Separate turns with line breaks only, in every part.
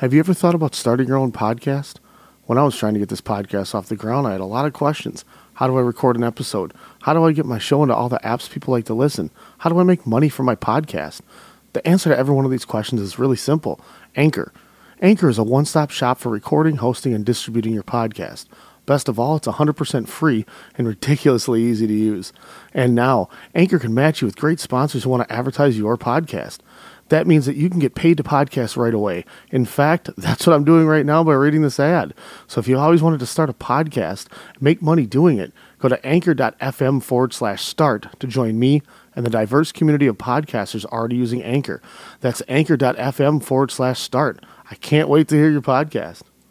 Have you ever thought about starting your own podcast? When I was trying to get this podcast off the ground, I had a lot of questions. How do I record an episode? How do I get my show into all the apps people like to listen? How do I make money from my podcast? The answer to every one of these questions is really simple Anchor. Anchor is a one stop shop for recording, hosting, and distributing your podcast. Best of all, it's 100% free and ridiculously easy to use. And now, Anchor can match you with great sponsors who want to advertise your podcast. That means that you can get paid to podcast right away. In fact, that's what I'm doing right now by reading this ad. So if you always wanted to start a podcast, make money doing it, go to anchor.fm forward slash start to join me and the diverse community of podcasters already using Anchor. That's anchor.fm forward slash start. I can't wait to hear your podcast.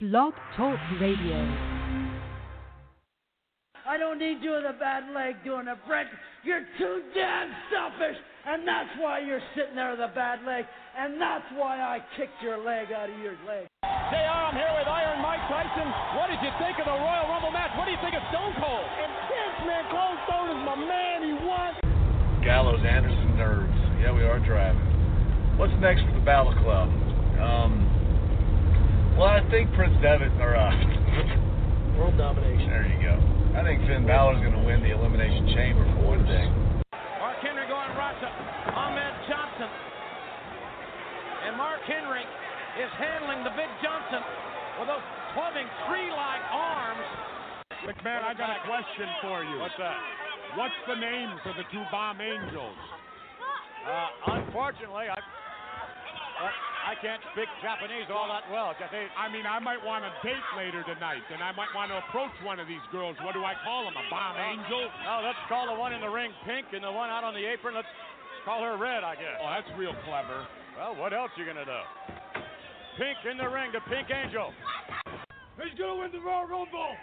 Blog Talk Radio.
I don't need you with a bad leg doing a Brent. You're too damn selfish, and that's why you're sitting there with a bad leg, and that's why I kicked your leg out of your leg.
They are. I'm here with Iron Mike Tyson. What did you think of the Royal Rumble match? What do you think of Stone Cold?
And this man, Cold Stone is my man. He won.
Gallows, Anderson, nerves. Yeah, we are driving. What's next for the Bullet Club? Um, well, I think Prince Devitt, or uh,
World domination.
there you go. I think Finn Balor's going to win the Elimination Chamber for one thing.
Mark Henry going Rasa. Ahmed Johnson. And Mark Henry is handling the big Johnson with those clubbing tree-like arms.
McMahon, I got a question for you.
What's that?
What's the name for the two bomb angels?
Uh, unfortunately, I, I can't speak Japanese all that well.
I mean, I might want to date later tonight, and I might want to approach one of these girls. What do I call them? A bomb angel?
no, let's call the one in the ring pink and the one out on the apron. Let's call her red, I guess.
Oh, that's real clever.
Well, what else you gonna do? Pink in the ring, the Pink Angel.
He's gonna win the Royal Rumble?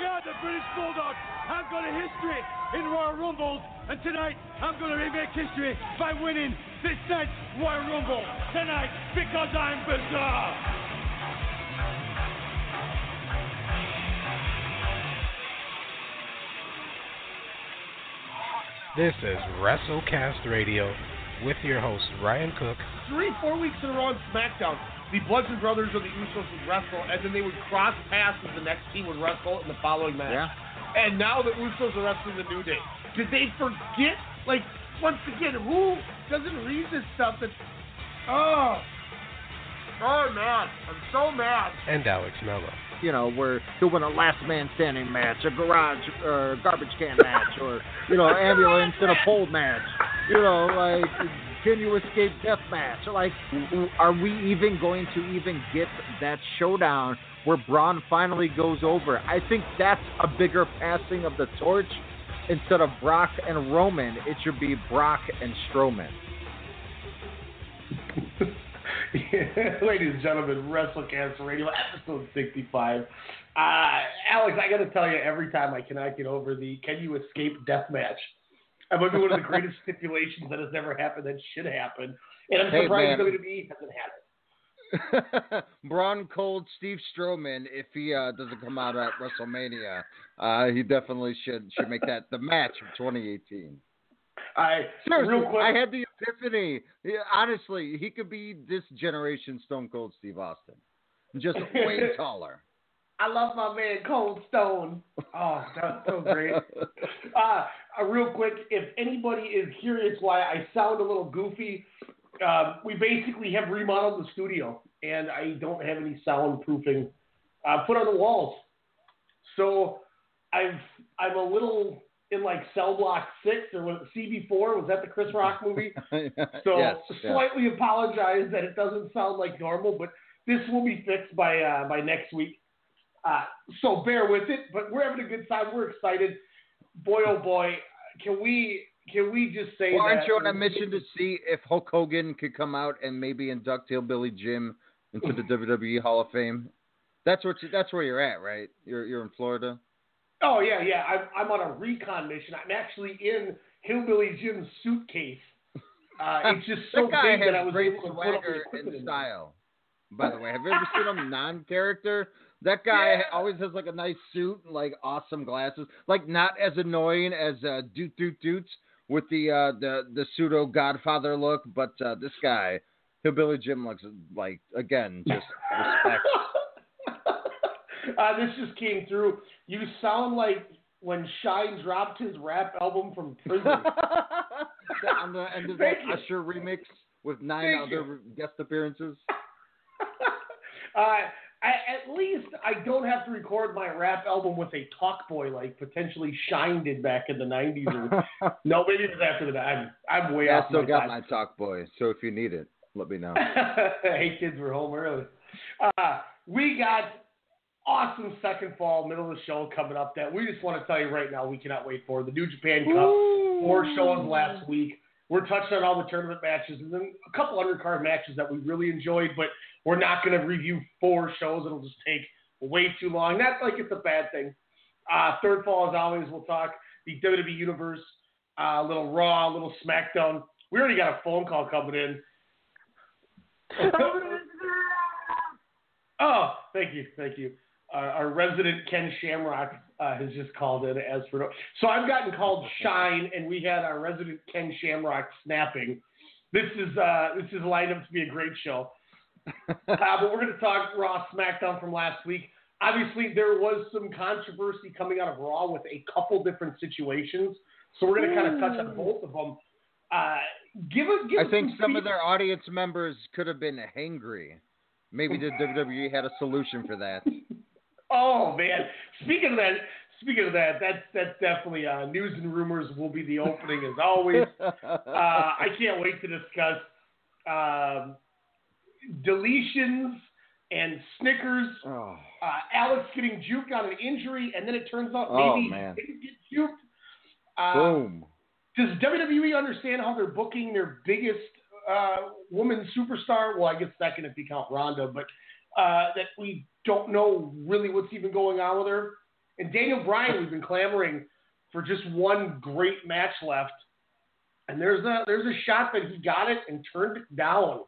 Yeah, the British Bulldog. I've got a history in Royal Rumbles, and tonight I'm gonna remake history by winning this night's Royal Rumble tonight because I'm bizarre.
This is WrestleCast Radio with your host Ryan Cook.
Three, four weeks in a row on SmackDown, the Bludgeon Brothers or the Usos would wrestle, and then they would cross paths with the next team would wrestle in the following match.
Yeah.
And now the Usos are wrestling the New Day. Did they forget? Like, once again, who doesn't read this stuff that. Oh. Oh, man. I'm so mad.
And Alex Mello.
You know, we're doing a last man standing match, a garage or garbage can match, or you know, ambulance and a pole match. You know, like can you escape death match? Like, are we even going to even get that showdown where Braun finally goes over? I think that's a bigger passing of the torch instead of Brock and Roman. It should be Brock and Strowman.
Ladies and gentlemen, WrestleCast Radio, episode 65. Uh, Alex, I got to tell you, every time I cannot get over the can you escape death match, that might be one of the greatest stipulations that has never happened that should happen. And I'm
Hey,
surprised
man.
WWE hasn't had it.
Braun Cold Steve Strowman, if he uh, doesn't come out at WrestleMania, uh, he definitely should should make that the match of 2018.
I
Seriously,
real quick,
I had the epiphany. Yeah, honestly, he could be this generation Stone Cold Steve Austin, just way taller.
I love my man Cold Stone. Oh, that's so great. Uh, uh, real quick, if anybody is curious why I sound a little goofy, uh, we basically have remodeled the studio, and I don't have any soundproofing uh, put on the walls. So I've I'm a little in like Cell Block Six or was it CB4? Was that the Chris Rock movie? So
yes,
slightly apologize that it doesn't sound like normal, but this will be fixed by uh, by next week. Uh, so bear with it. But we're having a good time. We're excited. Boy, oh boy, can we can we just say
Well,
that?
aren't you on a mission to see if Hulk Hogan could come out and maybe induct Hillbilly Jim into the WWE Hall of Fame? That's what you, that's where you're at, right? You're you're in Florida.
Oh yeah, yeah. I'm I'm on a recon mission. I'm actually in Hillbilly Jim's suitcase. Uh, it's just so
that guy
big
has
that I was
great
able to put up
swagger and style. By the way, have you ever seen him non-character? That guy
Yeah.
always has like a nice suit and like awesome glasses. Like not as annoying as uh, Doot Doot Doots with the uh, the the pseudo Godfather look, but uh, this guy, Hillbilly Jim, looks like again just respect.
uh, this just came through. You sound like when Shyne dropped his rap album from prison.
on the end of that
Thank you.
Usher remix with nine
Thank
other guest appearances.
uh, I, at least I don't have to record my rap album with a talk boy like potentially Shyne did back in the '90s. Or, no, maybe it was after that. I'm I'm way
Yeah,
off
I still
my
got
time.
my talk boy, so if you need it, let me know.
hey, kids, we're home early. Uh, we got awesome second fall, middle of the show coming up that we just want to tell you right now we cannot wait for. The New Japan Cup, four shows last week. We're touching on all the tournament matches and then a couple undercard matches that we really enjoyed, but we're not going to review four shows. It'll just take way too long. Not like it's a bad thing. Uh, third fall, as always, we'll talk the WWE Universe, uh, a little Raw, a little SmackDown. We already got a phone call coming in. oh, thank you, thank you. Uh, our resident Ken Shamrock uh, has just called in as for no. so I've gotten called Shyne, and we had our resident Ken Shamrock snapping. This is uh, this is lined up to be a great show. Uh, but we're going to talk Raw SmackDown from last week. Obviously, there was some controversy coming out of Raw with a couple different situations, so we're going to kind of touch on both of them. Uh, give us, give
I think some of their audience members could have been hangry. Maybe the WWE had a solution for that.
Oh man! Speaking of that, speaking of that, that's that's definitely uh, news and rumors will be the opening as always. uh, I can't wait to discuss um, deletions and Snickers.
Oh,
Uh, Alex getting juked on an injury, and then it turns out
Oh,
maybe
man.
he didn't get juked. Uh,
boom.
Does WWE understand how they're booking their biggest uh, woman superstar? Well, I guess second if you count Ronda, but uh, that we don't know really what's even going on with her. And Daniel Bryan, we've been clamoring for just one great match left, and there's a there's a shot that he got it and turned it down.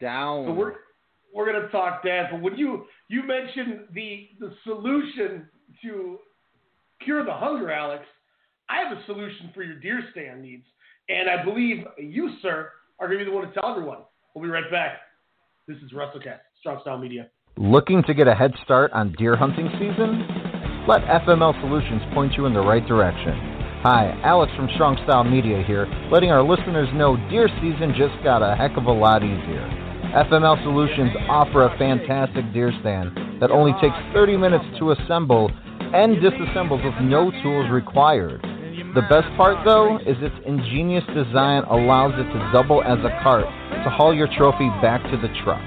Down.
So we're we're gonna talk that. But when you you mentioned the the solution to cure the hunger, Alex, I have a solution for your deer stand needs, and I believe you, sir, are gonna be the one to tell everyone. We'll be right back. This is WrestleCast, Strong Style Media.
Looking to get a head start on deer hunting season? Let FML Solutions point you in the right direction. Hi, Alex from Strong Style Media here, letting our listeners know deer season just got a heck of a lot easier. FML Solutions offer a fantastic deer stand that only takes 30 minutes to assemble and disassembles with no tools required. The best part, though, is its ingenious design allows it to double as a cart to haul your trophy back to the truck.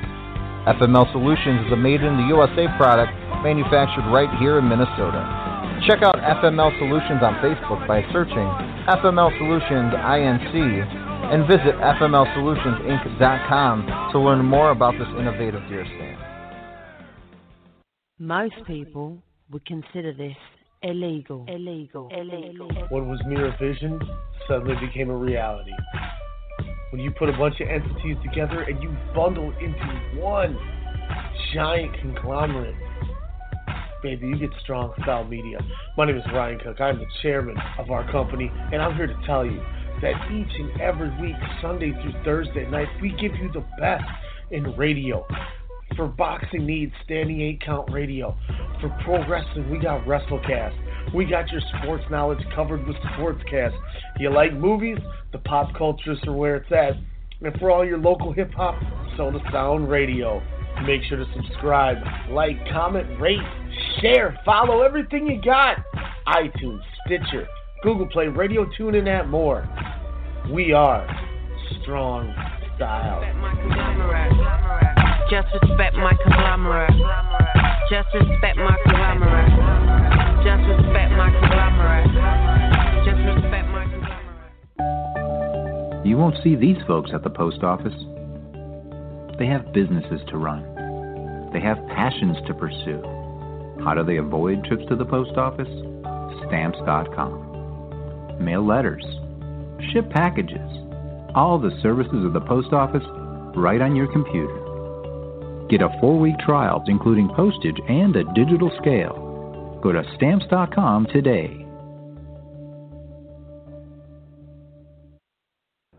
FML Solutions is a made in the USA product manufactured right here in Minnesota. Check out FML Solutions on Facebook by searching FML Solutions INC and visit FMLSolutionsInc.com to learn more about this innovative deer stand.
Most people would consider this illegal. Illegal. Illegal.
What was mere vision suddenly became a reality. When you put a bunch of entities together and you bundle into one giant conglomerate, baby, you get strong style media. My name is Ryan Cook. I'm the chairman of our company, and I'm here to tell you that each and every week, Sunday through Thursday night, we give you the best in radio. For boxing needs, standing eight count radio. For pro wrestling, we got WrestleCast. We got your sports knowledge covered with Sportscast. You like movies? The pop cultures are where it's at. And for all your local hip hop, Soda Sound Radio. Make sure to subscribe, like, comment, rate, share, follow everything you got. iTunes, Stitcher, Google Play, Radio Tune, and that more. We are Strong Style.
Just respect my conglomerate. Just respect my conglomerate. Just respect my conglomerate. Just respect my conglomerate.
You won't see these folks at the post office. They have businesses to run. They have passions to pursue. How do they avoid trips to the post office? Stamps.com. Mail letters. Ship packages. All the services of the post office right on your computer. Get a four week trial, including postage and a digital scale. Go to Stamps.com today.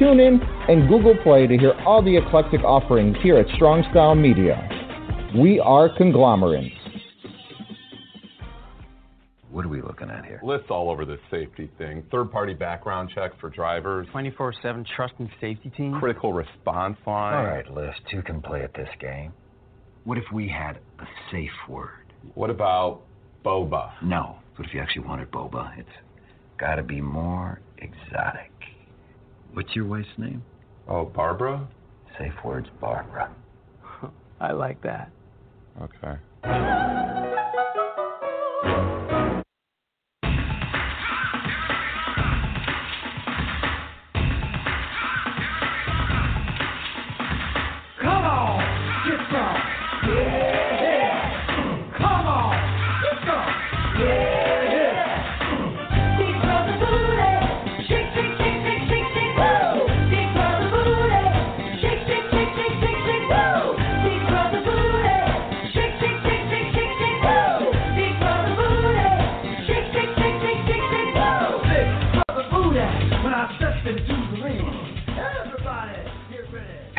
TuneIn, and Google Play to hear all the eclectic offerings here at Strong Style Media. We are conglomerates.
What are we looking at here?
Lists all over this safety thing. Third party background checks for drivers.
24 7 trust and safety team.
Critical response line.
All right, List, who can play at this game? What if we had a safe word?
What about boba?
No. What if you actually wanted boba? It's got to be more exotic. What's your wife's name?
Oh, Barbara?
Safe words, Barbara.
I like that.
Okay.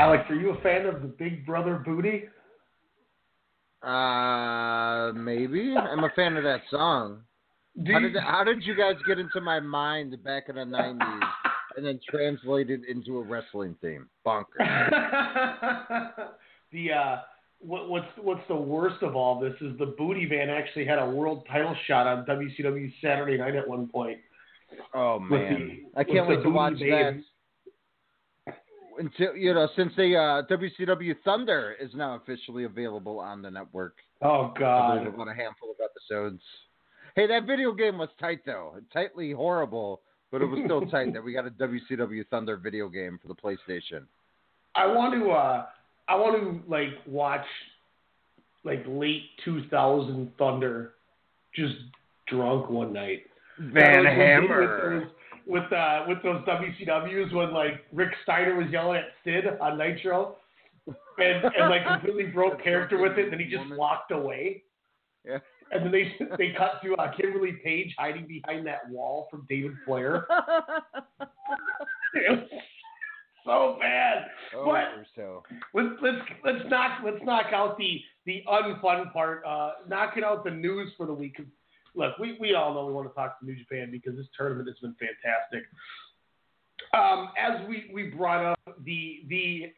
Alex, are you a fan of the Big Brother booty?
Uh, maybe. I'm a fan of that song. How did how did you guys get into my mind back in the '90s and then translate it into a wrestling theme? Bonkers.
the uh, what, what's what's the worst of all this is the Booty Man actually had a world title shot on WCW Saturday Night at one point.
Oh man,
the-
I can't wait to watch that. Until you know, since the uh, WCW Thunder is now officially available on the network.
Oh God!
about a handful of episodes. Hey, that video game was tight though, tightly horrible, but it was still tight. That we got a WCW Thunder video game for the PlayStation.
I want to uh, I want to like watch like late 2000 Thunder, just drunk one night.
Van Hammer.
With those uh with those WCWs when like Rick Steiner was yelling at Sid on Nitro, and and like completely broke character with it, and then he just walked away.
Yeah.
And then they they cut to uh, Kimberly Page hiding behind that wall from David Flair. It was so bad.
Oh,
but
so.
let's let's let's knock let's knock out the the unfun part. Uh, knocking out the news for the week. Look, we, we all know we want to talk to New Japan because this tournament has been fantastic. Um, as we, we brought up the the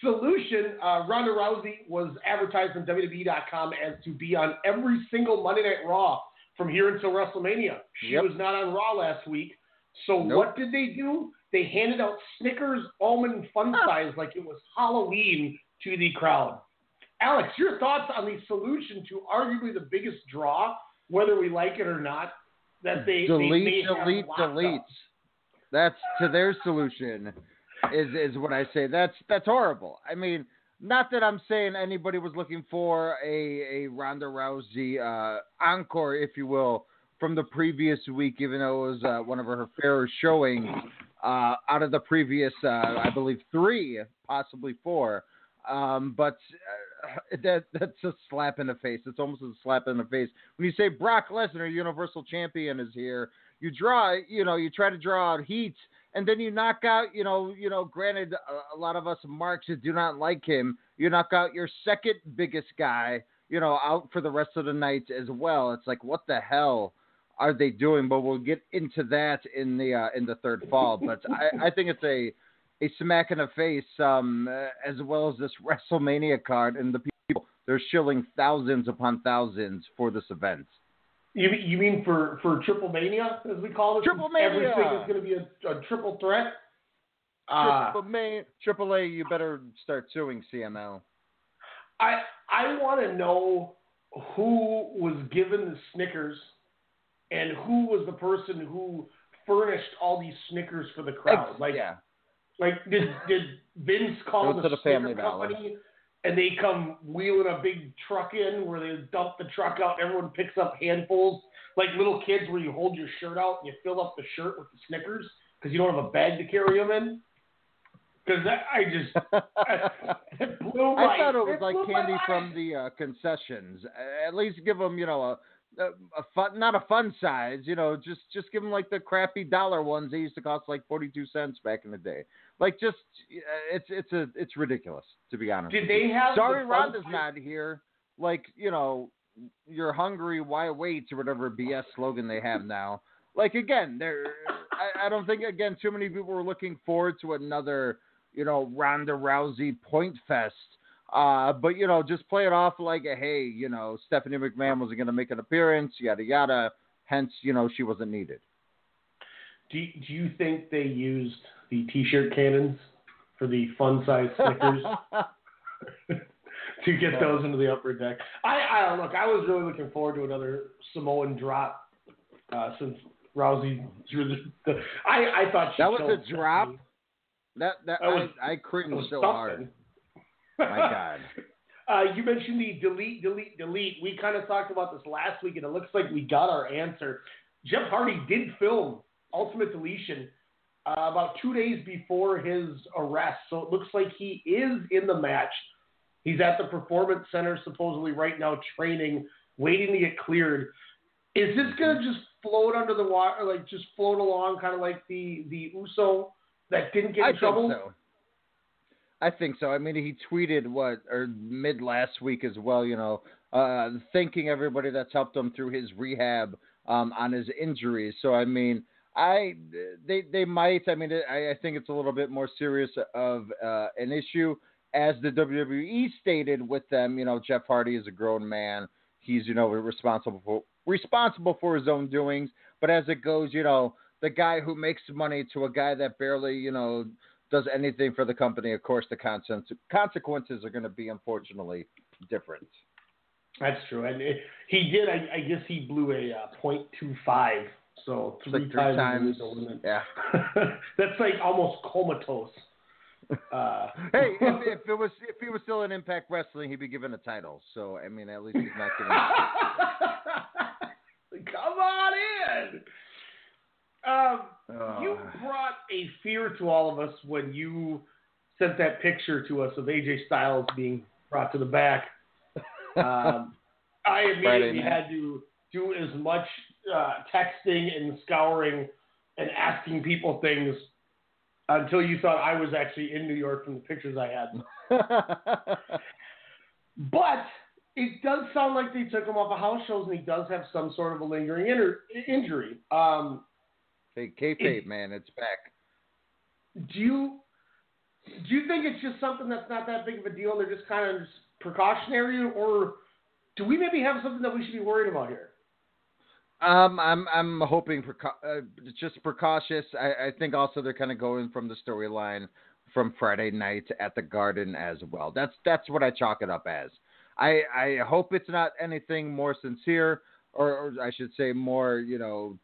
solution, uh, Ronda Rousey was advertised on WWE.com as to be on every single Monday Night Raw from here until WrestleMania. She
Yep.
was not on Raw last week. So
Nope.
what did they do? They handed out Snickers almond fun size like it was Halloween to the crowd. Alex, your thoughts on the solution to arguably the biggest draw, whether we like it or not, that they
delete,
they
delete,
locked up?
delete. That's to their solution. Is is what I say. That's that's horrible. I mean, not that I'm saying anybody was looking for a a Ronda Rousey uh, encore, if you will, from the previous week, even though it was uh, one of her fairer showings uh, out of the previous, uh, I believe, three, possibly four. Um, but uh, that that's a slap in the face. It's almost a slap in the face when you say Brock Lesnar, Universal Champion, is here. You draw, you know, you try to draw out heat, and then you knock out, you know, you know. Granted, a, a lot of us marks do not like him. You knock out your second biggest guy, you know, out for the rest of the night as well. It's like, what the hell are they doing? But we'll get into that in the uh, in the third fall. But I, I think it's a a smack in the face, um, uh, as well as this WrestleMania card, and the people they're shilling thousands upon thousands for this event.
You mean- you mean for for Triple Mania as we call it?
Triple Mania!
Everything is going to be a, a triple threat. Uh,
Triple, Triple A, you better start suing CML.
I I want to know who was given the Snickers and who was the person who furnished all these Snickers for the crowd. Like,
yeah.
Like did did Vince call the,
to the Family
company and they come wheeling a big truck in where they dump the truck out and everyone picks up handfuls like little kids where you hold your shirt out and you fill up the shirt with the Snickers because you don't have a bag to carry them in. Because I just it blew my,
I thought it was
it
like candy from the uh, concessions. At least give them, you know, a, a, a fun, not a fun size. You know, just just give them like the crappy dollar ones. They used to cost like forty two cents back in the day. Like just, uh, it's it's a it's ridiculous to be honest.
Did they have
Sorry,
the Ronda's
not here. Like you know, you're hungry. Why wait? Or whatever BS slogan they have now. Like again, there. I, I don't think again too many people were looking forward to another you know, Ronda Rousey point fest. Uh, but you know, just play it off like a hey, you know, Stephanie McMahon wasn't going to make an appearance, yada yada. Hence, you know, she wasn't needed.
Do you, do you think they used the T-shirt cannons for the fun size Snickers to get those into the upper deck? I, I look. I was really looking forward to another Samoan drop uh, since Rousey drew the. I I thought she
That was a drop.
Stephanie.
That that,
That was-
I, I cringed
was
so
something.
hard. My God.
Uh, you mentioned the delete, delete, delete. We kind of talked about this last week, and it looks like we got our answer. Jeff Hardy did film Ultimate Deletion uh, about two days before his arrest, so it looks like he is in the match. He's at the Performance Center supposedly right now training, waiting to get cleared. Is this gonna just float under the water, like just float along, kind of like the the Uso that didn't get
I
in
think
trouble?
so. I think so. I mean, he tweeted what or mid last week as well. You know, uh, thanking everybody that's helped him through his rehab um, on his injuries. So I mean, I they they might. I mean, I, I think it's a little bit more serious of uh, an issue as the WWE stated with them. You know, Jeff Hardy is a grown man. He's you know responsible for responsible for his own doings. But as it goes, you know, the guy who makes money to a guy that barely you know does anything for the company, of course, the consequences consequences are going to be unfortunately different.
That's true, and it, he did. I, I guess he blew a uh, .25, so three,
like three
times,
times.
the limit.
Yeah.
That's like almost comatose. Uh,
Hey, if, if it was if he was still in Impact Wrestling, he'd be given a title. So I mean, at least he's not given.
come on. Um, you
Uh.
brought a fear to all of us when you sent that picture to us of AJ Styles being brought to the back. Um, I immediately had to do as much uh, texting and scouring and asking people things until you thought I was actually in New York from the pictures I had. But it does sound like they took him off of house shows, and he does have some sort of a lingering inter- injury. Um,
hey, kayfabe, man, it's back.
do you do you think it's just something that's not that big of a deal? and They're just kind of just precautionary, or do we maybe have something that we should be worried about here?
Um, I'm I'm hoping preca- uh, just precautious. I, I think also they're kind of going from the storyline from Friday night at the Garden as well. That's that's what I chalk it up as. I I hope it's not anything more sincere, or, or I should say more, you know,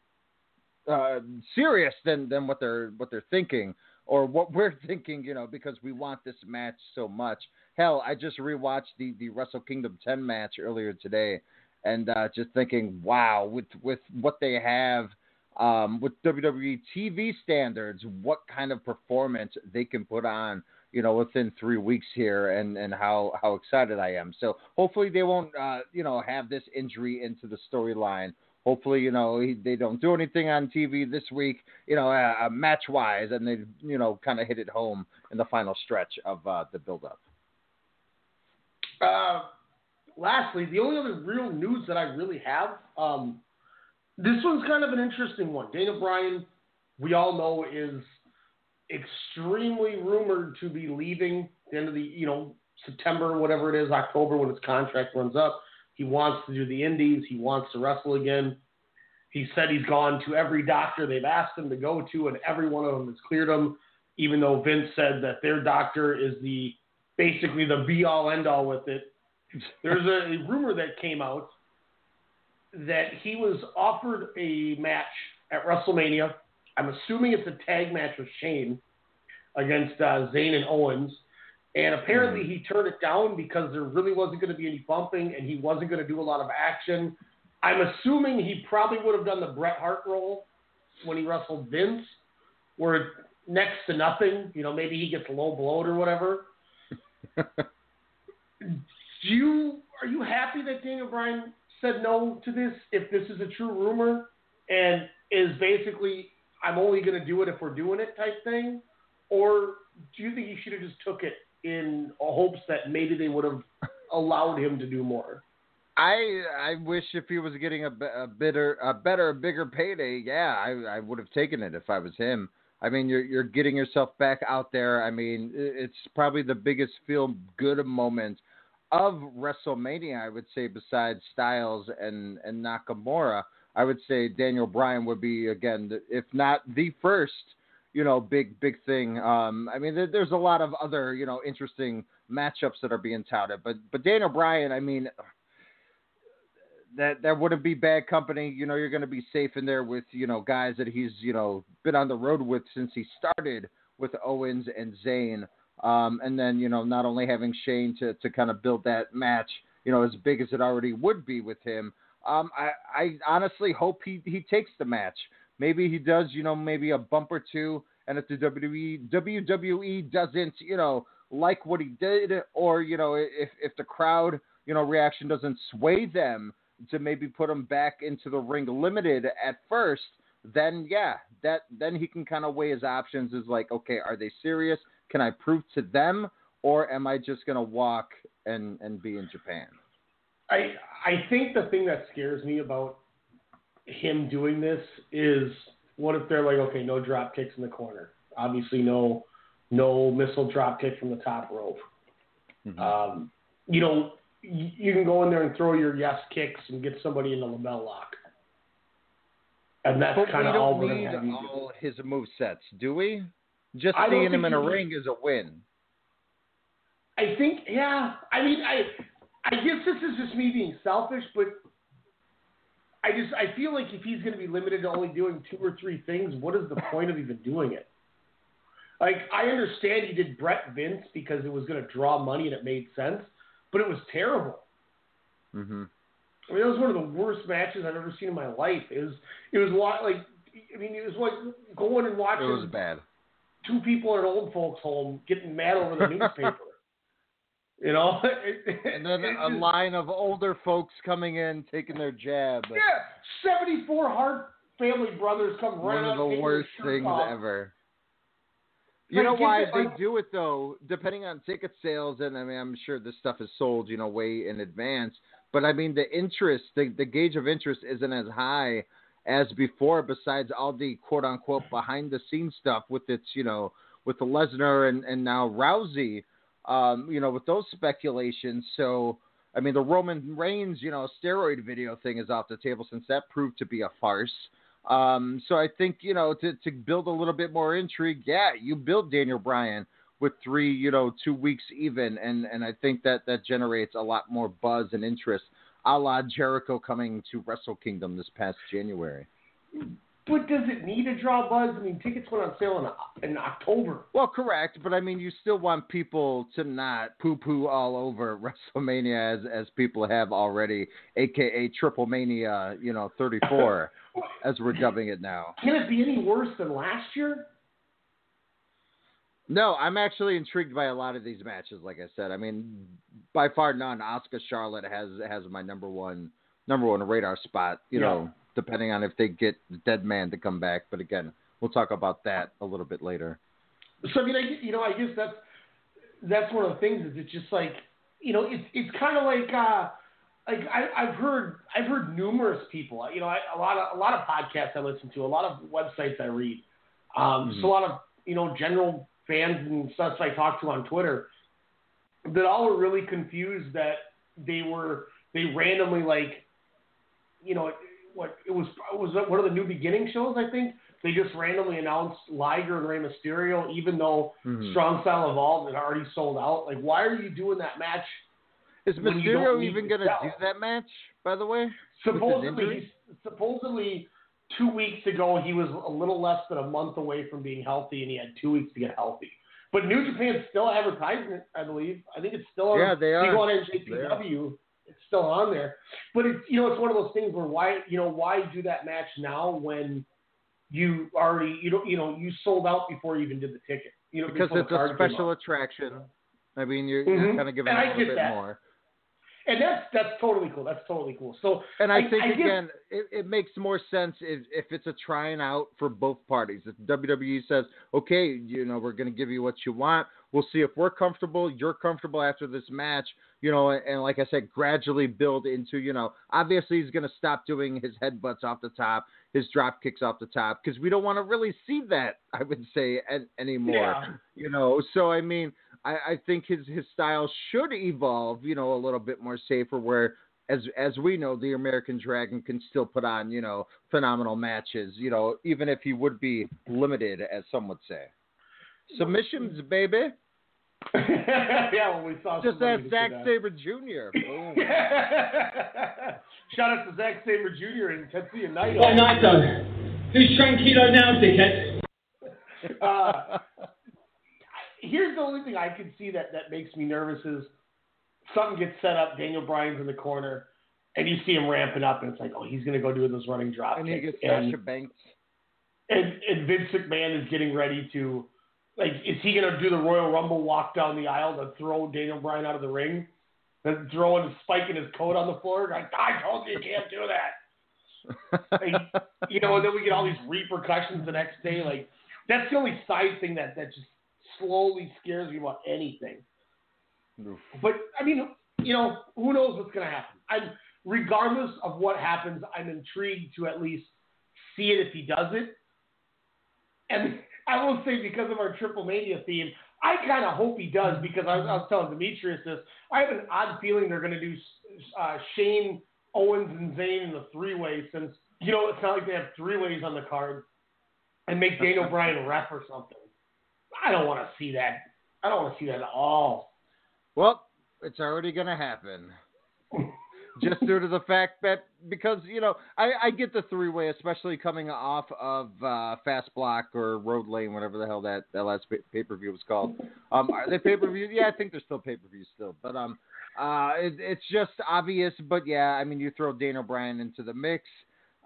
uh, serious than than what they're what they're thinking or what we're thinking. You know, because we want this match so much. Hell, I just rewatched the the Wrestle Kingdom 10 match earlier today and uh, just thinking, wow, with with what they have, um, with WWE TV standards, what kind of performance they can put on, you know, within three weeks here, and and how how excited I am. So hopefully they won't, uh, you know, have this injury into the storyline. Hopefully, you know, he, they don't do anything on TV this week, you know, uh, match wise, and they, you know, kind of hit it home in the final stretch of uh, the build up.
Uh, lastly, the only other real news that I really have, um, this one's kind of an interesting one. Daniel Bryan, we all know, is extremely rumored to be leaving the end of the you know September, whatever it is, October when his contract runs up. He wants to do the Indies. He wants to wrestle again. He said he's gone to every doctor they've asked him to go to, and every one of them has cleared him. Even though Vince said that their doctor is the basically the be all end all with it. There's a rumor that came out that he was offered a match at WrestleMania. I'm assuming it's a tag match with Shane against uh, Zayn and Owens. And apparently hmm. he turned it down because there really wasn't going to be any bumping and he wasn't going to do a lot of action. I'm assuming he probably would have done the Bret Hart role when he wrestled Vince, where next to nothing, you know, maybe he gets low blowed or whatever. Do you are you happy that Daniel Bryan said no to this? If this is a true rumor and is basically I'm only going to do it if we're doing it type thing, or do you think he should have just took it in hopes that maybe they would have allowed him to do more?
I I wish if he was getting a, a better a better bigger payday, yeah, I I would have taken it if I was him. I mean, you're you're getting yourself back out there. I mean, it's probably the biggest feel good moment of WrestleMania, I would say, besides Styles and and Nakamura. I would say Daniel Bryan would be again, if not the first, you know, big big thing. Um, I mean, there, there's a lot of other you know interesting matchups that are being touted, but but Daniel Bryan, I mean, that that wouldn't be bad company. You know, you're going to be safe in there with you know guys that he's you know been on the road with since he started with Owens and Zayn. Um, and then you know not only having Shane to to kind of build that match, you know, as big as it already would be with him. Um, I I honestly hope he he takes the match. Maybe he does, you know, maybe a bump or two. And if the WWE WWE doesn't, you know, like what he did, or you know, if if the crowd, you know, reaction doesn't sway them to maybe put him back into the ring limited at first, then yeah, that then he can kind of weigh his options. Is like, okay, are they serious? Can I prove to them, or am I just gonna walk and and be in Japan?
I I think the thing that scares me about him doing this is what if they're like, okay, no drop kicks in the corner. Obviously, no no missile drop kick from the top rope. Um, you know, you, can go in there and throw your yes kicks and get somebody in the LeBell Lock, and that's kind
we
of all
don't
we're
need
you do.
all his move sets, do we? Just
I
seeing him in a ring is a win.
I think, yeah. I mean, I, I guess this is just me being selfish, but I just I feel like if he's going to be limited to only doing two or three things, what is the point of even doing it? Like, I understand he did Bret Vince because it was going to draw money and it made sense, but it was terrible.
Mm-hmm.
I mean, it was one of the worst matches I've ever seen in my life. It was, it was wa- like, I mean, it was like going and watching.
It was bad.
two people in an old folks' home getting mad over the newspaper. You know,
And then a
just-
line of older folks coming in, taking their jab.
Yeah, seventy-four Hart family brothers come
One of the worst things
off.
ever. You
Like,
know why
the-
they do it though? Depending on ticket sales, and I mean, I'm sure this stuff is sold, you know, way in advance. But I mean, the interest, the the gauge of interest isn't as high as before. Besides all the quote unquote behind the scenes stuff with its, you know, with the Lesnar and and now Rousey, um, you know, with those speculations. So. I mean, the Roman Reigns, you know, steroid video thing is off the table since that proved to be a farce. Um, so I think you know to to build a little bit more intrigue, yeah, you build Daniel Bryan with three, you know, two weeks even, and and I think that that generates a lot more buzz and interest, a la Jericho coming to Wrestle Kingdom this past January.
But does it need to draw buzz? I mean, tickets went on sale in, in October.
Well, correct, but I mean, you still want people to not poo-poo all over WrestleMania as as people have already, aka Triple Mania, you know, 34, as we're dubbing it now.
Can it be any worse than last year?
No, I'm actually intrigued by a lot of these matches. Like I said, I mean, by far none. Asuka Charlotte has has my number one number one radar spot. You
Yeah.
know, depending on if they get the Dead Man to come back. But again, we'll talk about that a little bit later.
So I mean, I, you know, I guess that's that's one of the things. Is it's just like you know, it's it's kind of like uh, like I, I've heard I've heard numerous people. You know, I, a lot of a lot of podcasts I listen to, a lot of websites I read. Um,
Mhm.
So a lot of you know, general fans and such I talk to on Twitter that all were really confused that they were they randomly like, you know, what it was it was one of the new beginning shows I think they just randomly announced Liger and Rey Mysterio even though
Mhm.
Strong Style Evolved had already sold out. Like, why are you doing that match?
Is Mysterio even
to
gonna do that match? By the way,
Supposedly, supposedly two weeks ago he was a little less than a month away from being healthy, and he had two weeks to get healthy. But New Japan's still advertising it, I believe. I think it's still on.
Yeah, they
if You
are.
go on
They
NJPW, still on there. But it's you know it's one of those things where why you know why do that match now when you already you don't you know you sold out before you even did the ticket. You know
because it's a special attraction. I mean, you're, you're
Mhm.
kind of giving
And
a
I
little bit
that.
more.
and that's that's totally cool. That's totally cool. So
And I, think
give-
again, it, it makes more sense if, if it's a trying out for both parties. If WWE says, okay, you know, we're going to give you what you want. We'll see if we're comfortable, you're comfortable after this match, you know, and, and like I said, gradually build into, you know, obviously he's going to stop doing his headbutts off the top, his drop kicks off the top, because we don't want to really see that, I would say, an, anymore.
Yeah.
You know, so I mean, I, I think his his style should evolve, you know, a little bit more safer where as as we know, the American Dragon can still put on, you know, phenomenal matches, you know, even if he would be limited, as some would say. Submissions, baby.
yeah, when we saw
Just
somebody
ask
who
Zack
uh,
Saber Jr.
Shout out to Zack Saber Jr. and Tetsuya Naito.
What Naito? Who's tranquilo now, dickhead?
uh, here's the only thing I can see that, that makes me nervous is something gets set up, Daniel Bryan's in the corner, and you see him ramping up, and it's like, oh, he's going to go do this running drop
And he gets
and,
Sasha Banks.
and, and Vince McMahon is getting ready to, like, is he going to do the Royal Rumble walk down the aisle to throw Daniel Bryan out of the ring? And throwing a spike in his coat on the floor? Like, I told you you can't do that. Like, you know, and then we get all these repercussions the next day. Like, that's the only side thing that, that just slowly scares me about anything. But, I mean, you know, who knows what's going to happen? I'm, regardless of what happens, I'm intrigued to at least see it if he does it. And I will say, because of our Triple Mania theme, I kind of hope he does because I was, I was telling Demetrius this. I have an odd feeling they're going to do uh, Shane, Owens, and Zayn in the three way since, you know, it's not like they have three ways on the card and make Daniel O'Brien ref or something. I don't want to see that. I don't want to see that at all.
Well, it's already going to happen. Just due to the fact that because you know I, I get the three way, especially coming off of uh, Fast Block or Road Lane, whatever the hell that that last pay per view was called. Um, are they pay per view? Yeah, I think they're still pay per view still, but um, uh, it, it's just obvious. But yeah, I mean, you throw Daniel Bryan into the mix,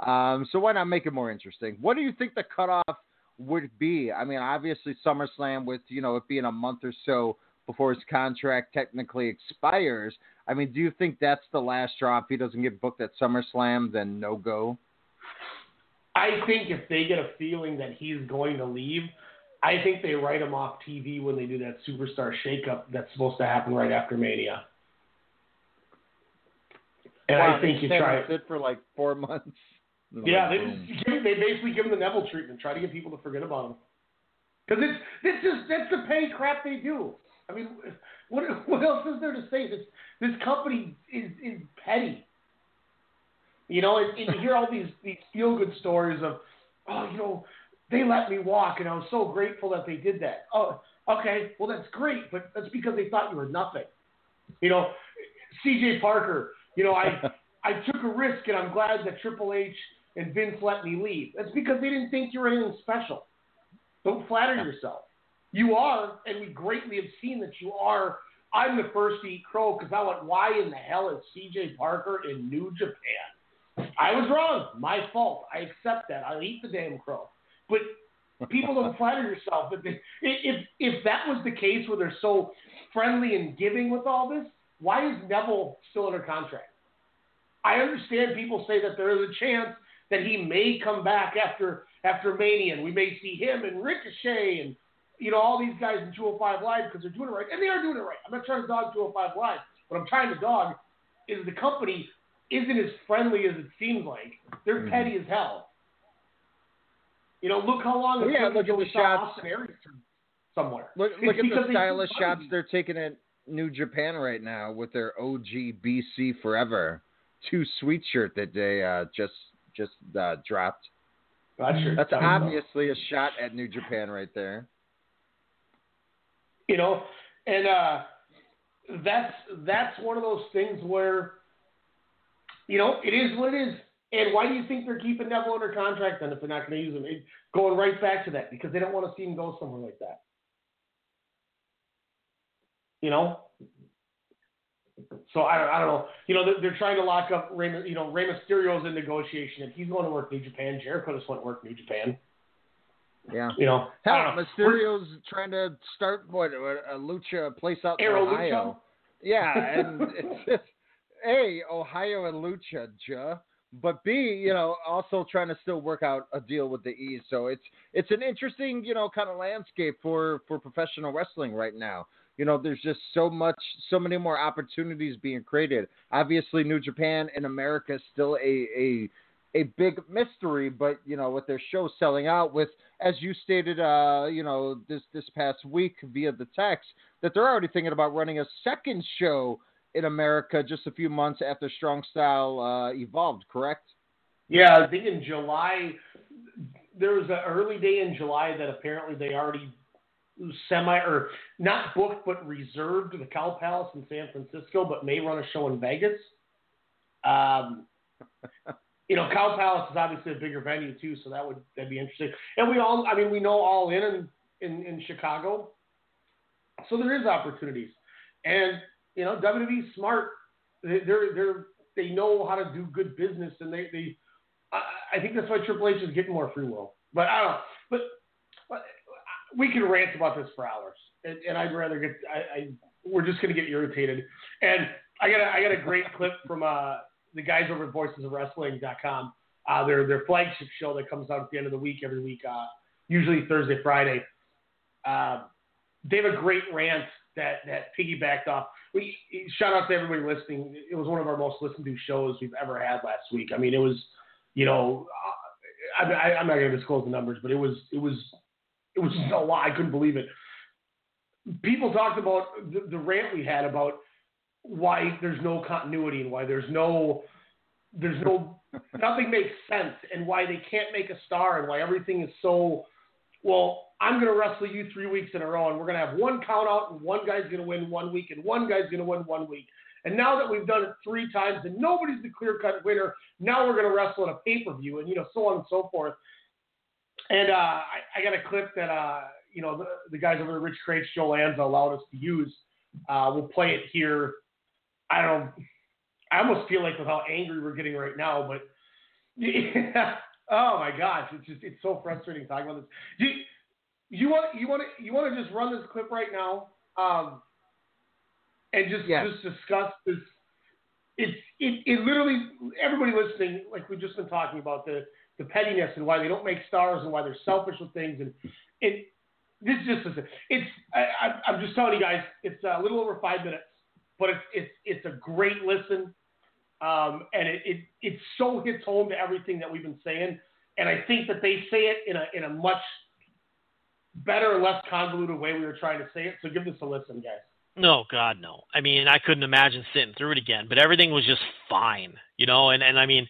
um, so why not make it more interesting? What do you think the cutoff would be? I mean, obviously SummerSlam with you know it being a month or so before his contract technically expires. I mean, do you think that's the last straw? If he doesn't get booked at SummerSlam, then no go.
I think if they get a feeling that he's going to leave, I think they write him off TV when they do that superstar shakeup that's supposed to happen right after Mania. And
Wow,
I think you try.
sit for like four months.
Yeah, they,
mm-hmm.
just give, they basically give him the Neville treatment. Try to get people to forget about him. Because it's this is that's the petty crap they do. I mean, what what else is there to say? This this company is is petty. You know, and, and you hear all these these feel good stories of, oh, you know, they let me walk, and I was so grateful that they did that. Oh, okay, well that's great, but that's because they thought you were nothing. You know, C.J. Parker. You know, I I took a risk, and I'm glad that Triple H and Vince let me leave. That's because they didn't think you were anything special. Don't flatter yourself. You are, and we greatly have seen that you are. I'm the first to eat crow because I went, why in the hell is CJ Parker in New Japan? I was wrong. My fault. I accept that. I'll eat the damn crow. But people don't flatter yourself. If, they, if, if that was the case where they're so friendly and giving with all this, why is Neville still under contract? I understand people say that there is a chance that he may come back after after Mania, and we may see him and Ricochet and you know all these guys in 205 Live because they're doing it right, and they are doing it right. I'm not trying to dog 205 Live. What I'm trying to dog is the company isn't as friendly as it seems like. They're
Mhm.
petty as hell. You know, look how long. it
Yeah,
took
look at the shots.
Somewhere.
Look, look at the stylish shots they're taking at New Japan right now with their OG BC Forever two sweet shirt that they uh, just just uh, dropped.
That
That's obviously a shot at New Japan right there.
You know? And uh that's that's one of those things where you know it is what it is. And why do you think they're keeping Neville under contract then if they're not going to use him? It, going right back to that because they don't want to see him go somewhere like that. You know? So I, don't- I don't know. You know they're, they're trying to lock up Rey, you know Rey Mysterio's in negotiation if he's going to work New Japan. Jericho just went to work New Japan
Yeah.
you know I
Hell,
don't know.
Mysterio's trying to start what a lucha place out in Ohio.
Lucha?
Yeah, and it's just a Ohio and lucha, ja, but b you know also trying to still work out a deal with the E. So it's it's an interesting you know kind of landscape for for professional wrestling right now. You know, there's just so much, so many more opportunities being created. Obviously, New Japan in America is still a a a big mystery, but you know, with their show selling out, with as you stated, uh, you know, this this past week via the text, that they're already thinking about running a second show in America just a few months after Strong Style uh, evolved. Correct?
Yeah, I think in July there was an early day in July that apparently they already semi or not booked but reserved the Cow Palace in San Francisco, but may run a show in Vegas. Um, you know, Cow Palace is obviously a bigger venue too, so that would that'd be interesting. And we all, I mean, we know all in in, in, in Chicago, so there is opportunities. And you know, WWE's smart. They- They're they're they know how to do good business, and they they. I, I think that's why Triple H is getting more free will. But I don't. know. But, but we can rant about this for hours, and, and I'd rather get. I, I we're just gonna get irritated. And I got a, I got a great clip from uh, the guys over at VoicesOfWrestling.com. Uh, their their flagship show that comes out at the end of the week every week, uh, usually Thursday, Friday. Uh, they have a great rant that that piggybacked off. We shout out to everybody listening. It was one of our most listened to shows we've ever had last week. I mean, it was, you know, I, I'm not going to disclose the numbers, but it was it was it was a lot. I couldn't believe it. People talked about the, the rant we had about why there's no continuity and why there's no there's no nothing makes sense and why they can't make a star and why everything is so well i'm going to wrestle you three weeks in a row and we're going to have one count out and one guy's going to win one week and one guy's going to win one week and now that we've done it three times and nobody's the clear cut winner now we're going to wrestle in a pay-per-view and you know so on and so forth and uh, I, I got a clip that uh, you know the, the guys over at Rich Kraetsch, Joe Lanza allowed us to use. Uh, we'll play it here. I don't. I almost feel like with how angry we're getting right now, but yeah. oh my gosh, it's just it's so frustrating talking about this. You, you want you want to you want to just run this clip right now, um, and just
Yes.
just discuss this. It's it, it literally everybody listening, like we've just been talking about the the pettiness and why they don't make stars and why they're selfish with things and it this is just it's I, I, I'm just telling you guys it's a little over five minutes but it's it's it's a great listen um, and it, it it so hits home to everything that we've been saying and I think that they say it in a in a much better less convoluted way we were trying to say it so give this a listen guys
No, God, no. I mean, I couldn't imagine sitting through it again. But everything was just fine, you know. And and I mean,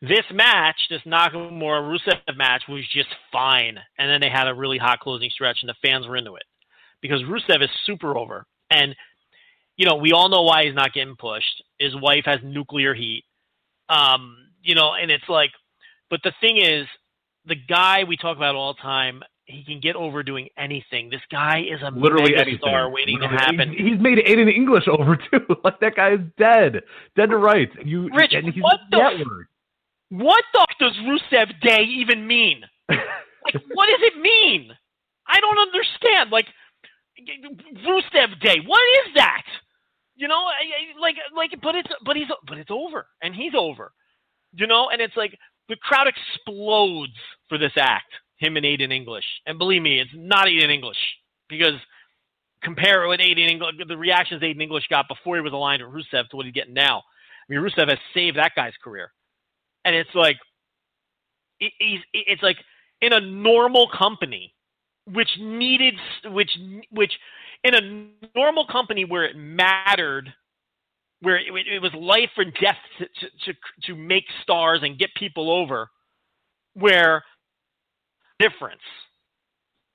this match, this Nakamura Rusev match, was just fine. And then they had a really hot closing stretch, and the fans were into it because Rusev is super over. And you know, we all know why he's not getting pushed. His wife has nuclear heat. Um, you know, and it's like, but the thing is, the guy we talk about all the time, he can get over doing anything. This guy is a
Literally
mega
anything.
star waiting to happen.
He's, he's made Aiden English over too. like that guy is dead, dead to rights. You,
Rich,
and he's
what the
network.
What the does Rusev Day even mean? like, what does it mean? I don't understand. Like, Rusev Day, what is that? You know, like, like, but it's, but he's, but it's over, and he's over. You know, and it's like the crowd explodes for this act, him and Aiden English. And believe me, it's not Aiden English because compare it with Aiden English, the reactions Aiden English got before he was aligned with Rusev to what he's getting now. I mean, Rusev has saved that guy's career and it's like it, he's it's like in a normal company, which needed, which, which, in a normal company where it mattered, where it, it was life or death to, to, to, to make stars and get people over, where difference,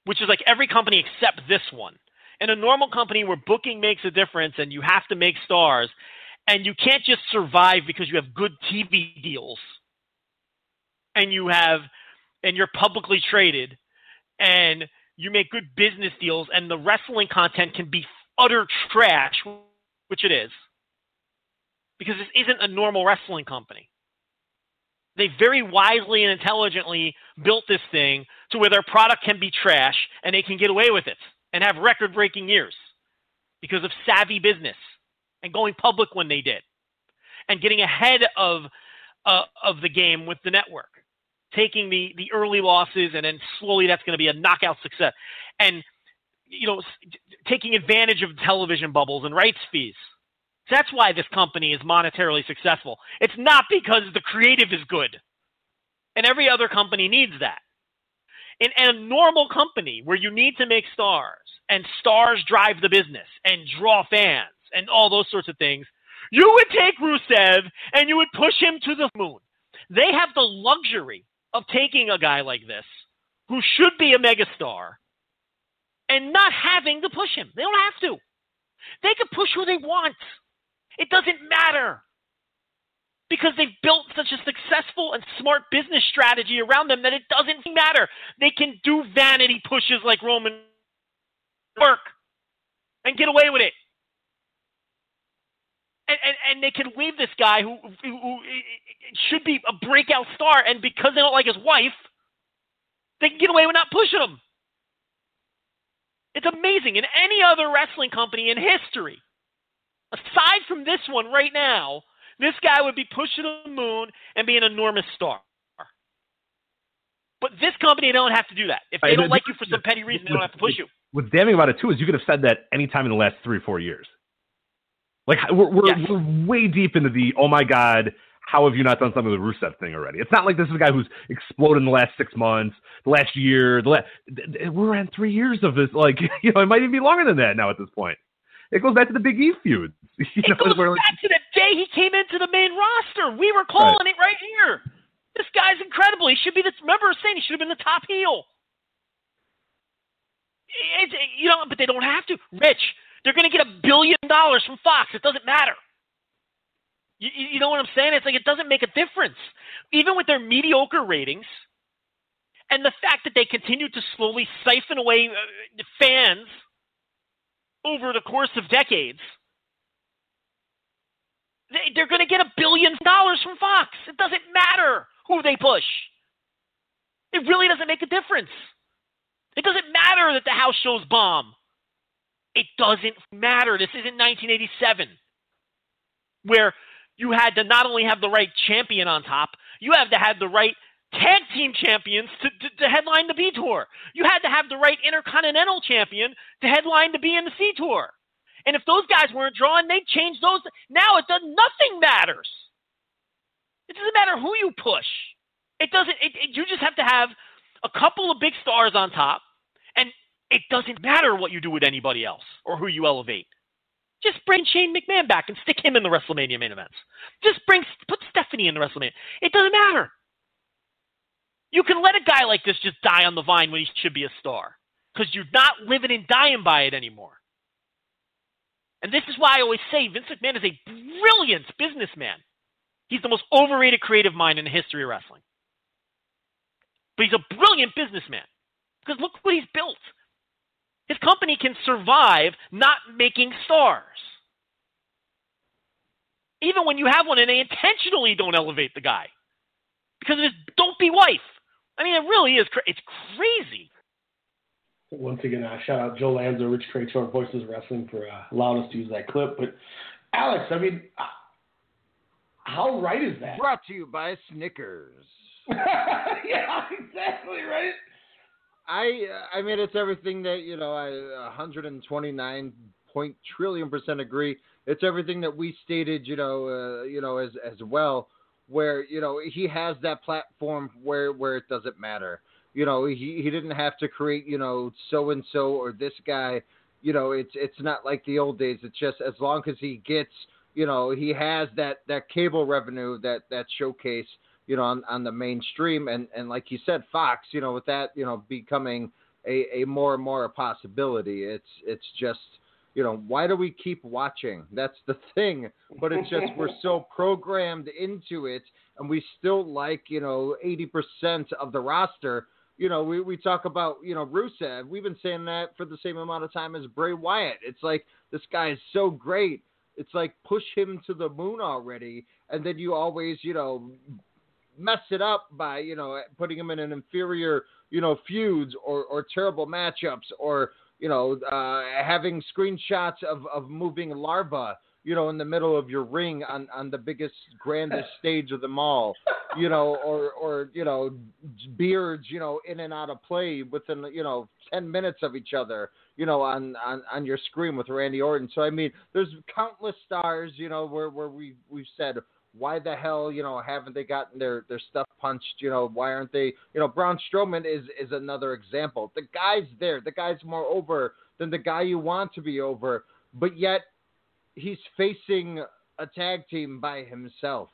which is like every company except this one. In a normal company where booking makes a difference and you have to make stars, and you can't just survive because you have good TV deals and you have and you're publicly traded and you make good business deals and the wrestling content can be utter trash, which it is. Because this isn't a normal wrestling company. They very wisely and intelligently built this thing to where their product can be trash and they can get away with it and have record breaking years because of savvy business and going public when they did and getting ahead of uh, of the game with the network taking the the early losses and then slowly that's going to be a knockout success. And you know taking advantage of television bubbles and rights fees. That's why this company is monetarily successful. It's not because the creative is good. And every other company needs that. In, in a normal company where you need to make stars and stars drive the business and draw fans and all those sorts of things you would take Rusev and you would push him to the moon. They have the luxury of taking a guy like this who should be a megastar and not having to push him. They don't have to. They can push who they want. It doesn't matter. Because they've built such a successful and smart business strategy around them that it doesn't matter. They can do vanity pushes like Roman work and get away with it. And, and, and they can leave this guy who, who, who should be a breakout star, and because they don't like his wife, they can get away with not pushing him. It's amazing. In any other wrestling company in history, aside from this one right now, this guy would be pushed to the moon and be an enormous star. But this company, they don't have to do that. If they don't like you for some petty reason, they don't have to push you.
What's damning about it too is you could have said that any time in the last three or four years. Like we're we're, we're way deep into the oh my god, how have you not done something with the Rusev thing already? It's not like this is a guy who's exploded in the last six months, the last year, the last. We're in three years of this. Like you know, it might even be longer than that now at this point. It goes back to the Big E feud. You
It
know,
goes
like,
back to the day he came into the main roster. We were calling it right here. This guy's incredible. He should be the. Remember saying he should have been the top heel. It's, you know, but they don't have to. Rich, they're going to get a billion dollars from Fox. It doesn't matter. You, you know what I'm saying? It's like it doesn't make a difference. Even with their mediocre ratings and the fact that they continue to slowly siphon away uh, fans over the course of decades, they, they're going to get a billion dollars from Fox. It doesn't matter who they push. It really doesn't make a difference. It doesn't matter that the house shows bomb. It doesn't matter. This isn't 1987 where you had to not only have the right champion on top, you have to have the right tag team champions to, to, to headline the B Tour. You had to have the right intercontinental champion to headline the B and the C Tour. And if those guys weren't drawn, they'd change those. Now it does nothing matters. It doesn't matter who you push. It doesn't. It, it, you just have to have a couple of big stars on top, and it doesn't matter what you do with anybody else or who you elevate. Just bring Shane McMahon back and stick him in the WrestleMania main events. Just bring put Stephanie in the WrestleMania. It doesn't matter. You can let a guy like this just die on the vine when he should be a star because you're not living and dying by it anymore. And this is why I always say Vince McMahon is a brilliant businessman. He's the most overrated creative mind in the history of wrestling. But he's a brilliant businessman because look what he's built. His company can survive not making stars. Even when you have one and they intentionally don't elevate the guy because of his don't be wife. I mean, it really is. Cra- it's crazy.
Once again, uh, shout out Joe Lanza, Rich Kraetsch, Voices of Wrestling for uh, allowing us to use that clip. But Alex, I mean, uh, how right is that?
Brought to you by Snickers.
yeah, exactly right.
I I mean it's everything that you know I 129 point trillion percent agree. It's everything that we stated you know uh, you know as as well where you know he has that platform where where it doesn't matter You know, he he didn't have to create you know so and so or this guy. You know, it's it's not like the old days. It's just as long as he gets you know he has that that cable revenue that that showcase you know on on the mainstream and and like you said Fox you know with that you know becoming a a more and more a possibility. It's it's just you know, why do we keep watching? That's the thing. But it's just we're so programmed into it, and we still like you know eighty percent of the roster. You know, we we talk about you know Rusev. We've been saying that for the same amount of time as Bray Wyatt. It's like this guy is so great. It's like push him to the moon already, and then you always you know mess it up by you know putting him in an inferior you know feuds or or terrible matchups or you know, uh, having screenshots of, of moving larva, you know, in the middle of your ring on, on the biggest, grandest stage of them all, you know, or, or, you know, beards, you know, in and out of play within, you know, 10 minutes of each other, you know, on, on, on your screen with Randy Orton. So, I mean, there's countless stars, you know, where, where we, we've said, why the hell, you know, haven't they gotten their, their stuff punched? You know, why aren't they, you know, Braun Strowman is, is another example. The guy's there. The guy's more over than the guy you want to be over, but yet he's facing a tag team by himself.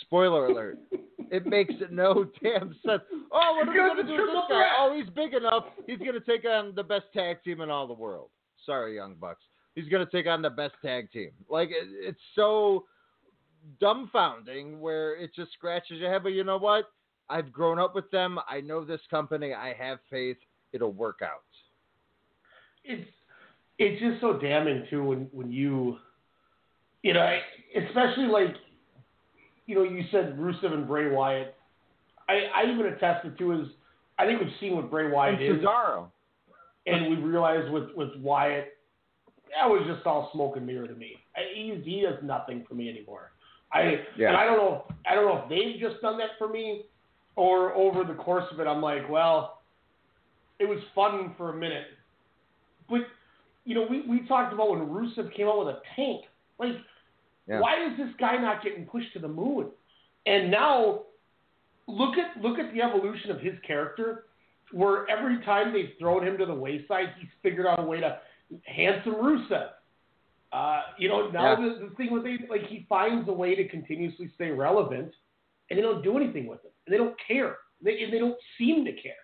Spoiler alert. it makes no damn sense. Oh, what are we going to do with this guy? Oh, he's big enough. He's going to take on the best tag team in all the world. Sorry, Young Bucks. He's going to take on the best tag team. Like, it, it's so dumbfounding where it just scratches your head. But you know what? I've grown up with them. I know this company. I have faith. It'll work out.
It's it's just so damning too when when you you know especially like you know you said Rusev and Bray Wyatt. I I even attested to is I think we've seen what Bray Wyatt
And
is,
Cesaro.
and we realized with with Wyatt that was just all smoke and mirror to me. He he does nothing for me anymore. I
Yeah.
and I don't know I don't know if they've just done that for me or over the course of it I'm like, well, it was fun for a minute. But you know, we, we talked about when Rusev came out with a tank. Like,
Yeah.
why is this guy not getting pushed to the moon? And now look at look at the evolution of his character, where every time they've thrown him to the wayside, he's figured out a way to handsome Rusev. Uh, you know, now
Yeah.
the, the thing with they like he finds a way to continuously stay relevant, and they don't do anything with it. And they don't care. They and they don't seem to care.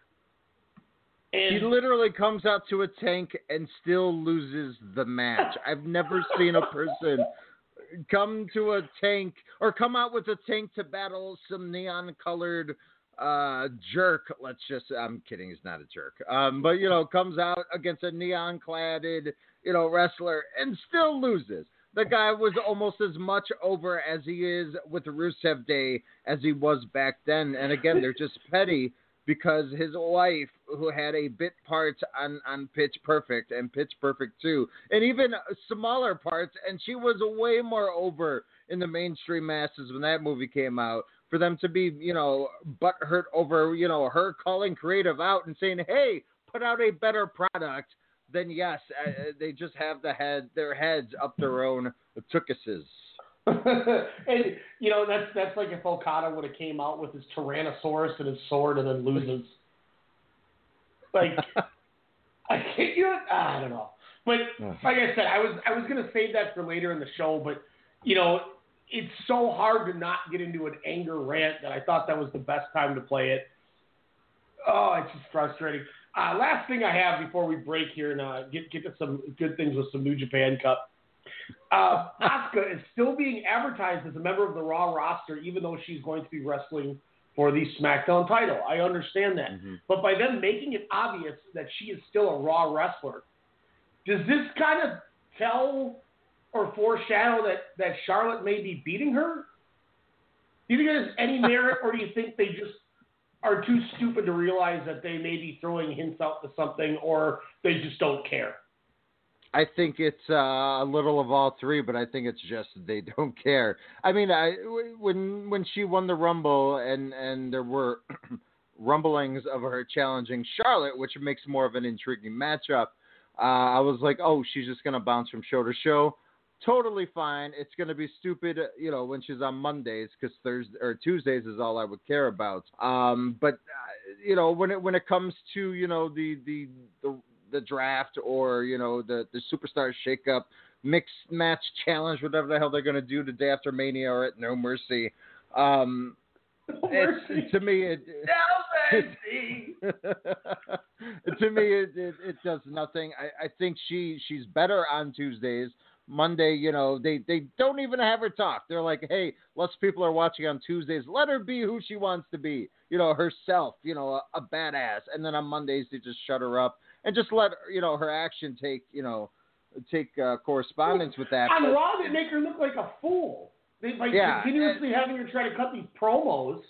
he literally comes out to a tank and still loses the match. I've never seen a person come to a tank or come out with a tank to battle some neon colored uh jerk let's just i'm kidding he's not a jerk um but you know comes out against a neon cladded you know wrestler and still loses the guy was almost as much over as he is with Rusev Day as he was back then. And again, they're just petty because his wife, who had a bit part on, on Pitch Perfect and Pitch Perfect 2, and even smaller parts, and she was way more over in the mainstream masses when that movie came out. For them to be, you know, butthurt over, you know, her calling creative out and saying, hey, put out a better product then yes, uh, they just have the head, their heads up their own tookuses.
and you know that's that's like if Okada would have came out with his Tyrannosaurus and his sword and then loses. Like I can't you know, I don't know. But like I said, I was I was gonna save that for later in the show, but you know, it's so hard to not get into an anger rant that I thought that was the best time to play it. Oh, it's just frustrating. Uh, last thing I have before we break here and uh, get get to some good things with some New Japan Cup. Uh, Asuka is still being advertised as a member of the Raw roster, even though she's going to be wrestling for the SmackDown title. I understand that, but by them making it obvious that she is still a Raw wrestler, does this kind of tell or foreshadow that that Charlotte may be beating her? Do you think there's any merit, or do you think they just are too stupid to realize that they may be throwing hints out to something, or they just don't care?
I think it's uh, a little of all three, but I think it's just they don't care. I mean, I when when she won the Rumble and and there were rumblings of her challenging Charlotte, which makes more of an intriguing matchup. Uh, I was like, oh, she's just gonna bounce from show to show. Totally fine. It's gonna be stupid, you know, when she's on Mondays because Thursday or Tuesdays is all I would care about. Um, but uh, you know, when it when it comes to you know the the the, the draft or you know the the superstar shakeup, mixed match challenge, whatever the hell they're going to do the day after Mania or at No Mercy. Um, it's, to me, it, to me, it, it, it does nothing. I, I think she she's better on Tuesdays. Monday, you know, they they don't even have her talk. They're like, hey, less people are watching on Tuesdays. Let her be who she wants to be. You know, herself. You know, a, a badass. And then on Mondays they just shut her up and just let you know her action take you know take uh, correspondence with that.
On Raw, they make her look like a fool. They by
Yeah,
continuously having her try to cut these promos.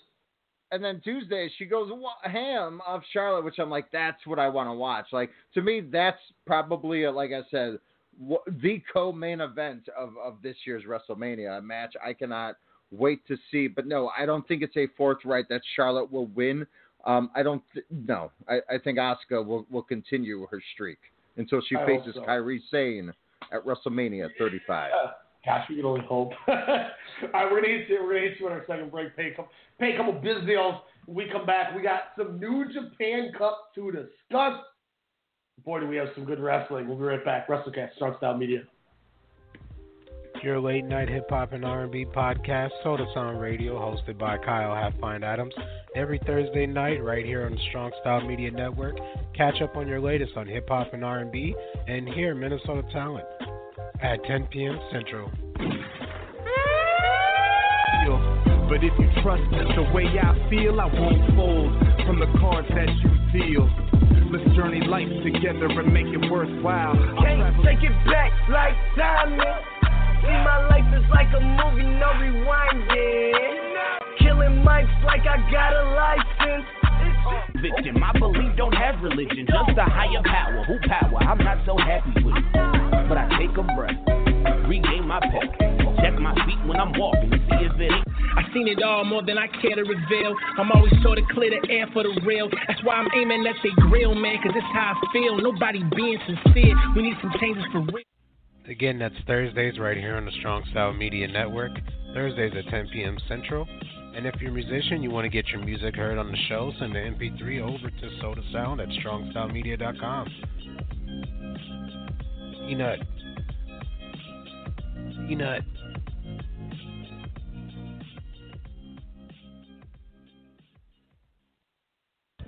and then Tuesday she goes ham of Charlotte, which I'm like, that's what I want to watch. Like to me, that's probably like I said, the co-main event of of this year's WrestleMania a match. I cannot wait to see. But no, I don't think it's a forthright that Charlotte will win. Um, I don't. Th- no, I, I think Asuka will will continue her streak until she
I
faces
so.
Kairi Sane at WrestleMania 35.
Uh, gosh, we can only hope. All right, we're gonna hit you. We're gonna on our second break. Pay a couple, pay a couple biz deals. When we come back, we got some New Japan Cup to discuss. Boy, do we have some good wrestling. We'll be right back. WrestleCast, Strong Style Media.
Your late night hip hop and R&B podcast, Soda Sound Radio, hosted by Kyle Halfpint Adams, every Thursday night right here on the Strong Style Media Network. Catch up on your latest on hip hop and R&B, and hear Minnesota talent at 10 p.m. Central.
But if you trust the way I feel, I won't fold from the cards that you deal. Let's journey life together and make it worthwhile. I'll
Can't take it back like timing. See, my life is like a movie, no rewinding. Killing mics like I got a license.
Victim, I believe don't have religion, just a higher power. Who power? I'm not so happy with it. But I take a breath, regain my pep, check my feet when I'm walking, see if it.
I seen it all more than I care to reveal. I'm always sure to clear the air for the real. That's why I'm aiming at the grill, man, cause it's how I feel. Nobody being sincere. We need some changes for real.
Again, that's Thursdays right here on the Strong Style Media Network. Thursdays at 10 p.m. Central. And if you're a musician, you want to get your music heard on the show, send the MP3 over to Soda Sound at StrongStyleMedia.com. Peanut. Peanut.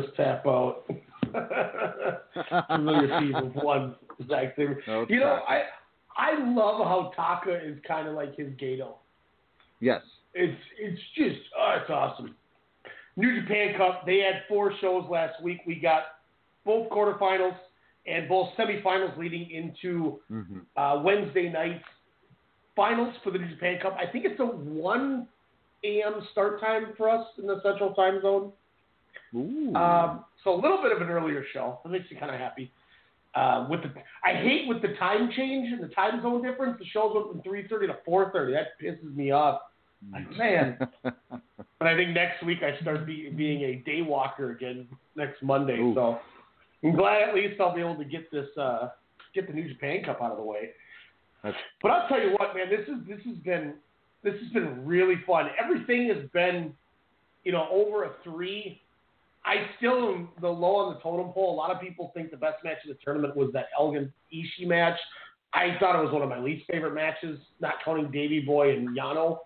Just tap out. Familiar season one, Zack Sabre.
No
you know. I I love how Taka is kind of like his Gedo.
Yes.
It's it's just oh, it's awesome. New Japan Cup. They had four shows last week. We got both quarterfinals. and both semifinals leading into
Mm-hmm.
uh, Wednesday night's finals for the New Japan Cup. I think it's a 1 a.m. start time for us in the Central Time Zone. Um, so a little bit of an earlier show. That makes me kind of happy. Uh, with the, I hate with the time change and the time zone difference. The shows went from 3:30 to 4:30. That pisses me off. Like, man. but I think next week I start be, being a day walker again next Monday.
Ooh.
So I'm glad at least I'll be able to get this uh, get the New Japan Cup out of the way.
That's-
But I'll tell you what, man, this is this has been this has been really fun. Everything has been, you know, over a three. I still am the low on the totem pole. A lot of people think the best match of the tournament was that Elgin Ishii match. I thought it was one of my least favorite matches, not counting Davey Boy and Yano.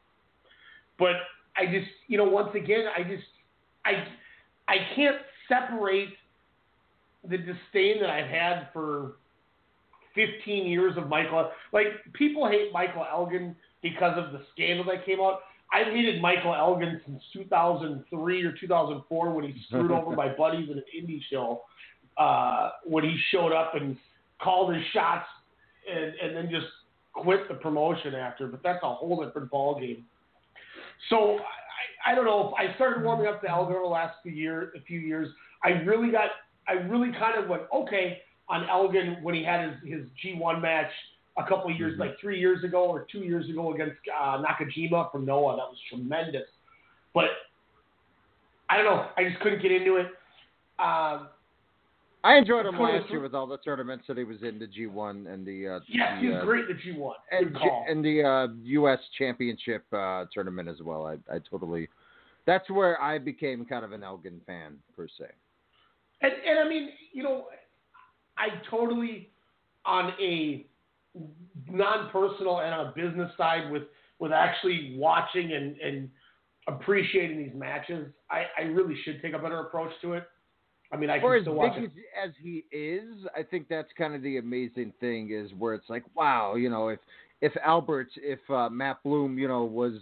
But I just, you know, once again, I just, I, I can't separate the disdain that I've had for 15 years of Michael. Like people hate Michael Elgin because of the scandal that came out. I've hated Michael Elgin since 2003 or 2004 when he screwed over my buddies in an indie show. Uh, when he showed up and called his shots and, and then just quit the promotion after. But that's a whole different ball game. So I, I don't know I started warming up to Elgin over the last few year, a few years. I really got, I really kind of went okay on Elgin when he had his, his G1 match a couple of years, like three years ago or two years ago against uh, Nakajima from Noah. That was tremendous. But I don't know. I just couldn't get into it. Um,
I enjoyed him last year with all the tournaments that he was in, the G1 and the uh,
yes,
the,
he's
uh,
great that you won.
and,
Good
G-
call.
and the uh, U.S. Championship uh, tournament as well. I, I totally. That's where I became kind of an Elgin fan per se.
And, and I mean, you know, I totally on a non-personal and on a business side with with actually watching and and appreciating these matches. I, I really should take a better approach to it. I mean, I
For
can
as
still watch it.
as, as he is, I think that's kind of the amazing thing is where it's like, wow, you know, if if Albert, if uh, Matt Bloom, you know, was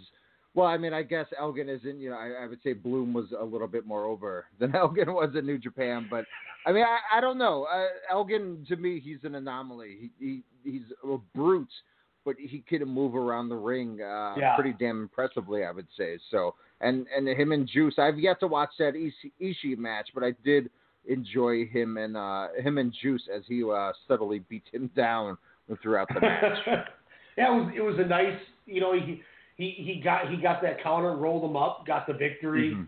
well, I mean, I guess Elgin isn't, you know, I, I would say Bloom was a little bit more over than Elgin was in New Japan, but I mean, I, I don't know. Uh, Elgin to me, he's an anomaly. He, he he's a brute, but he can move around the ring uh,
Yeah.
pretty damn impressively, I would say. So, and and him and Juice, I've yet to watch that Ishii, Ishii match, but I did enjoy him and uh, him and Juice as he uh, steadily beat him down throughout the match.
yeah, it was it was a nice, you know, he he he got he got that counter, rolled him up, got the victory.
Mhm.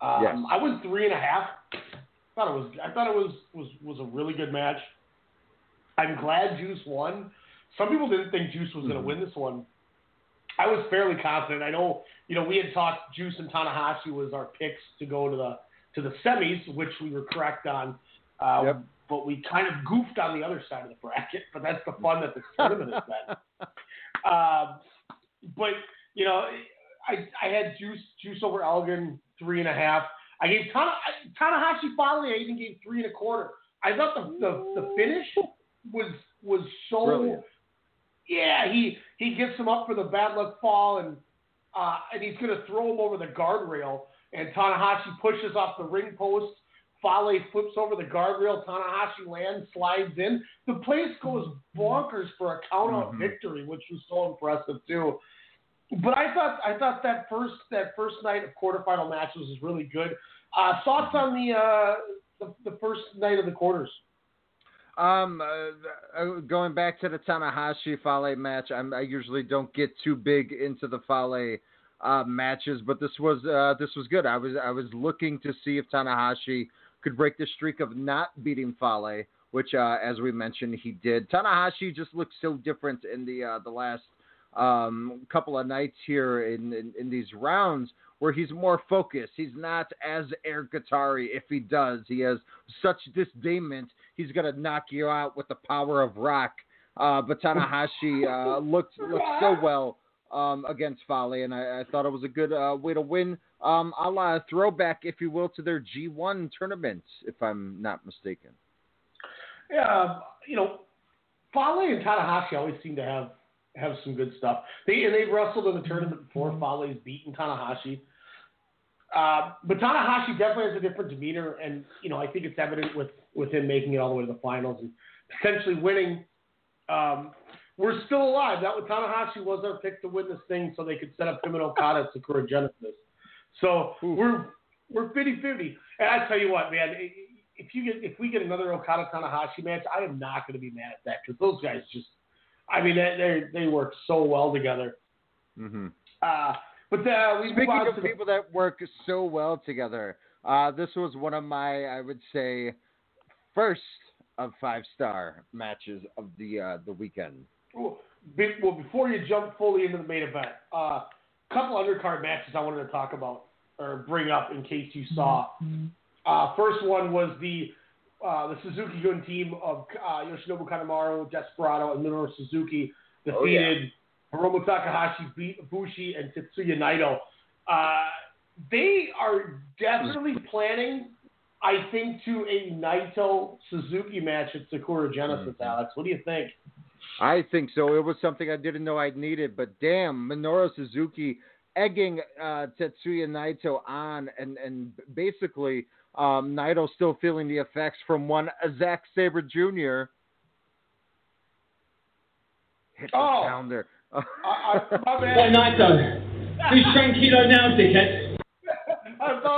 Um,
Yes.
I went three and a half. Thought it was I thought it was was was a really good match. I'm glad Juice won. Some people didn't think Juice was going to win this one. I was fairly confident. I know, you know, we had talked Juice and Tanahashi was our picks to go to the to the semis, which we were correct on. Uh,
Yep.
But we kind of goofed on the other side of the bracket. But that's the fun that this tournament has been. Um, but you know, I I had Juice Juice over Elgin three and a half. I gave Tana, Tanahashi Fale. I even gave three and a quarter. I thought the the, the finish was was so
Brilliant.
yeah. He he gets him up for the bad luck fall and uh, and he's gonna throw him over the guardrail. And Tanahashi pushes off the ring post. Fale flips over the guardrail. Tanahashi lands, slides in. The place goes bonkers for a count out
Mhm.
victory, which was so impressive too. But I thought I thought that first that first night of quarterfinal matches was really good. Uh, thoughts on the, uh, the the first night of the quarters?
Um, uh, uh, going back to the Tanahashi Fale match, I'm, I usually don't get too big into the Fale uh, matches, but this was uh, this was good. I was I was looking to see if Tanahashi could break the streak of not beating Fale, which, as we mentioned, he did. Tanahashi just looks so different in the the last um, couple of nights here in, in in these rounds where he's more focused. He's not as air guitar if he does. He has such disdainment. He's gonna knock you out with the power of rock. Uh, but Tanahashi uh, looked looked so well um, against Fale, and I, I thought it was a good uh, way to win. Um, a la throwback, if you will, to their G1 tournament, if I'm not mistaken.
Yeah, you know, Fale and Tanahashi always seem to have have some good stuff. They and they've wrestled in the tournament before. Fale's beaten Tanahashi. Uh, but Tanahashi definitely has a different demeanor, and you know I think it's evident with with him making it all the way to the finals and potentially winning. Um, we're still alive. That was Tanahashi was our pick to win this thing, so they could set up him and Okada at Sakura Genesis. So we're we're 50-50. And I tell you what, man, if you get if we get another Okada Tanahashi match, I am not going to be mad at that because those guys just, I mean, they they, they work so well together.
Mm-hmm.
Uh, but uh, we move
Speaking
on
of
to the-
people that work so well together, uh, this was one of my, I would say, first of five star matches of the uh, the weekend.
Well, be- well, before you jump fully into the main event, a uh, couple undercard matches I wanted to talk about or bring up in case you saw. Uh, first one was the uh, the Suzuki Gun team of uh, Yoshinobu Kanemaru, Desperado, and Minoru Suzuki
Oh, yeah.
defeated Hiromu Takahashi, Bushi, and Tetsuya Naito. Uh, they are definitely planning, I think, to a Naito Suzuki match at Sakura Genesis.
Mm-hmm.
Alex, what do you think?
I think so. It was something I didn't know I'd needed, but damn, Minoru Suzuki egging uh, Tetsuya Naito on, and and basically um, Naito still feeling the effects from one Zack Sabre Jr. Hit the
Oh.
pounder.
I, I, my bad.
Hey, Naito. Who's tranquilo now, dickhead?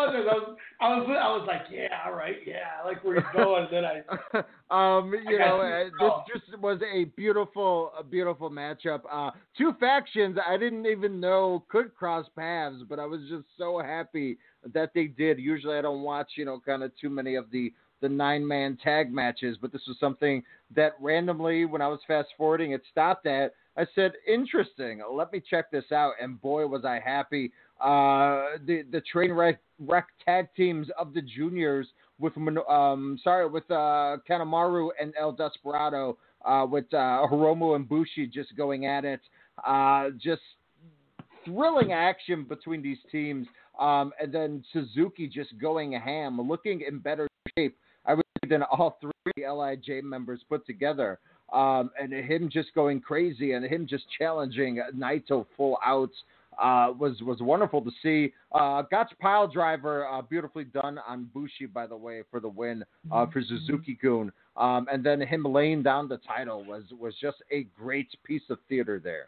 I apologize. I was, I was, I was like, yeah, all right, yeah, I like where he's going. And then I,
um, you
I
know, uh, this just was a beautiful, a beautiful matchup. Uh, two factions I didn't even know could cross paths, but I was just so happy that they did. Usually, I don't watch, you know, kind of too many of the the nine man tag matches, but this was something that randomly, when I was fast forwarding, it stopped at. I said, interesting. Let me check this out, and boy, was I happy. Uh, the the train wreck, wreck tag teams of the juniors with um sorry with uh Kanemaru and El Desperado uh with uh Hiromu and Bushi just going at it. Uh just thrilling action between these teams. Um and then Suzuki just going ham looking in better shape I would say than all three LIJ members put together. Um and him just going crazy and him just challenging Naito full out uh, was was wonderful to see. Uh, Gotch pile driver, uh, beautifully done on Bushi, by the way, for the win uh, for Suzuki Gun. Um, and then him laying down the title was was just a great piece of theater there.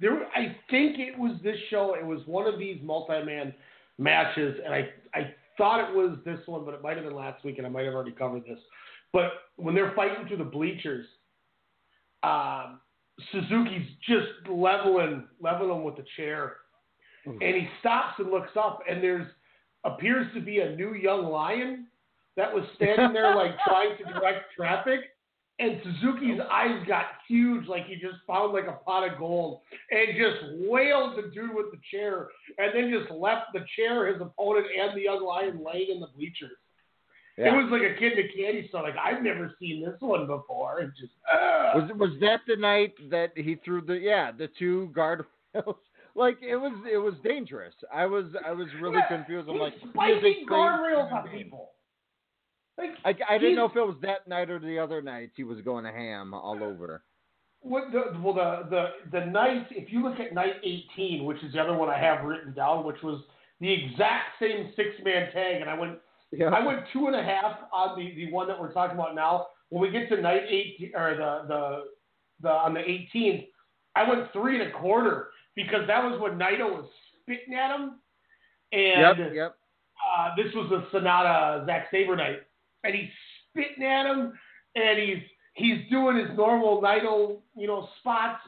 there, I think it was this show. It was one of these multi-man matches, and I, I thought it was this one, but it might have been last week, and I might have already covered this. But when they're fighting through the bleachers, um, Suzuki's just leveling, leveling him with the chair, hmm. and he stops and looks up, and there's appears to be a new young lion that was standing there like trying to direct traffic. And Suzuki's oh. eyes got huge, like he just found like a pot of gold, and just wailed the dude with the chair, and then just left the chair, his opponent, and the young lion laying in the bleachers. It was like a kid in a candy store. Like I've never seen this one before. It just uh,
Was was that the night that he threw the yeah the two guardrails? like it was it was dangerous. I was I was really confused. I'm like
he's
is
spiking guardrails on people. Like
I, I didn't know if it was that night or the other night he was going to ham all over.
What the, well, the, the, the night, if you look at night 18, which is the other one I have written down, which was the exact same six man tag, and I went,
Yeah.
I went two and a half on the, the one that we're talking about now. When we get to night 18, or the, the, the, on the 18th, I went three and a quarter because that was when Naito was spitting at him. And
yep, yep.
uh, this was the Sanada Zack Sabre night, and he's spitting at him, and he's he's doing his normal Naito, you know, spots,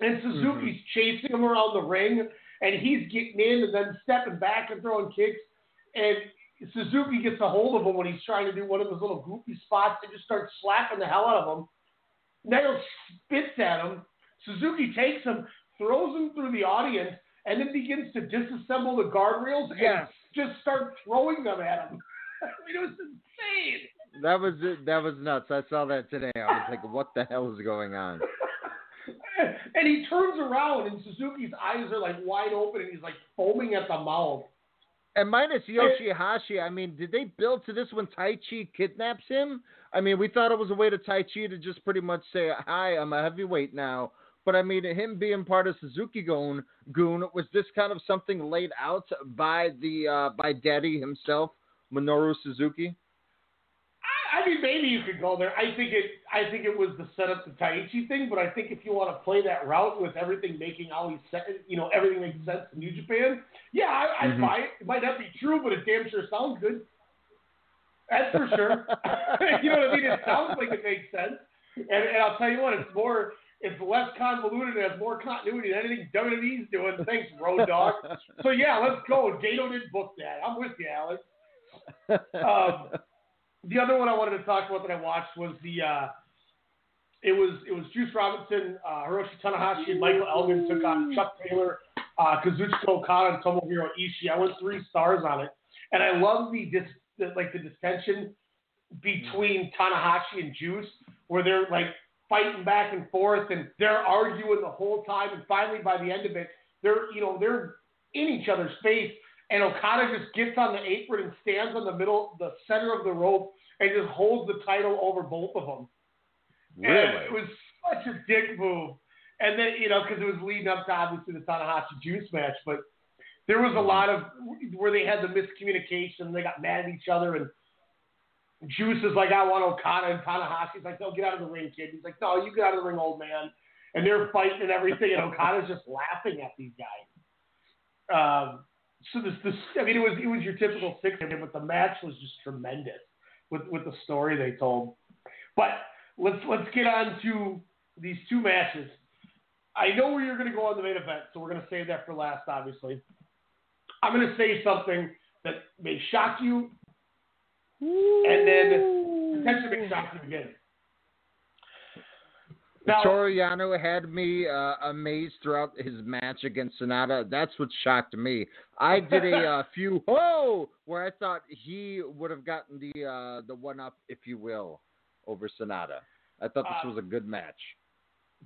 and Suzuki's chasing him around the ring, and he's getting in and then stepping back and throwing kicks, and Suzuki gets a hold of him when he's trying to do one of those little goofy spots and just starts slapping the hell out of him. Naito spits at him. Suzuki takes him, throws him through the audience, and then begins to disassemble the guardrails
Yes.
and just start throwing them at him. I mean, it was insane.
That was it. That was nuts. I saw that today. I was like, what the hell is going on?
And he turns around, and Suzuki's eyes are like wide open, and he's like foaming at the mouth.
And minus Yoshihashi, I mean, did they build to this when Tai Chi kidnaps him? I mean, we thought it was a way to Taichi to just pretty much say, "Hi, I'm a heavyweight now." But I mean, him being part of Suzuki Goon, Goon was this kind of something laid out by the uh, by Daddy himself, Minoru Suzuki?
I mean, maybe you could go there. I think it. I think it was the setup the Taichi thing, but I think if you want to play that route with everything making always sense, you know, everything makes sense in New Japan, yeah, I,
Mhm.
buy it. It might not be true, but it damn sure sounds good. That's for sure. you know what I mean? It sounds like it makes sense, and, and I'll tell you what, it's more, it's less convoluted and has more continuity than anything WWE's doing. Thanks, Road Dog. so yeah, let's go. Gedo did book that. I'm with you, Alex. Um, the other one I wanted to talk about that I watched was the uh, it was it was Juice Robinson, uh, Hiroshi Tanahashi, and Michael Elgin took on Chuck Taylor, uh, Kazuchika Okada, and Tomohiro Ishii. I went three stars on it, and I love the, dis, the like the dissension between Tanahashi and Juice, where they're like fighting back and forth, and they're arguing the whole time, and finally by the end of it, they're you know they're in each other's face, and Okada just gets on the apron and stands on the middle, the center of the rope, and just holds the title over both of them. And
Really?
it was such a dick move. And then, you know, because it was leading up to obviously the Tanahashi Juice match, but there was a lot of where they had the miscommunication. They got mad at each other, and Juice is like, I want Okada, and Tanahashi's like, No, get out of the ring, kid. He's like, No, you get out of the ring, old man. And they're fighting and everything, and Okada's just laughing at these guys. Um, so this, this, I mean, it was it was your typical six man, but the match was just tremendous with with the story they told. But let's let's get on to these two matches. I know where you're going to go on the main event, so we're going to save that for last, obviously. I'm going to say something that may shock you, and then potentially may shock you again. Now-
Toru Yano had me uh, amazed throughout his match against Sanada. That's what shocked me. I did a uh, few oh where I thought he would have gotten the uh, the one up, if you will, over Sanada. I thought this
Uh,
was a good match.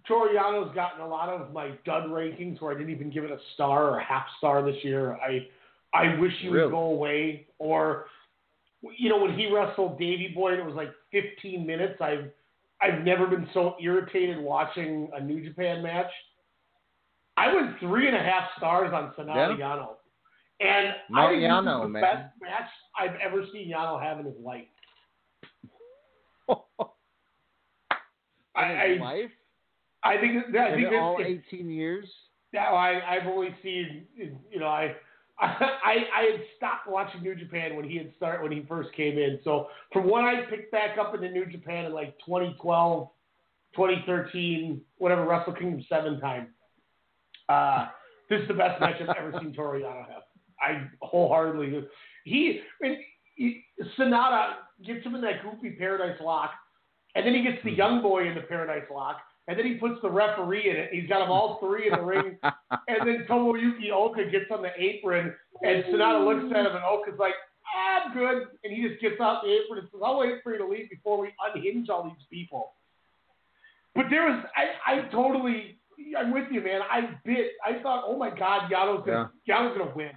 Toru Yano's gotten a lot of my dud rankings where I didn't even give it a star or a half star this year. I I wish he
Really?
would go away. Or you know, when he wrestled Davey Boy and it was like 15 minutes, I've I've never been so irritated watching a New Japan match. I went three and a half stars on Sanada
Yeah.
Yano. And
No,
I think
Yano,
the
man.
best match I've ever seen Yano have in his life. I,
In his
I,
life?
I think that, I
In
think that
all 18 years?
Well, I, I've only seen, you know, I, I, I had stopped watching New Japan when he had started when he first came in. So from when I picked back up into New Japan in like 2012, 2013, whatever Wrestle Kingdom seven time, uh, this is the best match I've ever seen Toru Yano have. I wholeheartedly. He, he, Sanada gets him in that goofy Paradise Lock, and then he gets the young boy in the Paradise Lock, and then he puts the referee in it. He's got them all three in the ring, and then Tomoyuki Oka gets on the apron, and Sanada looks at him, and Oka's like, ah, I'm good. And he just gets out the apron and says, I'll wait for you to leave before we unhinge all these people. But there was, I, I totally, I'm with you, man. I bit, I thought, oh my God, Yano's gonna, Yano's gonna win.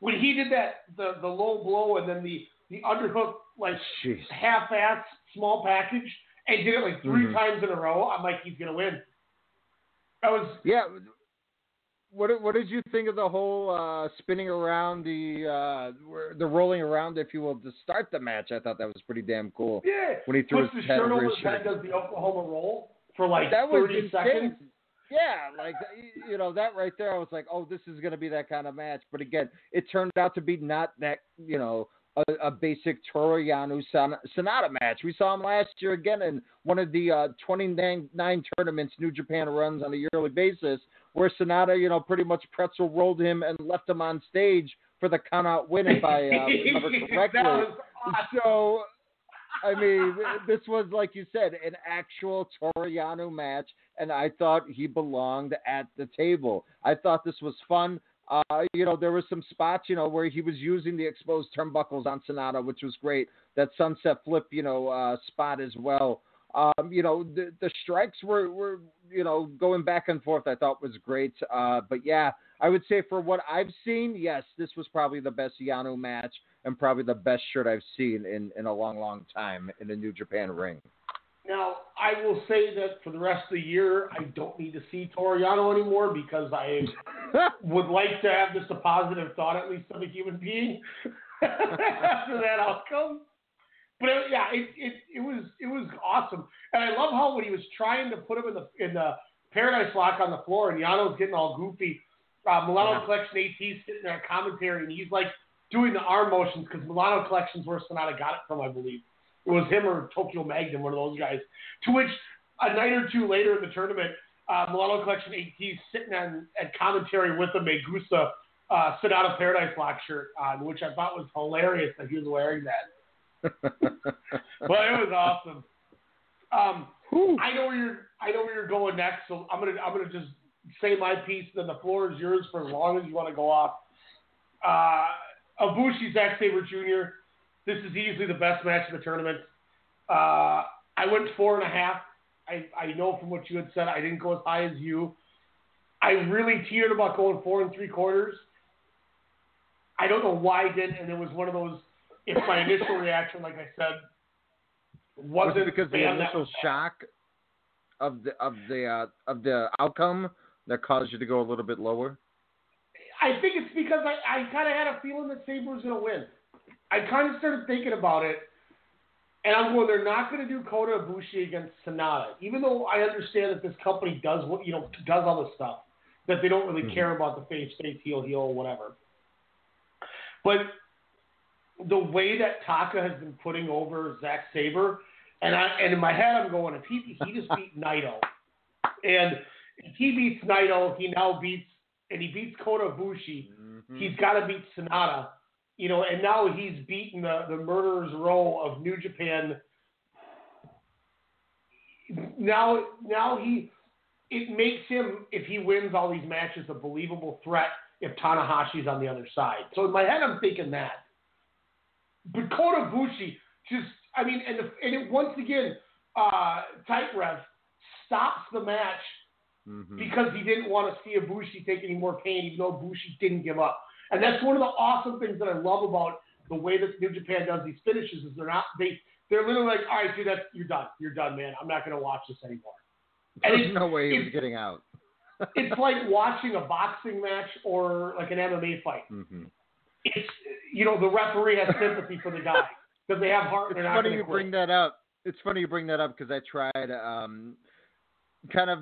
When he did that, the the low blow and then the the underhook, like half-ass small package, and did it like 3
Mhm.
times in a row, I'm like, he's gonna win. That was
Yeah. What what did you think of the whole uh, spinning around the uh, the rolling around, if you will, to start the match? I thought that was pretty damn cool.
Yeah.
When he threw
puts
his
the
head
shirt
over his
head, does the Oklahoma roll for like
That
30
insane.
seconds.
Yeah, like you know that right there. I was like, oh, this is going to be that kind of match. But again, it turned out to be not that you know a, a basic Toru Yano Sanada match. We saw him last year again in one of the uh, 29 tournaments New Japan runs on a yearly basis, where Sanada, you know, pretty much pretzel rolled him and left him on stage for the count out win, if I uh, remember correctly.
Awesome.
So, I mean, this was like you said, an actual Toru Yano match, and I thought he belonged at the table. I thought this was fun. Uh, you know, there were some spots, you know, where he was using the exposed turnbuckles on Sanada, which was great. That sunset flip, you know, uh, spot as well. Um, you know, the the strikes were, were, you know, going back and forth. I thought was great. Uh, but yeah, I would say for what I've seen, yes, this was probably the best Yano match and probably the best shirt I've seen in, in a long, long time in a New Japan ring.
Now, I will say that for the rest of the year, I don't need to see Toru Yano anymore because I would like to have just a positive thought, at least of a human being, after that outcome. But it, yeah, it, it it was it was awesome, and I love how when he was trying to put him in the in the paradise lock on the floor, and Yano's getting all goofy. Uh, Milano
Yeah.
Collection AT's sitting there commentary, and he's like doing the arm motions because Milano Collection's where Sanada got it from, I believe. It was him or Tokyo Magnum, one of those guys. To which a night or two later in the tournament, uh, Milano Collection AT's sitting on at commentary with a Megusa uh, Sanada Paradise Lock shirt on, which I thought was hilarious that he was wearing that. But it was awesome. Um, I know where you're. I know where you're going next, so I'm gonna. I'm gonna just say my piece. Then the floor is yours for as long as you want to go off. Uh, Ibushi Zack Sabre Jr. This is easily the best match of the tournament. Uh, I went four and a half. I, I know from what you had said, I didn't go as high as you. I really teetered about going four and three quarters. I don't know why I did, and it was one of those. If my initial reaction, like I said,
Was
wasn't
it because the
"Man, that
initial
was bad."
shock of the of the uh, of the outcome that caused you to go a little bit lower?
I think it's because I, I kind of had a feeling that Sabre was going to win. I kind of started thinking about it, and I'm going, they're not going to do Kota Ibushi against Sanada, even though I understand that this company does what you know does all this stuff, that they don't really mm-hmm. care about the face, face, heel, heel, or whatever. But the way that Taka has been putting over Zack Sabre, and I and in my head I'm going, if he he just beat Naito, and if he beats Naito, he now beats and he beats Kota Ibushi. Mm-hmm. He's got to beat Sanada, you know, and now he's beaten the the murderer's row of New Japan. Now, now he, it makes him if he wins all these matches a believable threat if Tanahashi's on the other side. So in my head, I'm thinking that. But Kota Ibushi just, I mean, and, the, and it, once again, uh, Tight Rev stops the match because he didn't want to see Ibushi take any more pain, even though Ibushi didn't give up. And that's one of the awesome things that I love about the way that New Japan does these finishes is they're not they they're literally like, all right, dude, that's you're done, you're done, man. I'm not gonna watch this anymore. And
There's no way he was getting out.
it's like watching a boxing match or like an MMA fight.
hmm
It's you know the referee has sympathy for the guy because they have heart. and
It's
They're not
funny you
quit.
bring that up. It's funny you bring that up because I tried um, kind of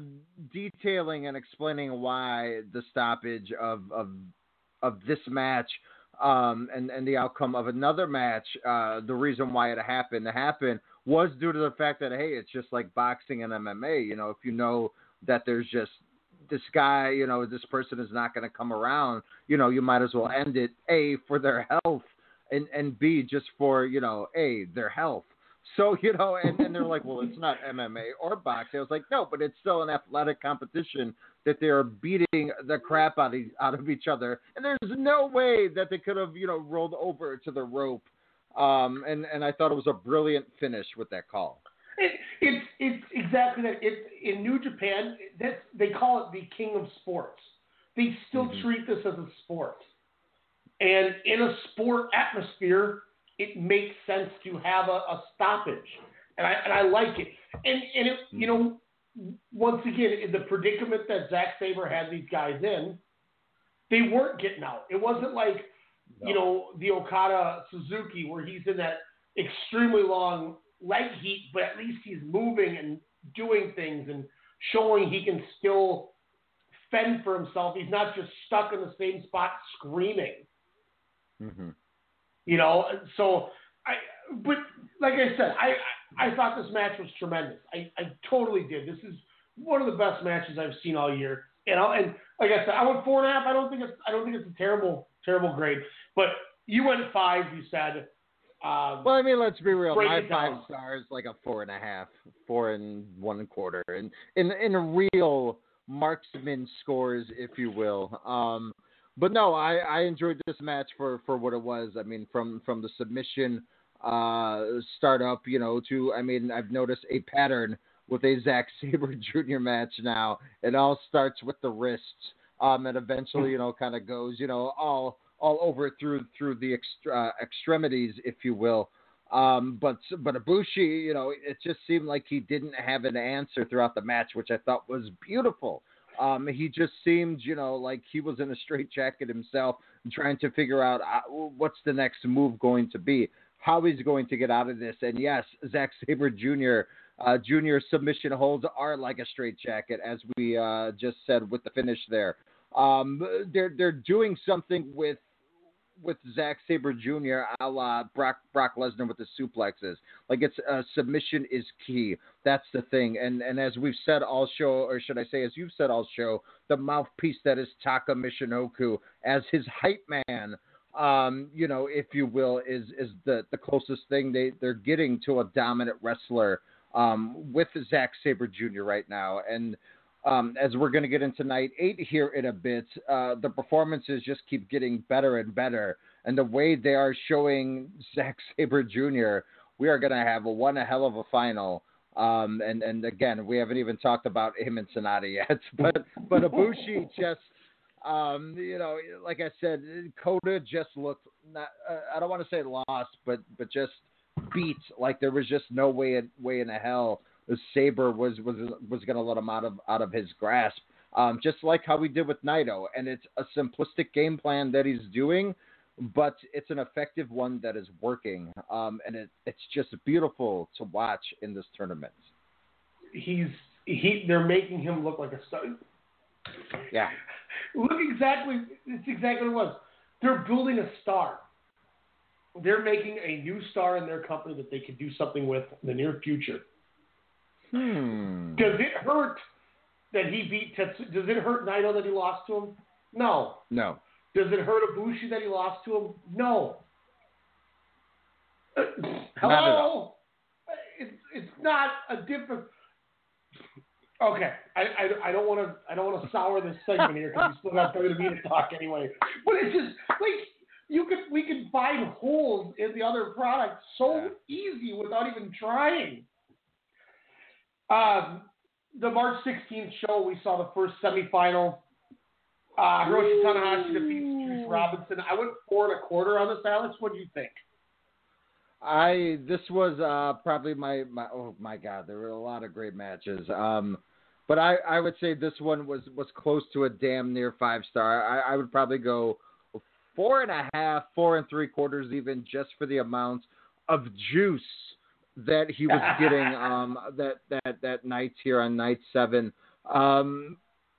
detailing and explaining why the stoppage of of of this match um, and and the outcome of another match. Uh, the reason why it happened to happen was due to the fact that hey, it's just like boxing and MMA. You know, if you know that there's just this guy, you know, this person is not going to come around, you know, you might as well end it a for their health and and b just for you know a their health. So you know, and, and they're like, well, it's not MMA or boxing. I was like, no, but it's still an athletic competition that they are beating the crap out of out of each other, and there's no way that they could have you know rolled over to the rope. Um, and and I thought it was a brilliant finish with that call.
It, it's it's exactly that. It's in New Japan. That's they call it the king of sports. They still
Mm-hmm.
treat this as a sport, and in a sport atmosphere, it makes sense to have a, a stoppage, and I and I like it. And and it, you know, once again, in the predicament that Zack Sabre had these guys in, they weren't getting out. It wasn't like you know the Okada Suzuki where he's in that extremely long leg heat, but at least he's moving and doing things and showing he can still fend for himself. He's not just stuck in the same spot screaming.
Mm-hmm.
You know, so I, but like I said, I I, I thought this match was tremendous. I, I totally did. This is one of the best matches I've seen all year. And I, and like I said, I went four and a half. I don't think it's I don't think it's a terrible terrible grade. But you went five. You said. Um,
Well, I mean, let's be real. My five stars like a four and a half, four and one quarter, and in in real marksman scores, if you will. Um, but no, I, I enjoyed this match for, for what it was. I mean, from from the submission uh, startup, you know, to I mean, I've noticed a pattern with a Zack Sabre Jr. match now. It all starts with the wrists, um, and eventually, you know, kind of goes, you know, all all over through through the extra, uh, extremities, if you will. Um, but but Ibushi, you know, it just seemed like he didn't have an answer throughout the match, which I thought was beautiful. Um, he just seemed, you know, like he was in a straitjacket himself, trying to figure out uh, what's the next move going to be, how he's going to get out of this. And yes, Zack Sabre Jr. Uh, junior submission holds are like a straitjacket, as we uh, just said with the finish there. Um, they're they're doing something with with Zack Sabre Jr. a la Brock Brock Lesnar with the suplexes. Like it's uh, submission is key. That's the thing. And and as we've said all show, or should I say, as you've said all show, the mouthpiece that is Taka Michinoku as his hype man. Um, you know, if you will, is is the the closest thing they they're getting to a dominant wrestler um, with Zack Sabre Jr. right now. And um, as we're going to get into night eight here in a bit, uh, the performances just keep getting better and better. And the way they are showing Zack Sabre Jr., we are going to have a one hell of a final. Um, and and again, we haven't even talked about him and Sanada yet, but but Ibushi just. Um, you know, like I said, Kota just looked not. Uh, I don't want to say lost, but but just beat. Like there was just no way way in the hell Sabre was was was going to let him out of out of his grasp. Um, just like how we did with Naito, and it's a simplistic game plan that he's doing, but it's an effective one that is working, um, and it, it's just beautiful to watch in this tournament.
He's he. They're making him look like a star.
Yeah.
Look exactly. It's exactly what it was. They're building a star. They're making a new star in their company that they could do something with in the near future.
Hmm.
Does it hurt that he beat Tetsu? Does it hurt Naito that he lost to him? No.
No.
Does it hurt Ibushi that he lost to him? No. Hello. It's it's not a different. Okay, I, I, I don't want to I don't want to sour this segment here because we still got WWE to talk anyway. But it's just like you could we could find holes in the other product so easy without even trying. Um, the March 16th show, we saw the first semifinal. Uh, Hiroshi Tanahashi defeats Juice Robinson. I went four and a quarter on this, Alex. What do you think?
I this was uh, probably my my oh my god there were a lot of great matches um but I, I would say this one was was close to a damn near five star I, I would probably go four and a half four and three quarters even just for the amount of juice that he was getting um that that that night here on night seven um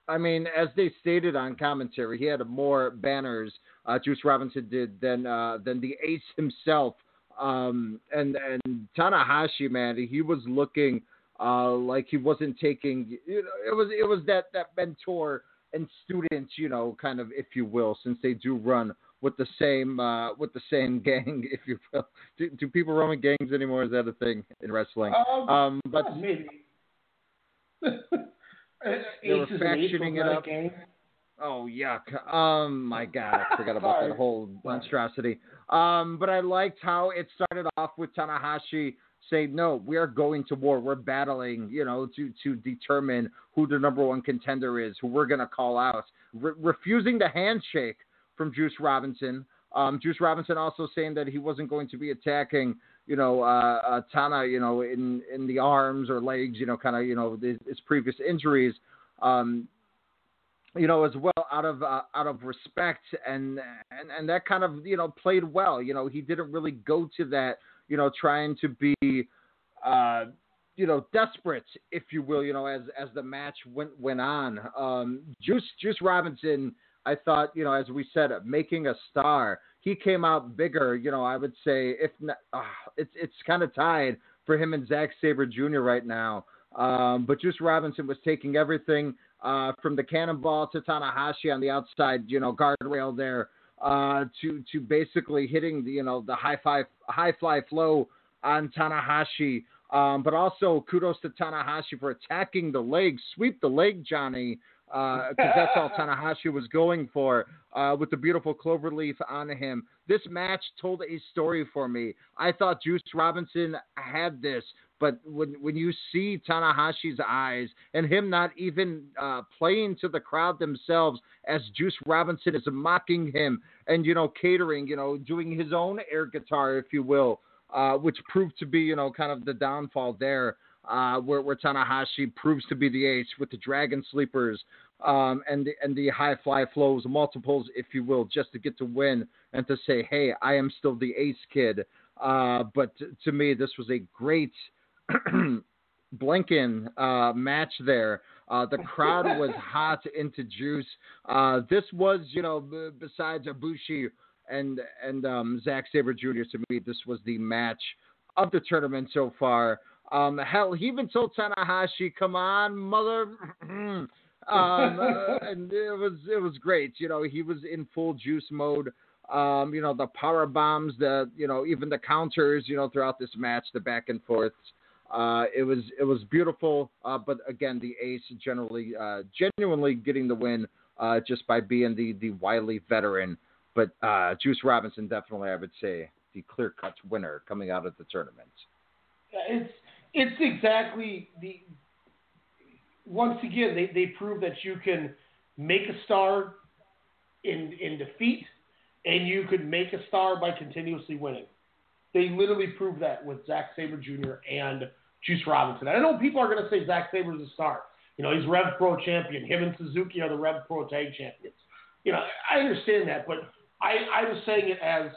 I mean, as they stated on commentary, he had more banners uh, Juice Robinson did than uh, than the Ace himself. Um, and and Tanahashi, man, he was looking uh, like he wasn't taking. You know, it was it was that that mentor and student, you know, kind of if you will, since they do run with the same uh, with the same gang, if you will. Do, do people run with gangs anymore? Is that a thing in wrestling?
Um,
Um, but
maybe.
they were
Aces and eights
factioning it up.
game.
Oh yuck! Um, my God, I forgot about that whole monstrosity. Um, but I liked how it started off with Tanahashi saying, "No, we are going to war. We're battling, you know, to to determine who the number one contender is, who we're gonna call out." Re- refusing the handshake from Juice Robinson. Um, Juice Robinson also saying that he wasn't going to be attacking, you know, uh, uh, Tana, you know, in in the arms or legs, you know, kind of, you know, his, his previous injuries. Um, you know, as well out of uh, out of respect and and and that kind of you know played well. You know, he didn't really go to that. You know, trying to be, uh, you know, desperate, if you will. You know, as as the match went went on. Um, Juice Juice Robinson, I thought, you know, as we said, making a star. He came out bigger. You know, I would say if not, uh, it's it's kind of tied for him and Zack Sabre Jr. right now. Um, but Juice Robinson was taking everything uh, from the cannonball to Tanahashi on the outside, you know, guardrail there, uh, to to basically hitting the you know the high five high fly flow on Tanahashi. Um, but also kudos to Tanahashi for attacking the leg, sweep the leg, Johnny, because that's all Tanahashi was going for uh, with the beautiful clover leaf on him. This match told a story for me. I thought Juice Robinson had this, but when when you see Tanahashi's eyes and him not even uh, playing to the crowd themselves as Juice Robinson is mocking him and you know catering, you know, doing his own air guitar, if you will. uh, which proved to be, you know, kind of the downfall there, uh, where, where Tanahashi proves to be the ace with the Dragon Sleepers um, and the, and the high fly flows, multiples, if you will, just to get to win and to say, hey, I am still the ace kid. Uh, but t- to me, this was a great Blinken uh, match there. Uh, the crowd was hot into juice. Uh, this was, you know, b- besides Ibushi and and um, Zack Sabre Jr. To me, this was the match of the tournament so far. Um, hell, he even told Tanahashi, "Come on, mother." um, uh, and it was it was great. You know, he was in full juice mode. Um, you know, the power bombs, the you know, even the counters. You know, throughout this match, the back and forths. Uh, it was it was beautiful, uh, but again, the ace generally uh, genuinely getting the win uh, just by being the the wily veteran. But uh, Juice Robinson definitely, I would say, the clear cut winner coming out of the tournament.
It's it's exactly the. Once again, they they prove that you can make a star in in defeat, and you could make a star by continuously winning. They literally proved that with Zack Sabre Jr. and Juice Robinson. I know people are going to say Zack Sabre's a star. You know, he's Rev Pro champion. Him and Suzuki are the Rev Pro tag champions. You know, I understand that, but I, I was saying it as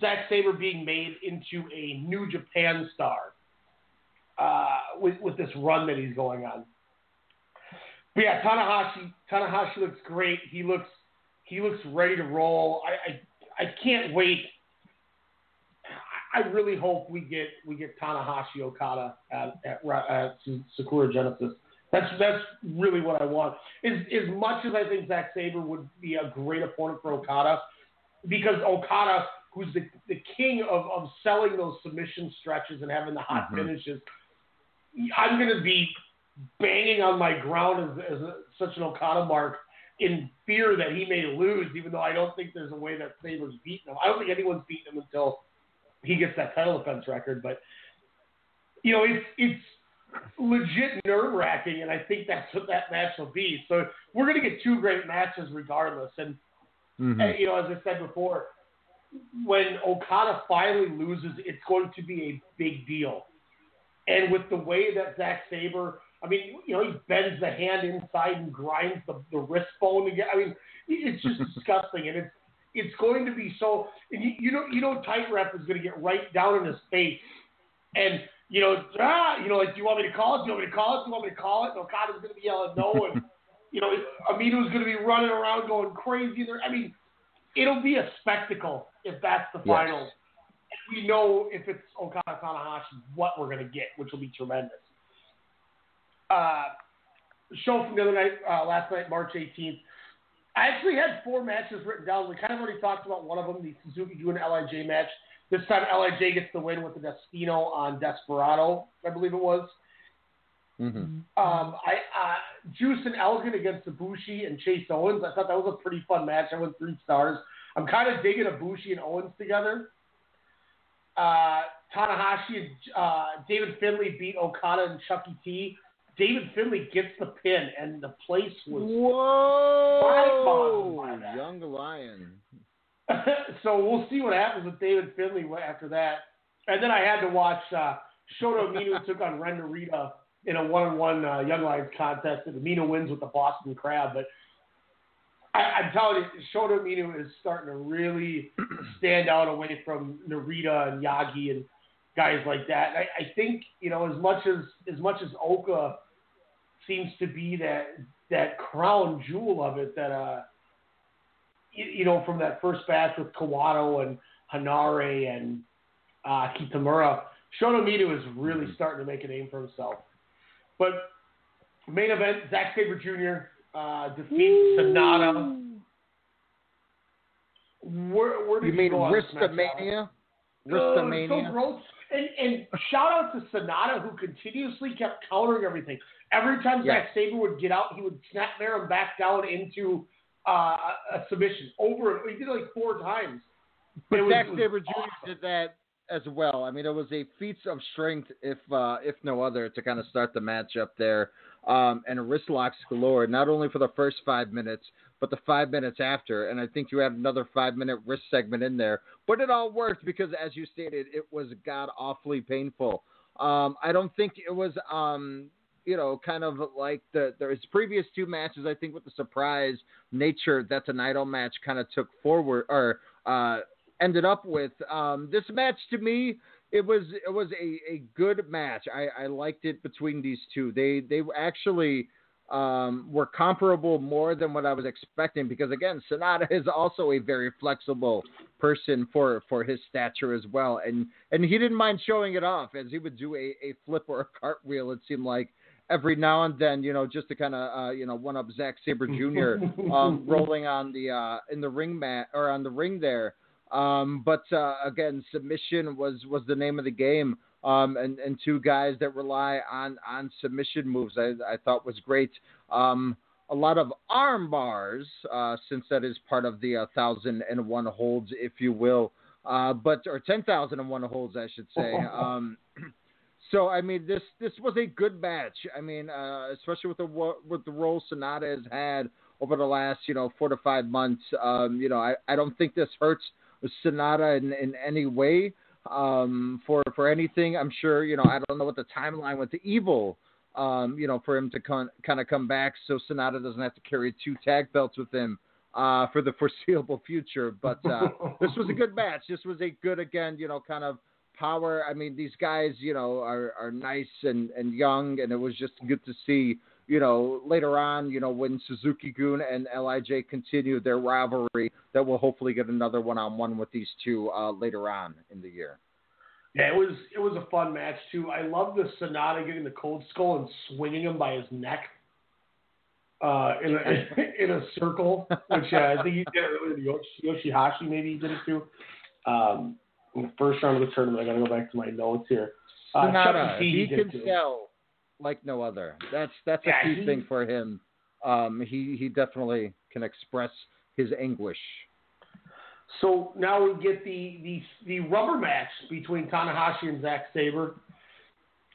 Zack Sabre being made into a New Japan star uh, with with this run that he's going on. But yeah, Tanahashi Tanahashi looks great. He looks he looks ready to roll. I I, I can't wait. I really hope we get we get Tanahashi Okada at at, at Sakura Genesis. That's that's really what I want. As as much as I think Zack Sabre would be a great opponent for Okada, because Okada, who's the the king of, of selling those submission stretches and having the hot
Mhm.
finishes, I'm going to be banging on my ground as, as a, such an Okada mark in fear that he may lose, even though I don't think there's a way that Sabre's beaten him. I don't think anyone's beaten him until he gets that title defense record. But you know, it's it's legit nerve wracking, and I think that's what that match will be. So we're going to get two great matches regardless. And
Mm-hmm.
and, you know, as I said before, when Okada finally loses, it's going to be a big deal. And with the way that Zack Sabre, I mean, you know, he bends the hand inside and grinds the, the wrist bone again. I mean, it's just disgusting, and it's it's going to be so. And you, you know, you know, tight rep is going to get right down in his face, and you know, ah, you know, like, do you want me to call it? Do you want me to call it? Do you want me to call it? And Okada's going to be yelling no, and you know, Amino's going to be running around going crazy. There, I mean, it'll be a spectacle if that's the finals. We know if it's Okada Tanahashi what we're going to get, which will be tremendous. Uh, show from the other night, uh, last night, March 18th. I actually had four matches written down. We kind of already talked about one of them, the Suzuki Gun Lij match. This time, Lij gets the win with the Destino on Desperado, I believe it was.
Mm-hmm.
Um, I uh, Juice and Elgin against Ibushi and Chase Owens. I thought that was a pretty fun match. I went three stars. I'm kind of digging Ibushi and Owens together. Uh, Tanahashi and uh, David Finley beat Okada and Chucky T. David Finley gets the pin, and the place was
Whoa,
mind-boggling by that.
young lion.
so we'll see what happens with David Finley after that. And then I had to watch uh, Shota Umino took on Ren Narita in a one-on-one uh, Young Lions contest, and Umino wins with the Boston Crab. But I, I'm telling you, Shota Umino is starting to really stand out away from Narita and Yagi and guys like that. And I, I think you know as much as as much as Oka seems to be that that crown jewel of it that uh you, you know from that first batch with Kawato and Hanare and uh, Kitamura, Shota Umino is really starting to make a name for himself. But main event, Zack Sabre Jr. Uh, defeats Sanada. Where, where did
You mean
go on this match, Alex?
Ristamania?
Oh, so gross. And, and shout out to Sanada who continuously kept countering everything. Every time. Zack Sabre would get out, he would snap him back down into uh, a submission. Over, he did it like four times.
But
was-
Zack
it was
Sabre Jr.
awesome.
did that as well. I mean, it was a feat of strength, if uh, if no other, to kind of start the matchup there. Um, and wrist locks galore, not only for the first five minutes, but the five minutes after. And I think you had another five minute wrist segment in there. But it all worked because, as you stated, it was god awfully painful. Um, I don't think it was, um, you know, kind of like the there's previous two matches. I think with the surprise nature that the Idol match kind of took forward or uh, ended up with. Um, this match to me, it was it was a, a good match. I, I liked it between these two. They they actually um, were comparable more than what I was expecting because again, Sanada is also a very flexible person for for his stature as well, and and he didn't mind showing it off as he would do a, a flip or a cartwheel. It seemed like every now and then, you know, just to kind of uh, you know one up Zack Sabre Jr. um, rolling on the uh, in the ring mat or on the ring there. Um, but uh, again, submission was was the name of the game. Um, and, and two guys that rely on on submission moves. I, I thought was great. Um, a lot of arm bars, uh, since that is part of the uh, thousand and one holds, if you will, uh, but or ten thousand and one holds, I should say. Um, so I mean, this this was a good match. I mean, uh, especially with the with the role Sanada has had over the last you know four to five months. Um, you know, I, I don't think this hurts Sanada in, in any way um, for for anything. I'm sure you know. I don't know what the timeline with the evil. Um, you know, for him to con- kind of come back, so Sanada doesn't have to carry two tag belts with him uh, for the foreseeable future. But uh, this was a good match. This was a good, again, you know, kind of power. I mean, these guys, you know, are are nice and and young, and it was just good to see. You know, later on, you know, when Suzuki Gun and Lij continue their rivalry, that we'll hopefully get another one-on-one with these two uh, later on in the year.
Yeah, it was it was a fun match too. I love the Sanada getting the cold skull and swinging him by his neck uh, in a in a circle, which uh, I think he did it with Yoshi, Yoshihashi. Maybe he did it too. Um, in the first round of the tournament, I got to go back to my notes here. Uh, Sanada,
he
did
can sell like no other. That's that's a
Yeah,
key
he-
thing for him. Um, he he definitely can express his anguish.
So now we get the the the rubber match between Tanahashi and Zack Sabre.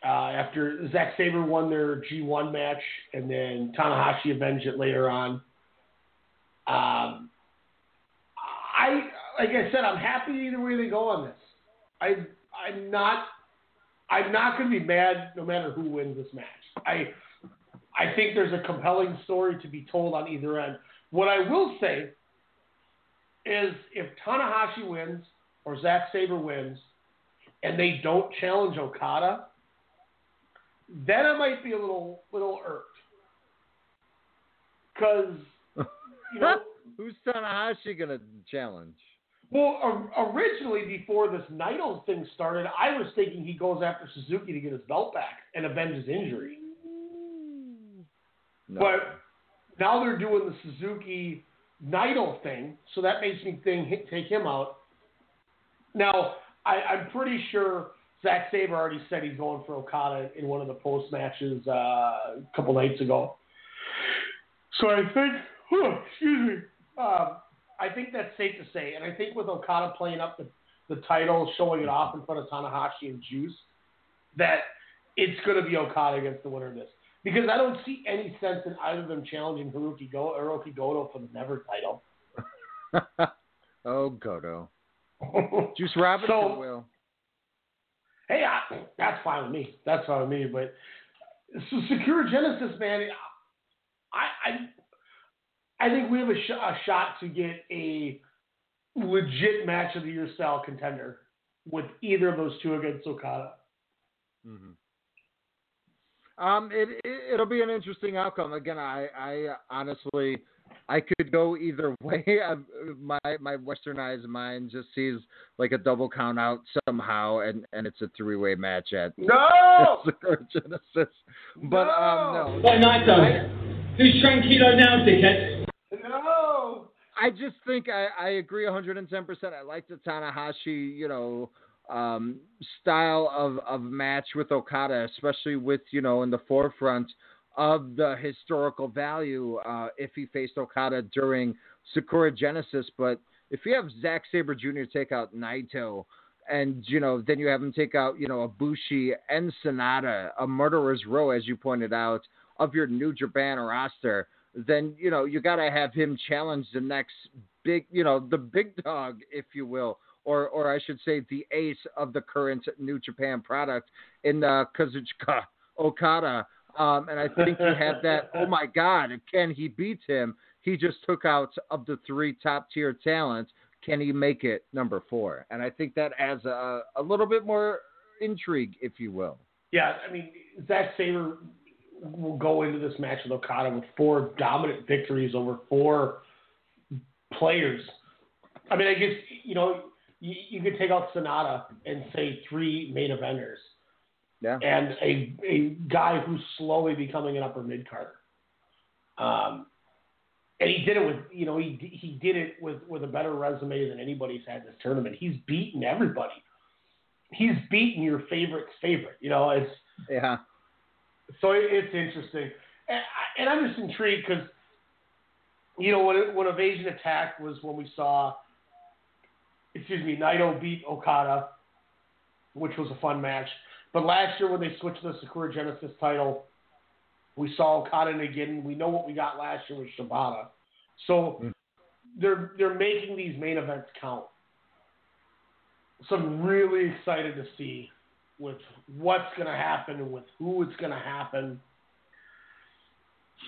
Uh, after Zack Sabre won their G1 match, and then Tanahashi avenged it later on. Um, I like I said, I'm happy either way they go on this. I I'm not I'm not going to be mad no matter who wins this match. I I think there's a compelling story to be told on either end. What I will say is if Tanahashi wins or Zack Sabre wins and they don't challenge Okada, then I might be a little little irked. Because you know,
Who's Tanahashi gonna challenge?
Well, originally before this Naito thing started, I was thinking he goes after Suzuki to get his belt back and avenge his injury.
No.
But now they're doing the Suzuki Naito thing, so that makes me think take him out. Now, I, I'm pretty sure Zack Sabre already said he's going for Okada in one of the post matches uh, a couple nights ago. So I think, whew, excuse me, um, I think that's safe to say. And I think with Okada playing up the, the title, showing it off in front of Tanahashi and Juice, that it's going to be Okada against the winner of this. Because I don't see any sense in either of them challenging Haruki Go Hiroki Goto for the Never title.
oh, Goto. Juice Robinson
So-
will.
Hey, I, that's fine with me. That's fine with me. But so Sakura Genesis, man, I I, I think we have a, sh- a shot to get a legit match of the year style contender with either of those two against Okada.
Mhm. Um, it, it it'll be an interesting outcome. Again, I I honestly I could go either way. I, my my westernized mind just sees like a double count out somehow, and and it's a three way match at
No!
Genesis. But um no.
What Naito? Who's tranquilo now, dickhead?
No.
I just think I, I agree 110%. I like the Tanahashi, you know, um, style of, of match with Okada, especially with, you know, in the forefront of the historical value uh, if he faced Okada during Sakura Genesis. But if you have Zack Sabre Jr. take out Naito and you know, then you have him take out, you know, Ibushi and Sanada, a murderer's row, as you pointed out, of your New Japan roster. Then you know you got to have him challenge the next big, you know, the big dog, if you will, or or I should say the ace of the current New Japan product in uh, Kazuchika Okada. Um, and I think you have that. Oh my God, can he beat him? He just took out of the three top tier talents. Can he make it number four? And I think that adds a, a little bit more intrigue, if you will.
Yeah, I mean, Zack Sabre will go into this match with Okada with four dominant victories over four players. I mean, I guess, you know, you, you could take out Sanada and say three main eventers
Yeah.
and a, a guy who's slowly becoming an upper mid carder. Um, and he did it with, you know, he he did it with with a better resume than anybody's had this tournament. He's beaten everybody. He's beaten your favorite's favorite. You know, it's
Yeah.
So it's interesting, and, I'm just intrigued because, you know, when when Invasion Attack was when we saw, excuse me, Naito beat Okada, which was a fun match. But last year when they switched the Sakura Genesis title, we saw Okada and again. We know what we got last year with Shibata, so hmm. they're they're making these main events count. So I'm really excited to see with what's going to happen and with who it's going to happen.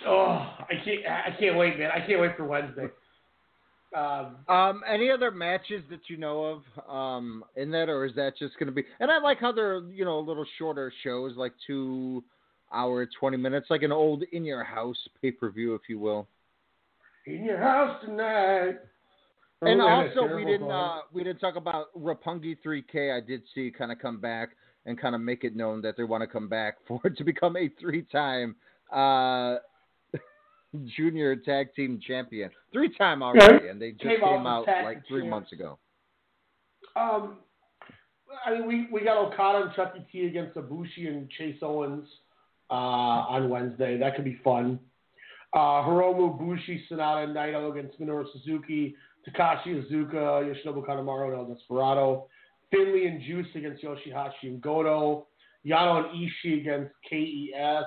Oh, I can't! I can't wait, man! I can't wait for Wednesday. Um,
Um, any other matches that you know of um, in that, or is that just going to be? And I like how they're you know a little shorter shows, like two hour, twenty minutes, like an old in your house pay per view, if you will.
in your house tonight.
And
Oh,
also, we didn't uh, we didn't talk about Roppongi 3K. I did see kind of come back and kind of make it known that they want to come back for to become a three time uh, junior tag team champion, three time already, and they just
Came
came,
out
out
as tag
like three months ago.
Um, I mean, we, we got Okada and Chucky T against Ibushi and Chase Owens uh, on Wednesday. That could be fun. Uh, Hiromu Bushi, Sanada, and Naito against Minoru Suzuki, Takashi Iizuka, Yoshinobu Kanemaru, and El Desperado. Finley and Juice against Yoshihashi and Goto. Yano and Ishii against KES.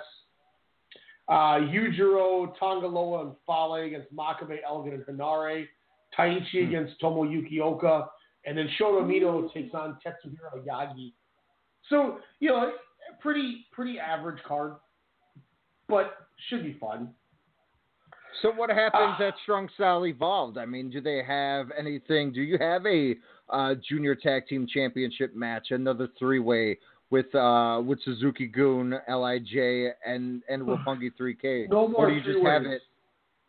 Uh, Yujiro, Tonga Loa, and Fale against Makabe, Elgin, and Hanare. Taichi against Tomoyuki Oka. And then Shota Umino takes on Tetsuhiro Yagi. So, you know, pretty pretty average card, but should be fun.
So what happens at Strong Style Evolved? I mean, do they have anything? Do you have a uh, junior tag team championship match, another three way with uh, with Suzuki Gun, Lij, and and Roppongi 3K?
No more
or do you just have it?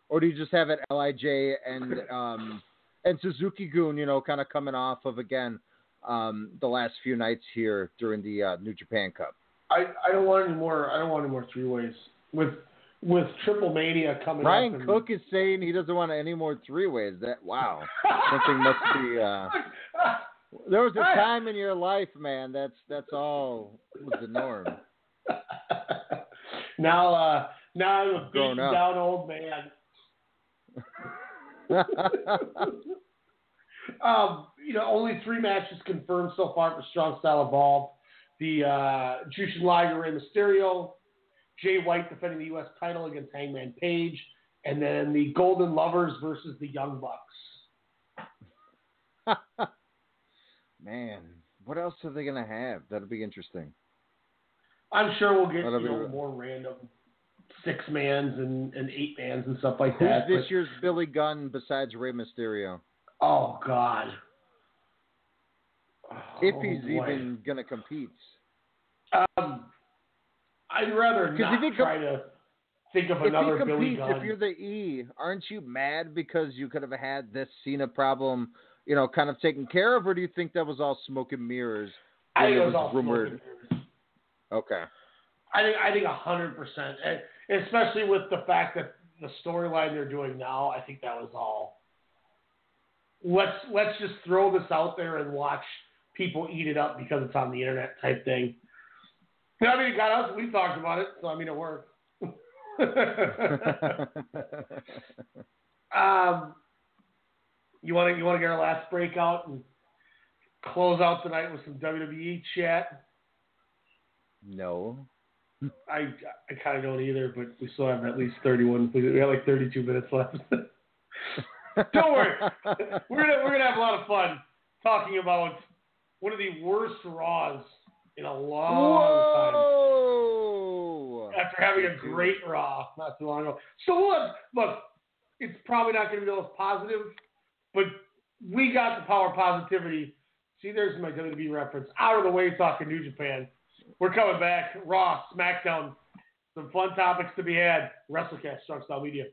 Or do you just have it Lij and um, and Suzuki Gun? You know, kind of coming off of again um, the last few nights here during the uh, New Japan Cup.
I, I don't want any more. I don't want any more three ways with with Triple Mania coming
Ryan
up. and-
Cook is saying he doesn't want any more three ways. That wow, something must be. Uh, there was a time in your life, man. That's that's all was the norm.
now, uh, now I'm a beaten down old man. Um, you know, only three matches confirmed so far for Strong Style Evolved. The uh, Jushin Liger Rey Mysterio, Jay White defending the U.S. title against Hangman Page, and then the Golden Lovers versus the Young Bucks.
man, what else are they gonna have? That'll be interesting.
I'm sure we'll get you know, more random six mans and, and eight mans and stuff like
Who's
that.
this
but-
year's Billy Gunn besides Rey Mysterio?
oh God.
If
Oh,
he's
boy.
even gonna compete.
Um, I'd rather not
if he com-
try to think of
If
another
he
Billy
competes,
Gunn.
if you're the E, aren't you mad because you could have had this Cena problem, you know, kind of taken care of, or do you think that was all smoke and mirrors?
I think it
it
was all smoke
rumored?
and mirrors.
Okay.
I think I think a hundred percent, especially with the fact that the storyline they're doing now. I think that was all. Let's let's just throw this out there and watch people eat it up because it's on the internet type thing. I mean, it got us. We talked about it, so I mean, it worked. um, you want to you want to get our last breakout and close out the night with some WWE chat.
No.
I I kind of don't either, but we still have at least 31. We got like 32 minutes left. don't worry, we're gonna we're gonna have a lot of fun talking about one of the worst Raws in a long
Whoa!
time. After having a great Raw not too long ago. So look, look, it's probably not going to be the most positive, but we got the power of positivity. See, there's my WWE reference. Out of the way, talking New Japan. We're coming back. Raw, SmackDown, some fun topics to be had. WrestleCast, Strong Style Media.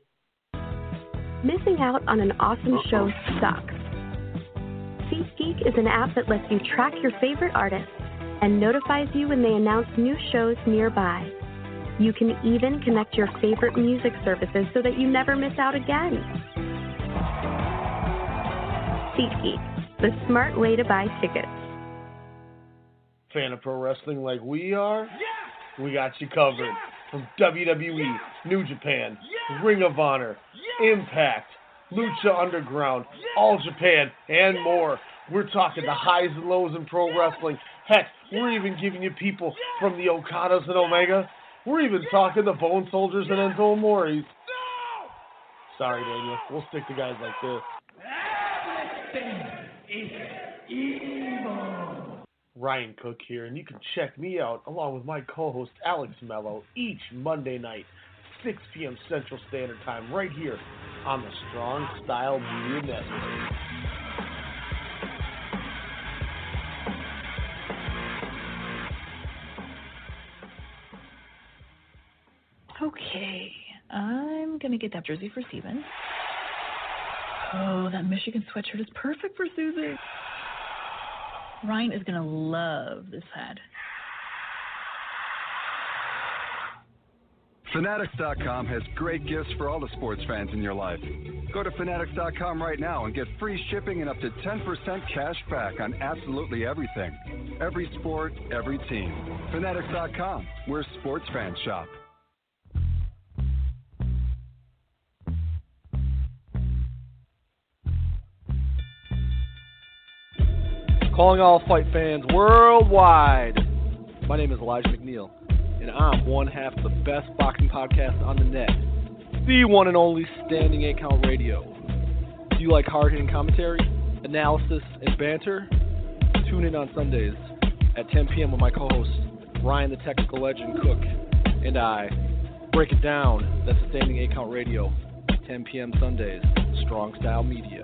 Missing out on an awesome show sucks. SeatGeek is an app that lets you track your favorite artists and notifies you when they announce new shows nearby. You can even connect your favorite music services so that you never miss out again. SeatGeek, the smart way to buy tickets.
Fan of pro wrestling like we are? We got you covered. From WWE, New Japan, Ring of Honor, Impact, Lucha Underground, All Japan, and more. We're talking the highs and lows in pro wrestling. Heck, we're even giving you people from the Okadas and Omega. We're even talking the Bone Soldiers and Enzo Amores. Sorry, Daniel. We'll stick to guys like this. Ryan Cook here, and you can check me out along with my co-host Alex Mello each Monday night, 6 p.m. Central Standard Time, right here on the Strong Style Media Network.
Okay, I'm gonna get that jersey for Steven. Oh, that Michigan sweatshirt is perfect for Susie. Ryan is gonna love this hat.
Fanatics.com has great gifts for all the sports fans in your life. Go to Fanatics.com right now and get free shipping and up to 10% cash back on absolutely everything. Every sport, every team. Fanatics.com, where sports fans shop.
Calling all fight fans worldwide. My name is Elijah McNeil, and I'm one half of the best boxing podcast on the net, the one and only Standing Eight Count Radio. Do you like hard hitting commentary, analysis, and banter? Tune in on Sundays at 10 p.m. with my co host, Ryan the Technical Legend Cook, and I. Break it down. That's Standing Eight Count Radio, 10 p.m. Sundays, Strong Style Media.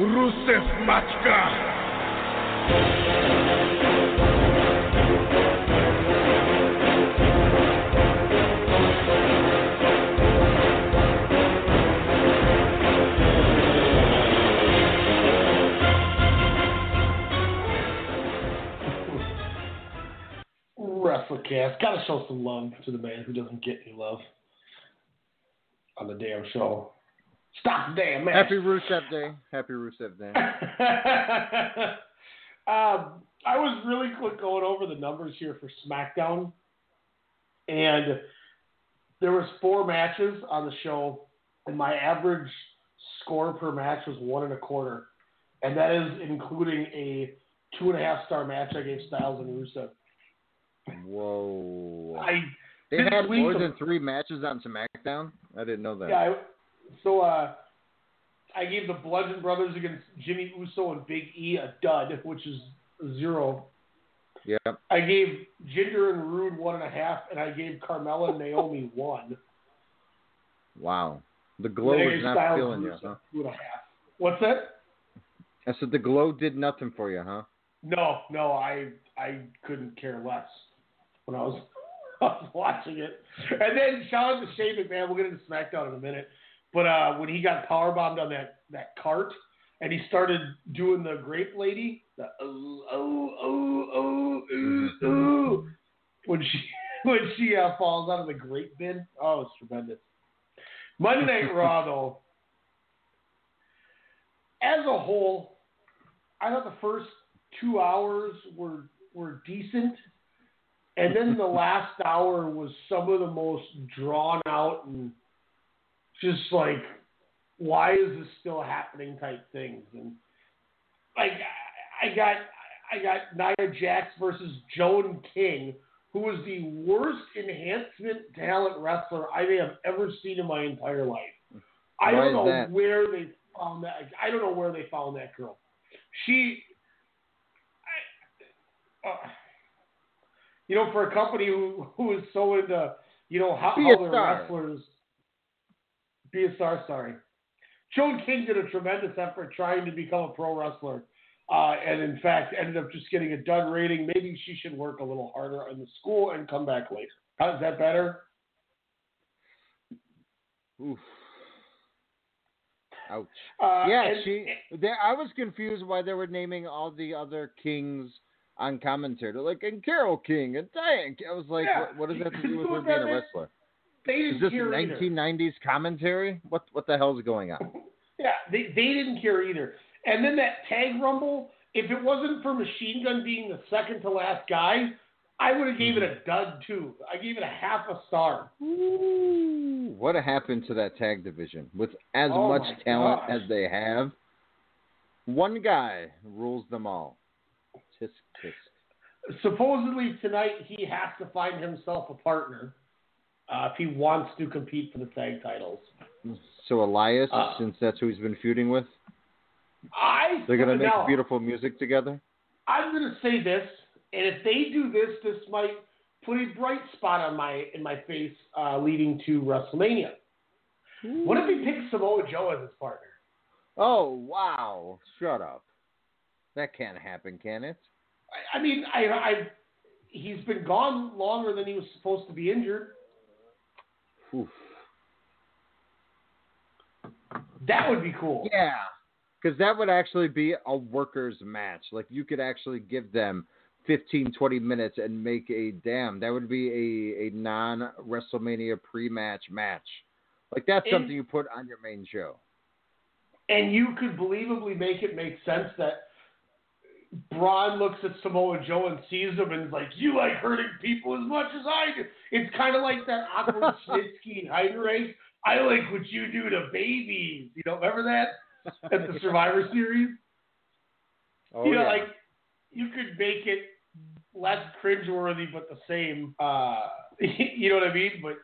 Rusev Machka.
WrestleCast. Gotta show some love to the man who doesn't get any love on the damn show. Stop the damn man.
Happy Rusev Day. Happy Rusev Day.
um, I was really quick going over the numbers here for SmackDown, and there was four matches on the show, and my average score per match was one and a quarter, and that is including a two and a half star match I gave Styles and Rusev.
Whoa.
I
They had more than three matches on SmackDown? I didn't know that.
Yeah, I, so uh, I gave the Bludgeon Brothers against Jimmy Uso and Big E a dud, which is zero.
Yep.
I gave Jinder and Roode one and a half, and I gave Carmella and Naomi one.
Wow. The glow
And I
was
gave
not
Styles
feeling you, huh?
two and a half. What's that?
I said the glow did nothing for you, huh?
No, no, I I couldn't care less. when I was, I was watching it. And then shout out to Shane McMahon. We'll get into SmackDown in a minute. But uh, when he got power bombed on that that cart, and he started doing the grape lady, the oh oh oh oh ooh ooh, when she when she uh, falls out of the grape bin. Oh, it's tremendous. Monday Night Raw though, as a whole, I thought the first two hours were were decent, and then the last hour was some of the most drawn out and just like why is this still happening type things and like I got I got Nia Jax versus Joan King, who was the worst enhancement talent wrestler I may have ever seen in my entire life. I don't know
that?
where they found that. I don't know where they found that girl. She, I, uh, you know, for a company who who is so into you know how, how their
star.
wrestlers be a star. Sorry, Joan King did a tremendous effort trying to become a pro wrestler, uh, and in fact ended up just getting a dud rating. Maybe she should work a little harder in the school and come back later. How's that better?
Oof. Ouch.
Uh,
yeah,
and-
she. There, I was confused why they were naming all the other kings on commentary. Like, and Carole King and Diane. I was like,
Yeah.
what, what does that have to do with her being a wrestler?
They
Is
didn't
this
care either.
1990s commentary? What what the hell's going on?
Yeah, they, they didn't care either. And then that tag rumble, if it wasn't for Machine Gun being the second to last guy, I would have gave it a mm-hmm. dud too. I gave it a half a star.
Ooh, what happened to that tag division with as
Oh
much talent
gosh.
as they have? One guy rules them all. Tisk tisk.
Supposedly tonight he has to find himself a partner uh, if he wants to compete for the tag titles.
So Elias,
Uh,
since that's who he's been feuding with,
I
they're gonna make
now,
beautiful music together.
I'm gonna say this, and if they do this, this might put a bright spot on my in my face uh, leading to WrestleMania. What if he picks Samoa Joe as his partner?
Oh wow! Shut up. That can't happen, can it?
I, I mean, I, I he's been gone longer than he was supposed to be injured.
Oof.
That would be cool.
Yeah, because that would actually be a workers' match. Like you could actually give them 15, 20 minutes and make a damn. That would be a, a non WrestleMania pre match match. Like that's
And-
something you put on your main show.
And you could believably make it make sense that Braun looks at Samoa Joe and sees him and is like, "You like hurting people as much as I do." It's kind of like that awkward Snitsky and race. I like what you do to babies. You know, remember that at the Survivor Series?
Oh,
you know,
yeah.
like you could make it less cringeworthy but the same. Uh, you know what I mean? But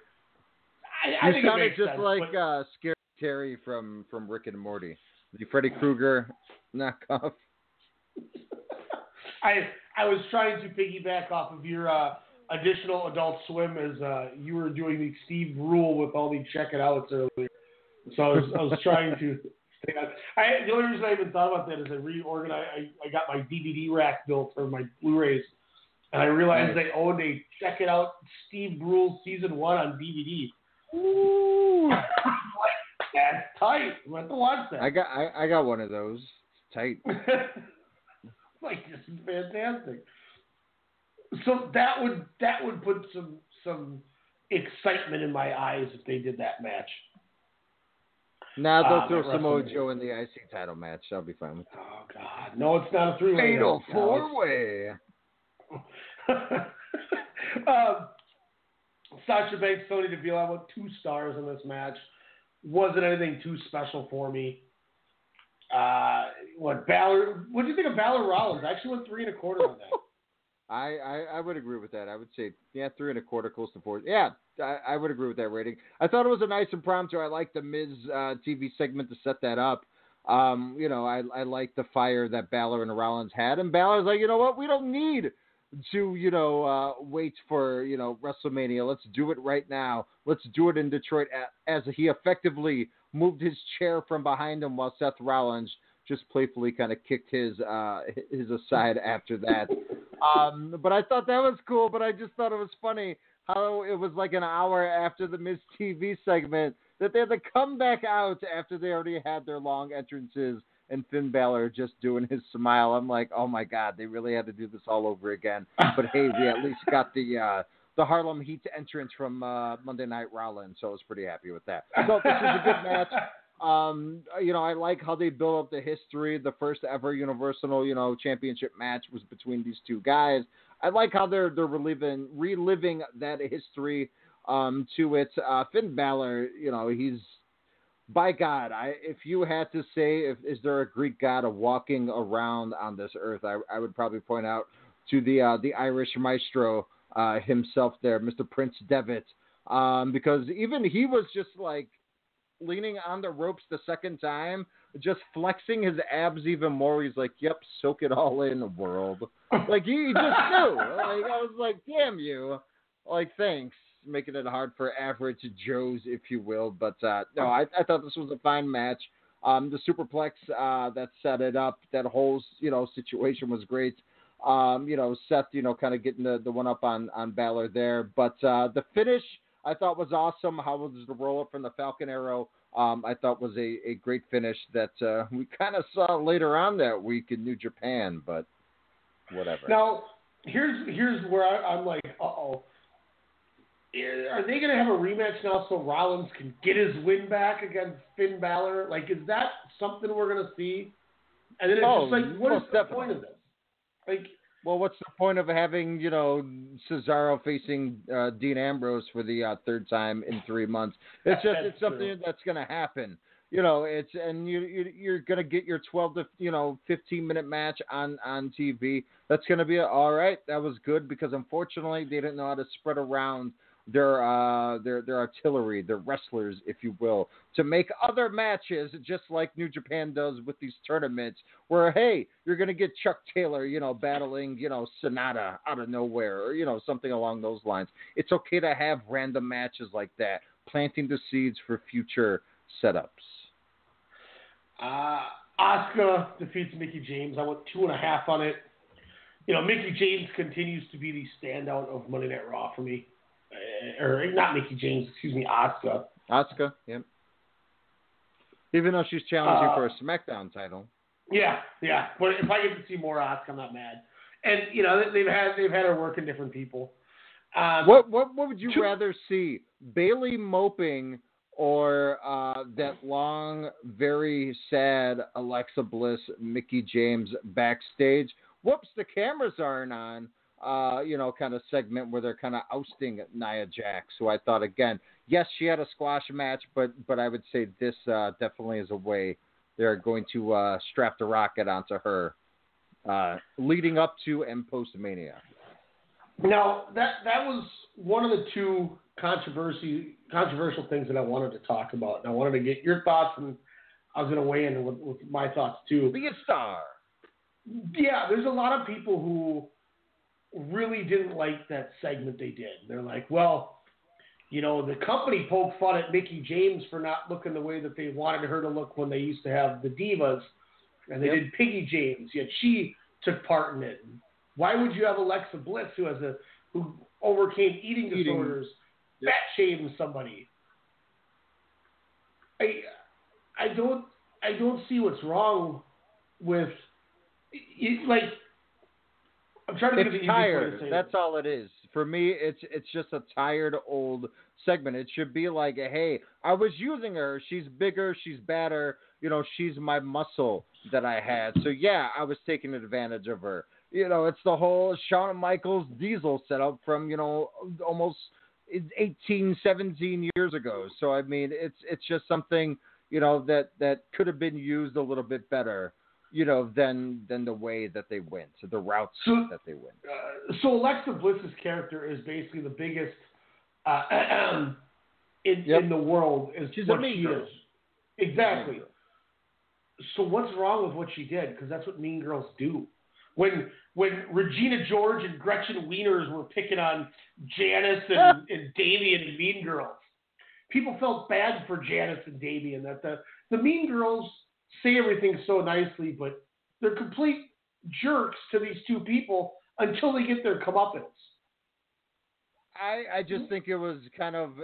I, I
you
think it
sounded just
sense.
like
but-
uh, Scary Terry from from Rick and Morty, the Freddy Krueger knockoff.
I I was trying to piggyback off of your uh, additional Adult Swim as uh, you were doing the Steve Brule with all the check it outs earlier. So I was, I was trying to. Stay on. I, the only reason I even thought about that is I reorganized. I, I got my DVD rack built for my Blu-rays, and I realized
Nice.
they owned a check it out Steve Brule season one on DVD.
Ooh.
That's tight. I'm to watch that.
I got I, I got one of those. It's tight.
like this is fantastic. So that would that would put some some excitement in my eyes if they did that match.
Now they'll
Ah,
throw Samoa Joe in the IC title match. I'll be fine with that.
Oh God, no, it's not a three way.
Fatal four way.
um, Sasha Banks, Sonya Deville. I went two stars in this match. Wasn't anything too special for me. Uh, what Balor? What do you think of Balor Rollins? I actually went three and a quarter on that.
I, I, I would agree with that. I would say yeah, three and a quarter, close to four. Yeah, I, I would agree with that rating. I thought it was a nice impromptu. I liked the Miz uh, TV segment to set that up. Um, you know, I I like the fire that Balor and Rollins had, and Balor's like, you know what, we don't need to you know uh, wait for you know WrestleMania. Let's do it right now. Let's do it in Detroit as he effectively moved his chair from behind him while Seth Rollins just playfully kind of kicked his uh, his aside after that. Um, but I thought that was cool. But I just thought it was funny how it was like an hour after the Miz TV segment that they had to come back out after they already had their long entrances and Finn Balor just doing his smile. I'm like, oh my god, they really had to do this all over again. But hey, we at least got the uh, the Harlem Heat entrance from uh, Monday Night Rollins, so I was pretty happy with that. So this was a good match. Um, you know, I like how they build up the history. The first ever Universal, you know, championship match was between these two guys. I like how they're they're reliving reliving that history um, to it. Uh, Finn Balor, you know, he's by God, I if you had to say if is there a Greek god of walking around on this earth, I, I would probably point out to the uh, the Irish maestro uh, himself there, Mr. Prince Devitt, um, because even he was just like leaning on the ropes the second time, just flexing his abs even more. He's like, "Yep, soak it all in, world." like he, he just knew. Like I was like, "Damn you!" Like thanks making it hard for average Joes, if you will. But uh, no, I, I thought this was a fine match. Um, the superplex uh, that set it up, that whole you know situation was great. Um, you know, Seth, you know, kind of getting the, the one up on on Balor there, but uh, the finish I thought was awesome. How was the roll up from the Falcon Arrow? Um, I thought was a, a great finish that uh, we kind of saw later on that week in New Japan, but whatever.
Now, here's here's where I, I'm like, uh oh are they going to have a rematch now so Rollins can get his win back against Finn Balor? Like, is that something we're going to see? And then it's
oh,
just like, what is the
definitely.
point of this? Like,
well, what's the point of having you know Cesaro facing uh, Dean Ambrose for the uh, third time in three months? It's just it's something
true.
that's going to happen. You know, it's and you, you you're going to get your 12 to you know 15 minute match on on TV. That's going to be all right. That was good because unfortunately they didn't know how to spread around their uh, their their artillery, their wrestlers, if you will, to make other matches, just like New Japan does with these tournaments, where hey, you're gonna get Chuck Taylor, you know, battling, you know, Sanada out of nowhere, or you know, something along those lines. It's okay to have random matches like that, planting the seeds for future setups.
Uh, Asuka defeats Mickie James. I went two and a half on it. You know, Mickie James continues to be the standout of Monday Night Raw for me or not Mickie James, excuse me, Asuka.
Asuka, yep. Even though she's challenging
Uh,
for a SmackDown title.
Yeah, yeah. But if I get to see more Asuka, I'm not mad. And you know they've had they've had her working different people. Um,
what what what would you rather see? Bayley moping or uh, that long, very sad Alexa Bliss, Mickie James backstage? Whoops, the cameras aren't on. Uh, you know, kind of segment where they're kind of ousting Nia Jax. So I thought again, yes, she had a squash match, but but I would say this uh, definitely is a way they're going to uh, strap the rocket onto her, uh, leading up to and post Mania.
Now that that was one of the two controversy controversial things that I wanted to talk about, and I wanted to get your thoughts, and I was going to weigh in with, with my thoughts too.
Be a star.
Yeah, there's a lot of people who really didn't like that segment they did. They're like, well, you know, the company poked fun at Mickie James for not looking the way that they wanted her to look when they used to have the divas, and they
Yep.
did Piggy James, yet she took part in it. Why would you have Alexa Bliss, who has a who overcame eating
Eating.
disorders, fat shame somebody? I I don't I don't see what's wrong with like I'm trying to think of
It's tired. That's all it is. For me, it's it's just a tired old segment. It should be like, hey, I was using her. She's bigger. She's better. You know, she's my muscle that I had. So yeah, I was taking advantage of her. You know, it's the whole Shawn Michaels Diesel setup from you know almost 18, 17 years ago. So I mean, it's it's just something you know that that could have been used a little bit better. You know, than than the way that they went, the routes that they went.
uh, so Alexa Bliss's character is basically the biggest uh, in in the world is
She's a
what
mean
she
girl.
is. Exactly. So what's wrong with what she did? Because that's what mean girls do. When when Regina George and Gretchen Wieners were picking on Janis and, and Damian and Mean Girls, people felt bad for Janis and Damian that the the Mean Girls say everything so nicely, but they're complete jerks to these two people until they get their comeuppance.
I I just think it was kind of uh,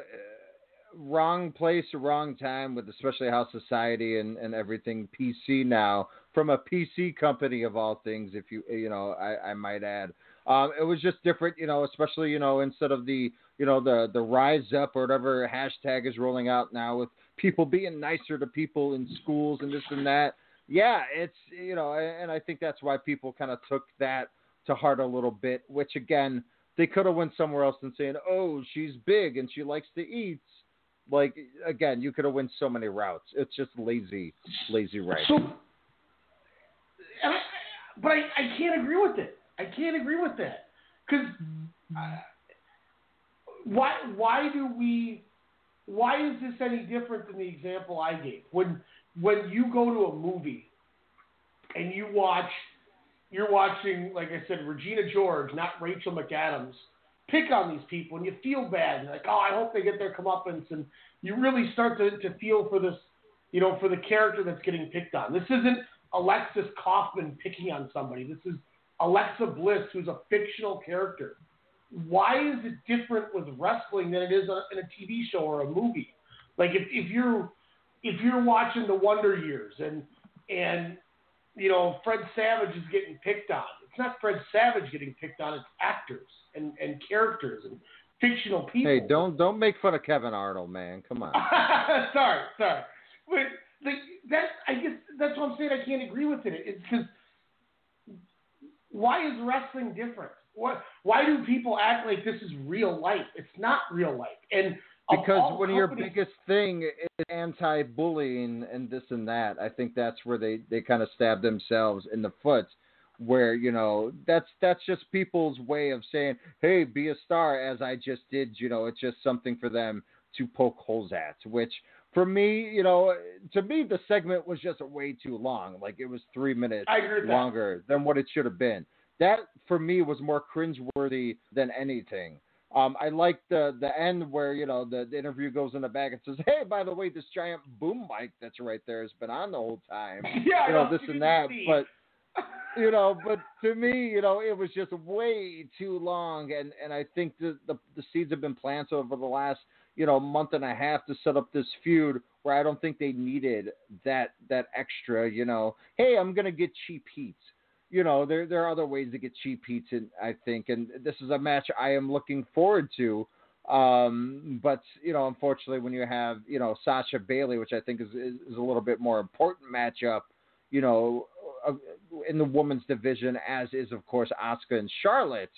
wrong place, wrong time with especially how society and and everything PC now from a PC company of all things. If you you know I I might add. Um, it was just different, you know, especially you know instead of the you know the the rise up or whatever hashtag is rolling out now with people being nicer to people in schools and this and that. Yeah, it's you know, and I think that's why people kind of took that to heart a little bit. Which again, they could have went somewhere else and saying, "Oh, she's big and she likes to eat." Like again, you could have went so many routes. It's just lazy, lazy writing.
So, I, but I, I can't agree with it. I can't agree with that because uh, why why do we why is this any different than the example I gave? When when you go to a movie and you watch you're watching, like I said, Regina George, not Rachel McAdams, pick on these people and you feel bad. You're like, oh, I hope they get their comeuppance and you really start to, to feel for this, you know, for the character that's getting picked on. This isn't Alexis Kaufman picking on somebody. This is Alexa Bliss, who's a fictional character. Why is it different with wrestling than it is in a TV show or a movie? Like if, if you're if you're watching the Wonder Years and and you know Fred Savage is getting picked on, it's not Fred Savage getting picked on; it's actors and and characters and fictional people.
Hey, don't don't make fun of Kevin Arnold, man. Come on.
sorry, sorry, but like that, I guess that's what I'm saying. I can't agree with it. It's because why is wrestling different? What? Why do people act like this is real life? It's not real life, and
because when
companies,
your biggest thing is anti-bullying and this and that, I think that's where they they kind of stab themselves in the foot. Where you know that's that's just people's way of saying, "Hey, be a star," as I just did. You know, it's just something for them to poke holes at. Which for me, you know, to me the segment was just way too long. Like it was three minutes longer than what it should have been. That for me was more cringeworthy than anything. Um, I like the the end where you know the, the interview goes in the back and says, "Hey, by the way, this giant boom mic that's right there has been on the whole time."
Yeah,
you know this and that,
see.
but you know, but to me, you know, it was just way too long, and and I think the the, the seeds have been planted over the last you know month and a half to set up this feud where I don't think they needed that that extra. You know, hey, I'm gonna get cheap heat you know, there there are other ways to get cheap heats, in, I think, and this is a match I am looking forward to. Um, but you know, unfortunately, when you have you know Sasha Bayley, which I think is is, is a little bit more important matchup, you know, uh, in the women's division, as is of course Asuka and Charlotte.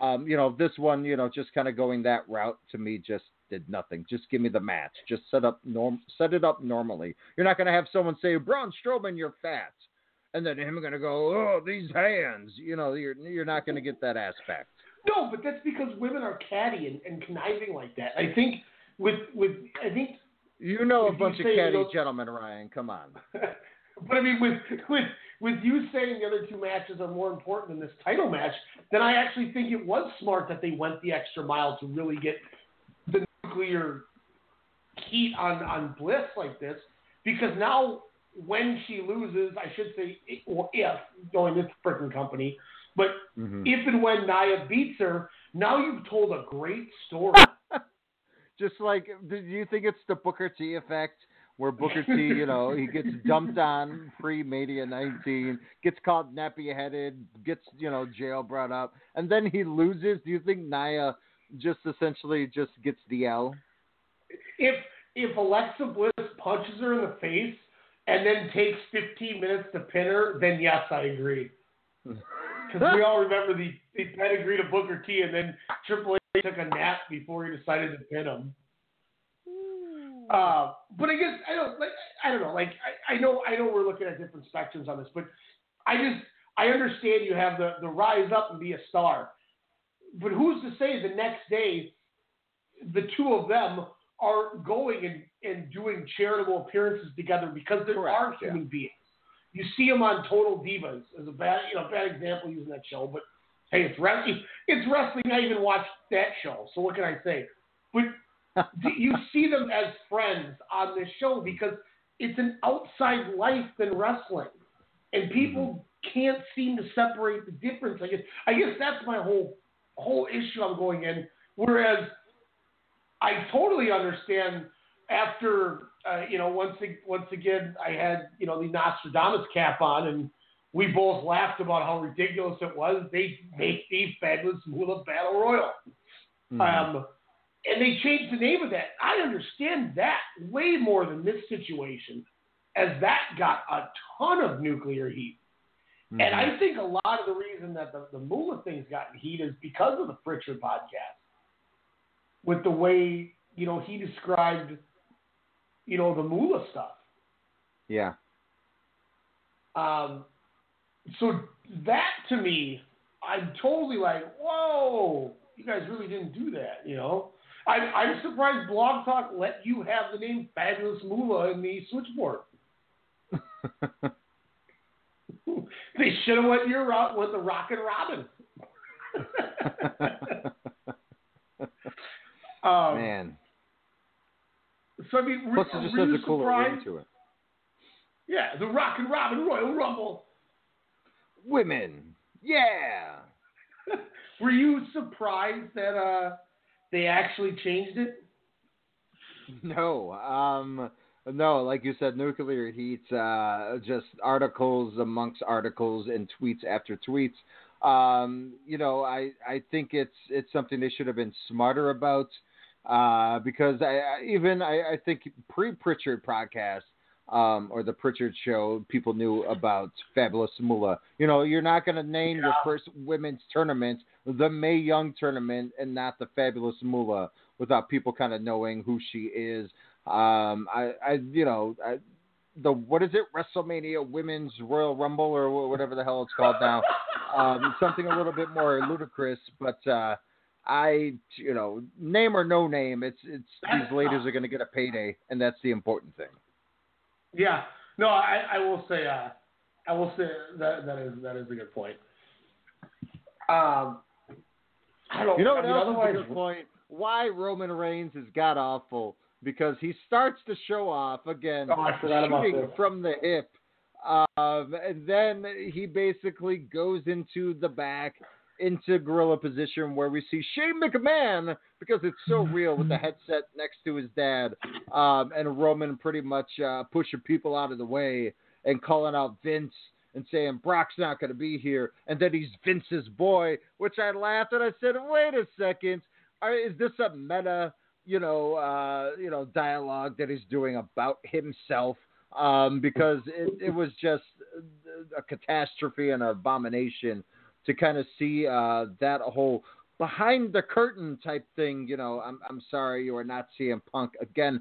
Um, you know, this one, you know, just kind of going that route to me just did nothing. Just give me the match. Just set up norm, set it up normally. You're not going to have someone say, "Braun Strowman, you're fat." And then him going to go, oh, these hands. You know, you're you're not going to get that aspect.
No, but that's because women are catty and, and conniving like that. I think with with I think
you know a bunch of catty
those-
gentlemen, Ryan. Come on.
But I mean, with with with you saying the other two matches are more important than this title match, then I actually think it was smart that they went the extra mile to really get the nuclear heat on on Bliss like this, because now when she loses, I should say, or if going this freaking company, but
Mhm.
if and when Nia beats her, now you've told a great story.
Just like, do you think it's the Booker T effect? Where Booker T, you know, he gets dumped on pre Mania 19, gets caught nappy headed, gets, you know, jail brought up, and then he loses. Do you think Nia just essentially just gets the L?
if if Alexa Bliss punches her in the face and then takes 15 minutes to pin her, then yes, I agree. Because we all remember the, the pedigree to Booker T, and then Triple H took a nap before he decided to pin him. Uh, but I guess I don't like I don't know like I, I know I know we're looking at different spectrums on this, but I just I understand you have the the rise up and be a star, but who's to say the next day the two of them are going and, and doing charitable appearances together because they are human beings. You see them on Total Divas as a bad, you know, bad example using that show, but hey, it's wrestling. It's wrestling. I even watched that show, so what can I say? But you see them as friends on this show because it's an outside life than wrestling, and people mm-hmm. can't seem to separate the difference. I guess I guess that's my whole whole issue I'm going in. Whereas I totally understand after uh, you know once once again I had you know the Nostradamus cap on and we both laughed about how ridiculous it was. They make the Fabulous Moolah Battle Royal. Um, and they changed the name of that. I understand that way more than this situation, as that got a ton of nuclear heat. And I think a lot of the reason that the, the Moolah thing's gotten heat is because of the Prichard podcast. With the way, you know, he described, you know, the Moolah stuff.
Yeah.
Um, so that to me, I'm totally like, whoa, you guys really didn't do that, you know? I'm, I'm surprised Blog Talk let you have the name Fabulous Moolah in the switchboard. they should have went your route with the Rockin' Robin. um,
Man.
So I mean,
Plus, it just has a cooler ring
surprised?
to it.
Yeah, the Rockin' Robin Royal Rumble.
Women. Yeah.
Were you surprised that uh, they actually changed it?
No, um, no, like you said, nuclear heat. Uh, just articles amongst articles and tweets after tweets. Um, you know, I I think it's it's something they should have been smarter about. Uh, because I, I even I, I think pre Prichard podcast um, or the Prichard show, people knew about Fabulous Moolah. You know, you're not going to name your first women's tournament the Mae Young tournament and not the Fabulous Moolah without people kind of knowing who she is. Um, I, I, you know, I, the what is it? WrestleMania Women's Royal Rumble or whatever the hell it's called now. Um, something a little bit more ludicrous, but uh, I, you know, name or no name, it's it's these ladies are going to get a payday, and that's the important thing.
Yeah. No, I, I will say uh, I will say that that is that is a good point. Um, I don't.
You know
I
what
mean,
else is a good point? Why Roman Reigns is god awful because he starts to show off again
Oh, I
shooting from the hip, um, and then he basically goes into the back into gorilla position where we see Shane McMahon because it's so real with the headset next to his dad, um, and Roman pretty much uh, pushing people out of the way and calling out Vince and saying Brock's not going to be here, and then he's Vince's boy, which I laughed and I said, wait a second, is this a meta, you know, uh, you know, dialogue that he's doing about himself? Um, because it, it was just a catastrophe and an abomination to kind of see uh, that whole behind the curtain type thing. You know, I'm I'm sorry you are not CM Punk again.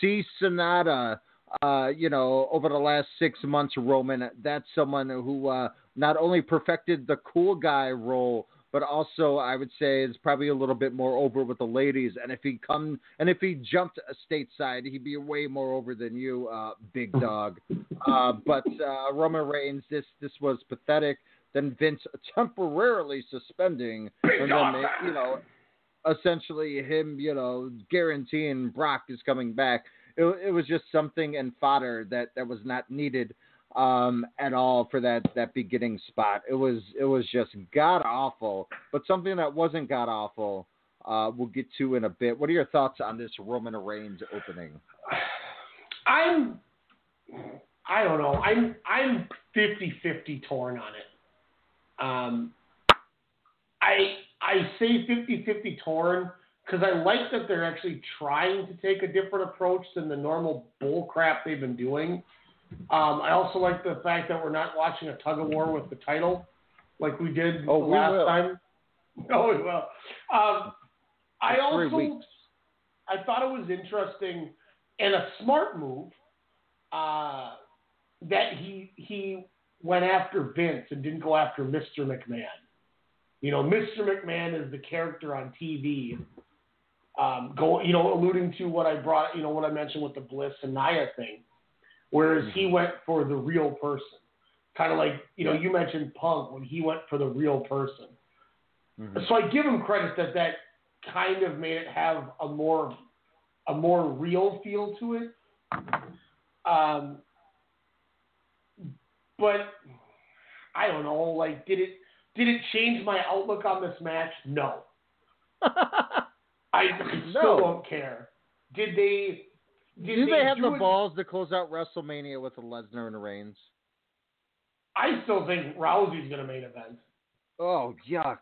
See Sanada. Uh, you know, over the last six months, Roman, that's someone who uh, not only perfected the cool guy role, but also I would say is probably a little bit more over with the ladies. And if he come and if he jumped a stateside, he'd be way more over than you, uh, big dog. Uh, but uh, Roman Reigns, this this was pathetic. Then Vince temporarily suspending, and then they, you know, essentially him, you know, guaranteeing Brock is coming back. It, it was just something and fodder that that was not needed um, at all for that that beginning spot. It was it was just god awful, but something that wasn't god awful. Uh, we'll get to in a bit. What are your thoughts on this Roman Reigns opening?
I'm. I don't know. I'm I'm 50-50 torn on it. Um, I I say 50-50 torn because I like that they're actually trying to take a different approach than the normal bull crap they've been doing. Um, I also like the fact that we're not watching a tug of war with the title like we did
Oh, we
last
will.
time. Oh, we will. Um, I also. I thought it was interesting and a smart move uh, that he he went after Vince and didn't go after Mr. McMahon. You know, Mr. McMahon is the character on TV. Um, go, you know, alluding to what I brought, you know, what I mentioned with the Bliss and Nia thing, whereas he went for the real person, kind of like you know you mentioned Punk when he went for the real person. So I give him credit that that kind of made it have a more a more real feel to it. Um, but I don't know. Like, did it did it change my outlook on this match? No. I still
No.
don't care. Did they? Did
Do they have
do
the
it-
balls to close out WrestleMania with a Lesnar and a Reigns?
I still think Rousey's going to main event.
Oh, yuck.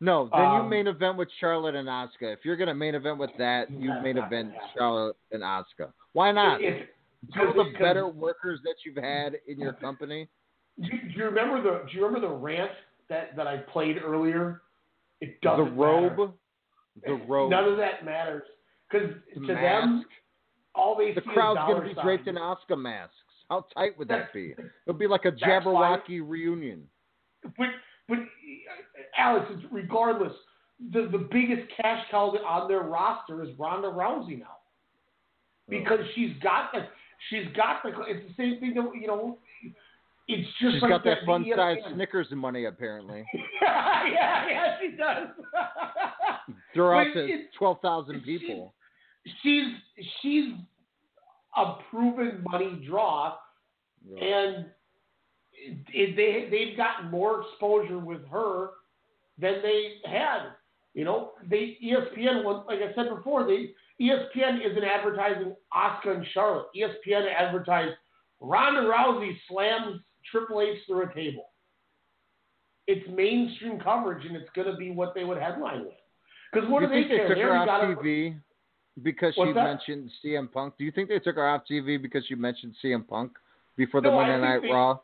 No, then
Um,
you main event with Charlotte and Asuka. If you're gonna main event with that, you main event. Charlotte and Asuka. Why not?
If-
Two of the better workers that you've had in your company.
Do you, do you remember the Do you remember the rant that that I played earlier? It doesn't the
robe,
matter.
the robe,
None of that matters because
the
to them, all they
The
see
crowd's gonna be
signs.
draped in Asuka masks. How tight would that be? It'll be like a. Jabberwocky reunion.
But but Alex, regardless, the the biggest cash cow on their roster is Ronda Rousey now, because she's got the she's got the it's the same thing that you know. It's just
She's
like
got that fun size. Snickers money apparently.
yeah, yeah, she does.
Throw out to twelve thousand people.
she's she's a proven money draw, and it, they they've gotten more exposure with her than they had. You know, they ESPN was like I said before, they ESPN isn't advertising Asuka and Charlotte. ESPN advertised Ronda Rousey slams Triple H through a table. It's mainstream coverage, and it's going to be what they would headline with. Because what
do
do they
think they took her off
a-
TV because she
that?
mentioned CM Punk? Do you think they took her off TV because she mentioned CM Punk before the
No,
Monday Night
they-
Raw?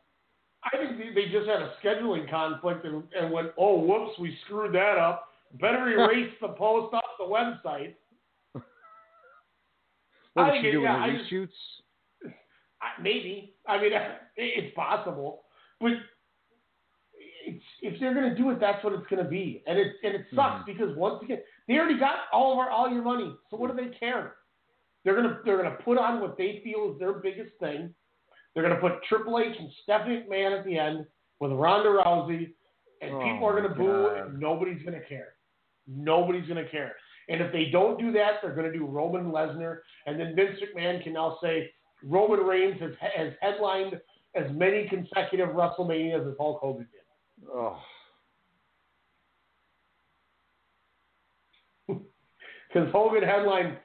I think they- they just had a scheduling conflict and, and went, oh, whoops, we screwed that up. Better erase the post off the website.
What
I
was she doing?
yeah,
reshoots?
I- Maybe. I mean, it's possible. But it's, if they're going to do it, that's what it's going to be. And it, and it sucks mm-hmm. because once again, they already got all of our, all your money. So what do they care? They're going to, they're to put on what they feel is their biggest thing. They're going to put Triple H and Stephanie McMahon at the end with Ronda Rousey, and
Oh,
people are going to boo, and nobody's going to care. Nobody's going to care. And if they don't do that, they're going to do Roman Lesnar, and then Vince McMahon can now say Roman Reigns has, has headlined as many consecutive WrestleManias as Hulk Hogan did.
Oh.
Because Hogan headlined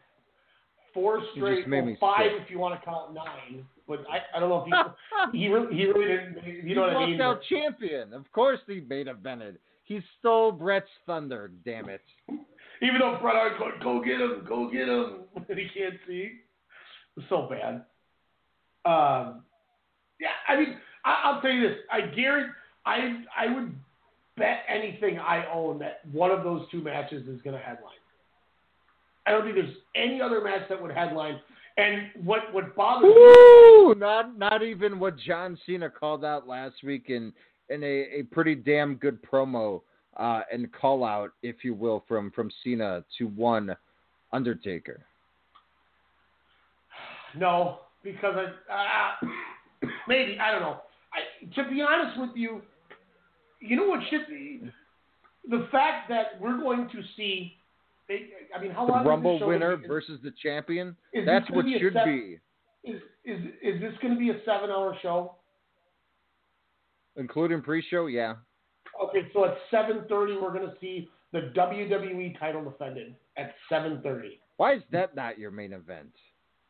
four straight, five if you want to count nine. But I, I don't know if he he really, he really didn't. You know what I mean?
out champion. Of course he made a evented. He stole Bret's thunder. Damn it.
Even though Bret Hart's going, go get him, go get him, and he can't see. It's so bad. Um, yeah, I mean, I, I'll tell you this. I guarantee, I I would bet anything I own that one of those two matches is going to headline. I don't think there's any other match that would headline. And what what bothers me
Not not even what John Cena called out last week in in a, a pretty damn good promo uh, and call out, if you will, from from Cena to one Undertaker.
No, because I uh, maybe I don't know. I, to be honest with you, you know what should be the fact that we're going to see. I mean, how
The
long is
Rumble winner
gonna
versus the champion. That's what
be
should be,
Is is is this going to be a seven-hour show?
including pre-show. Yeah.
Okay, so at seven thirty, we're going to see the WWE title defended at seven thirty.
Why is that not your main event?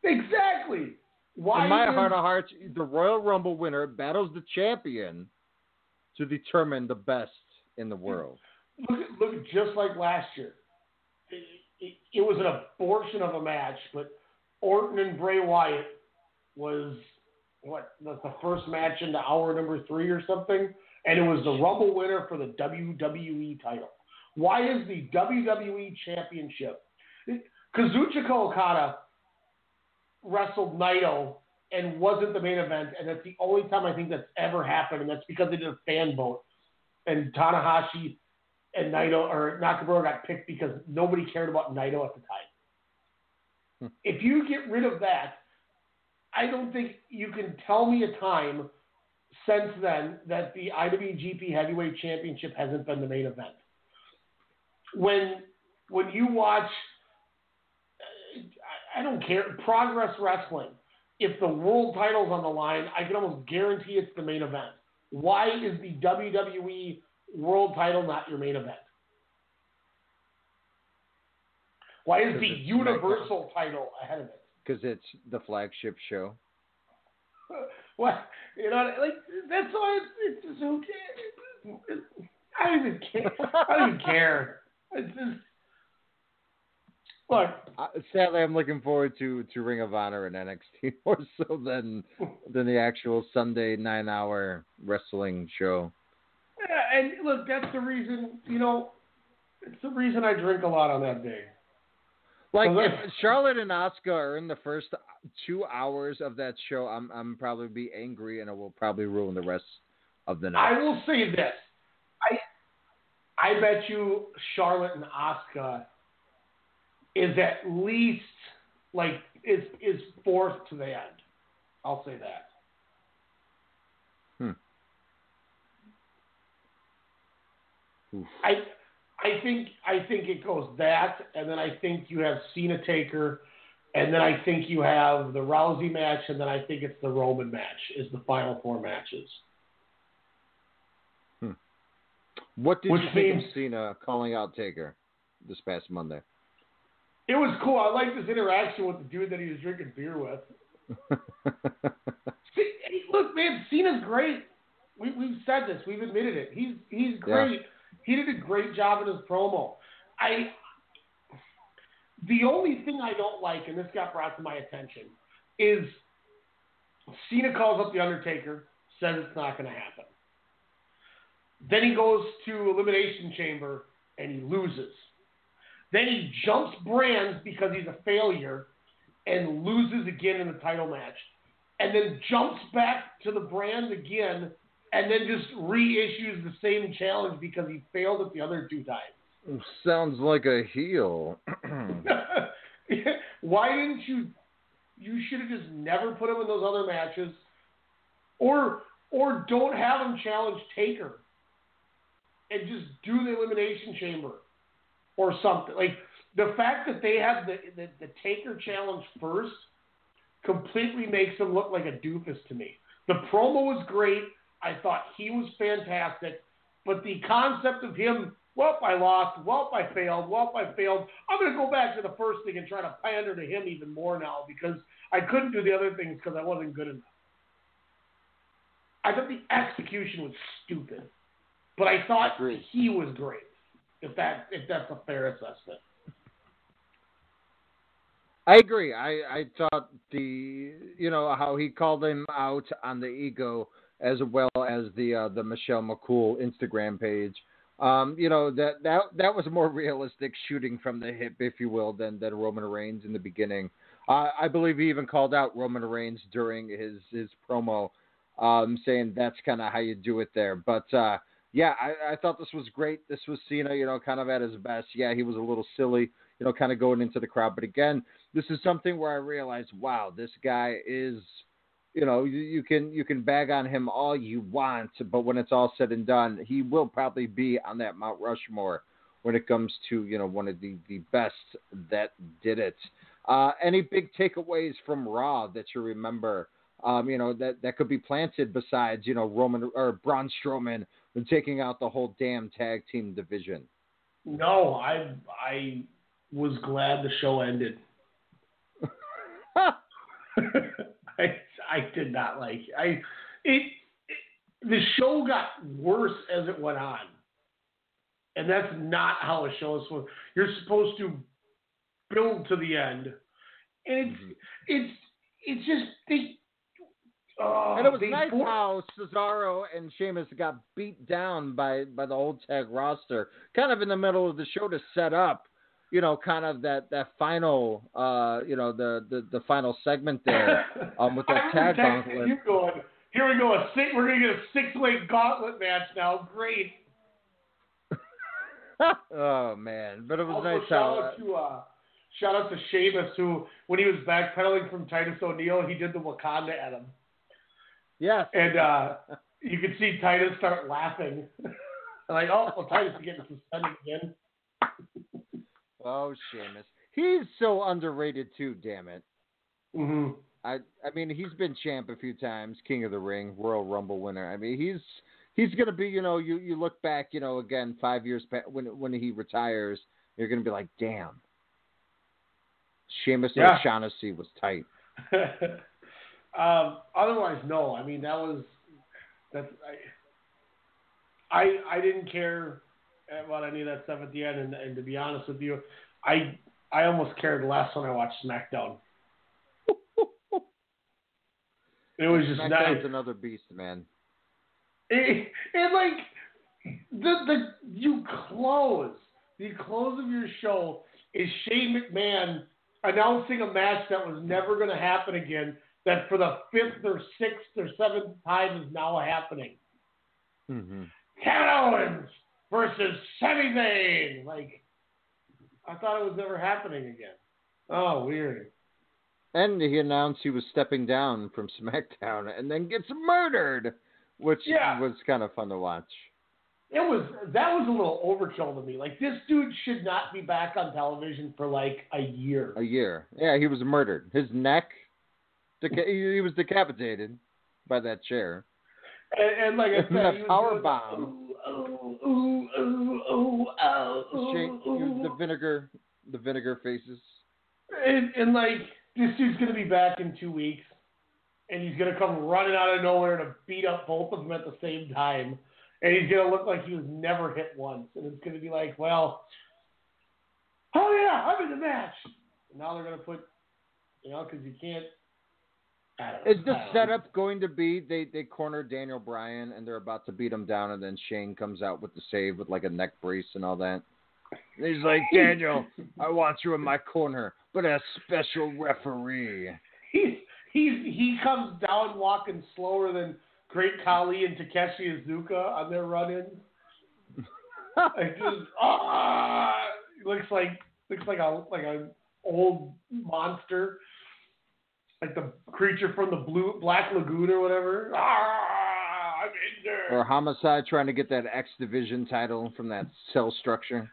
Exactly. Why?
In my
is-
heart of hearts, the Royal Rumble winner battles the champion to determine the best in the world.
look, look, just like last year. It, it, it was an abortion of a match, but Orton and Bray Wyatt was what the, the first match into hour number three or something, and it was the Rumble winner for the WWE title. Why is the WWE Championship? Kazuchika Okada wrestled Naito and wasn't the main event, and that's the only time I think that's ever happened, and that's because they did a fan vote, and Tanahashi and Naito or Nakamura got picked because nobody cared about Naito at the time. Hmm. if you get rid of that, I don't think you can tell me a time since then that the IWGP Heavyweight Championship hasn't been the main event. When when you watch, I- I don't care, Progress Wrestling, if the world title's on the line, I can almost guarantee it's the main event. Why is the WWE world title not your main event? Why is the Universal title ahead of it?
Because it's the flagship show.
What you know, like that's why it's, it's just who cares? I don't even care. I don't even care. It's just look.
Sadly, I'm looking forward to, to Ring of Honor and NXT more so than than the actual Sunday nine hour wrestling show.
Yeah, and look, that's the reason. You know, it's the reason I drink a lot on that day.
Like if Charlotte and Asuka are in the first two hours of that show, I'm I'm probably be angry and it will probably ruin the rest of the night.
I will say this. I I bet you Charlotte and Asuka is at least like is is fourth to the end. I'll say that.
Hmm. Oof.
I I think I think it goes that, and then I think you have Cena Taker, and then I think you have the Rousey match, and then I think it's the Roman match is the final four matches. Hmm.
What did
Which
you think of Cena calling out Taker this past Monday?
It was cool. I liked his interaction with the dude that he was drinking beer with. See, look, man, Cena's great. We, we've said this. We've admitted it. He's he's great. He did a great job in his promo. I. The only thing I don't like, and this got brought to my attention, is Cena calls up the Undertaker, says it's not going to happen. Then he goes to Elimination Chamber and he loses. Then he jumps brands because he's a failure and loses again in the title match. And then jumps back to the brand again and then just reissues the same challenge because he failed it the other two times.
Sounds like a heel.
Why didn't you? You should have just never put him in those other matches, or or don't have him challenge Taker, and just do the elimination chamber, or something. Like the fact that they have the the, the Taker challenge first completely makes him look like a doofus to me. The promo was great. I thought he was fantastic, but the concept of him well, if I lost. Well, if I failed. Well, if I failed. I'm going to go back to the first thing and try to pander to him even more now because I couldn't do the other things because I wasn't good enough. I thought the execution was stupid, but I thought he was great. If that if that's a fair assessment.
I agree. I, I thought the you know how he called him out on the ego as well as the uh, the Michelle McCool Instagram page. Um, you know that that that was more realistic shooting from the hip, if you will, than than Roman Reigns in the beginning. Uh, I believe he even called out Roman Reigns during his his promo, um, saying that's kind of how you do it there. But uh, yeah, I, I thought this was great. This was Cena, you know, kind of at his best. Yeah, he was a little silly, you know, kind of going into the crowd. But again, this is something where I realized, wow, this guy is, you know, you, you can you can bag on him all you want, but when it's all said and done, he will probably be on that Mount Rushmore when it comes to you know one of the the best that did it. Uh, any big takeaways from Raw that you remember? Um, you know that that could be planted besides you know Roman or Braun Strowman when taking out the whole damn tag team division.
No, I I was glad the show ended. I I did not like it. I it, it the show got worse as it went on, and that's not how a show is supposed. You're supposed to build to the end, and it's mm-hmm. it's it's just they. Oh,
and it was nice
for-
how Cesaro and Sheamus got beat down by by the old tag roster, kind of in the middle of the show to set up, you know, kind of that that final, uh, you know, the the, the final segment there um, with that tag gauntlet.
You going? Here we go. A six, we're gonna get a six-way gauntlet match now. Great.
oh man, but it was
Also,
nice
shout out to uh, shout out to Sheamus, who when he was backpedaling from Titus O'Neil, he did the Wakanda at him,
Yes.
and uh, you could see Titus start laughing, like, oh, well, Titus is getting suspended again.
Oh, Sheamus. He's so underrated too, damn it.
Mm-hmm.
I I mean he's been champ a few times, King of the Ring, Royal Rumble winner. I mean he's he's gonna be you know you you look back you know again five years back when when he retires you're gonna be like damn. Sheamus
Yeah.
O'Shaughnessy was tight.
um, otherwise, no. I mean, that was that's I I, I didn't care about any of that stuff at the end, and, and to be honest with you, I I almost cared less when I watched SmackDown. it was just
SmackDown's
not.
another beast, man.
It, it like the the you close the close of your show is Shane McMahon announcing a match that was never going to happen again. That for the fifth or sixth or seventh time is now happening.
Mm-hmm.
Kevin Owens versus Sami Zayn. Like I thought it was never happening again. Oh, weird.
And he announced he was stepping down from SmackDown and then gets murdered, which
Yeah.
was kind of fun to watch.
It was that was a little overkill to me. Like this dude should not be back on television for like a year.
A year. Yeah, he was murdered. His neck, deca- he was decapitated by that chair.
And, and like I said, he was
power bomb.
The, Ooh, ooh, ooh, ooh, oh, ooh,
Shake,
ooh.
the vinegar, the vinegar faces.
And, and like this dude's gonna be back in two weeks, and he's gonna come running out of nowhere to beat up both of them at the same time, and he's gonna look like he was never hit once, and it's gonna be like, well, oh yeah, I'm in the match. And now they're gonna put, you know, because you can't. I don't know.
Is the
I don't know.
setup going to be they they corner Daniel Bryan and they're about to beat him down and then Shane comes out with the save with like a neck brace and all that? And he's like, Daniel, I want you in my corner, but as special referee.
He's he's he comes down walking slower than Great Khali and Takashi Iizuka on their run-ins. It just ah, looks like looks like a like a old monster, like the creature from the blue Black Lagoon or whatever. Ah, I'm in there.
Or Homicide trying to get that X Division title from that cell structure.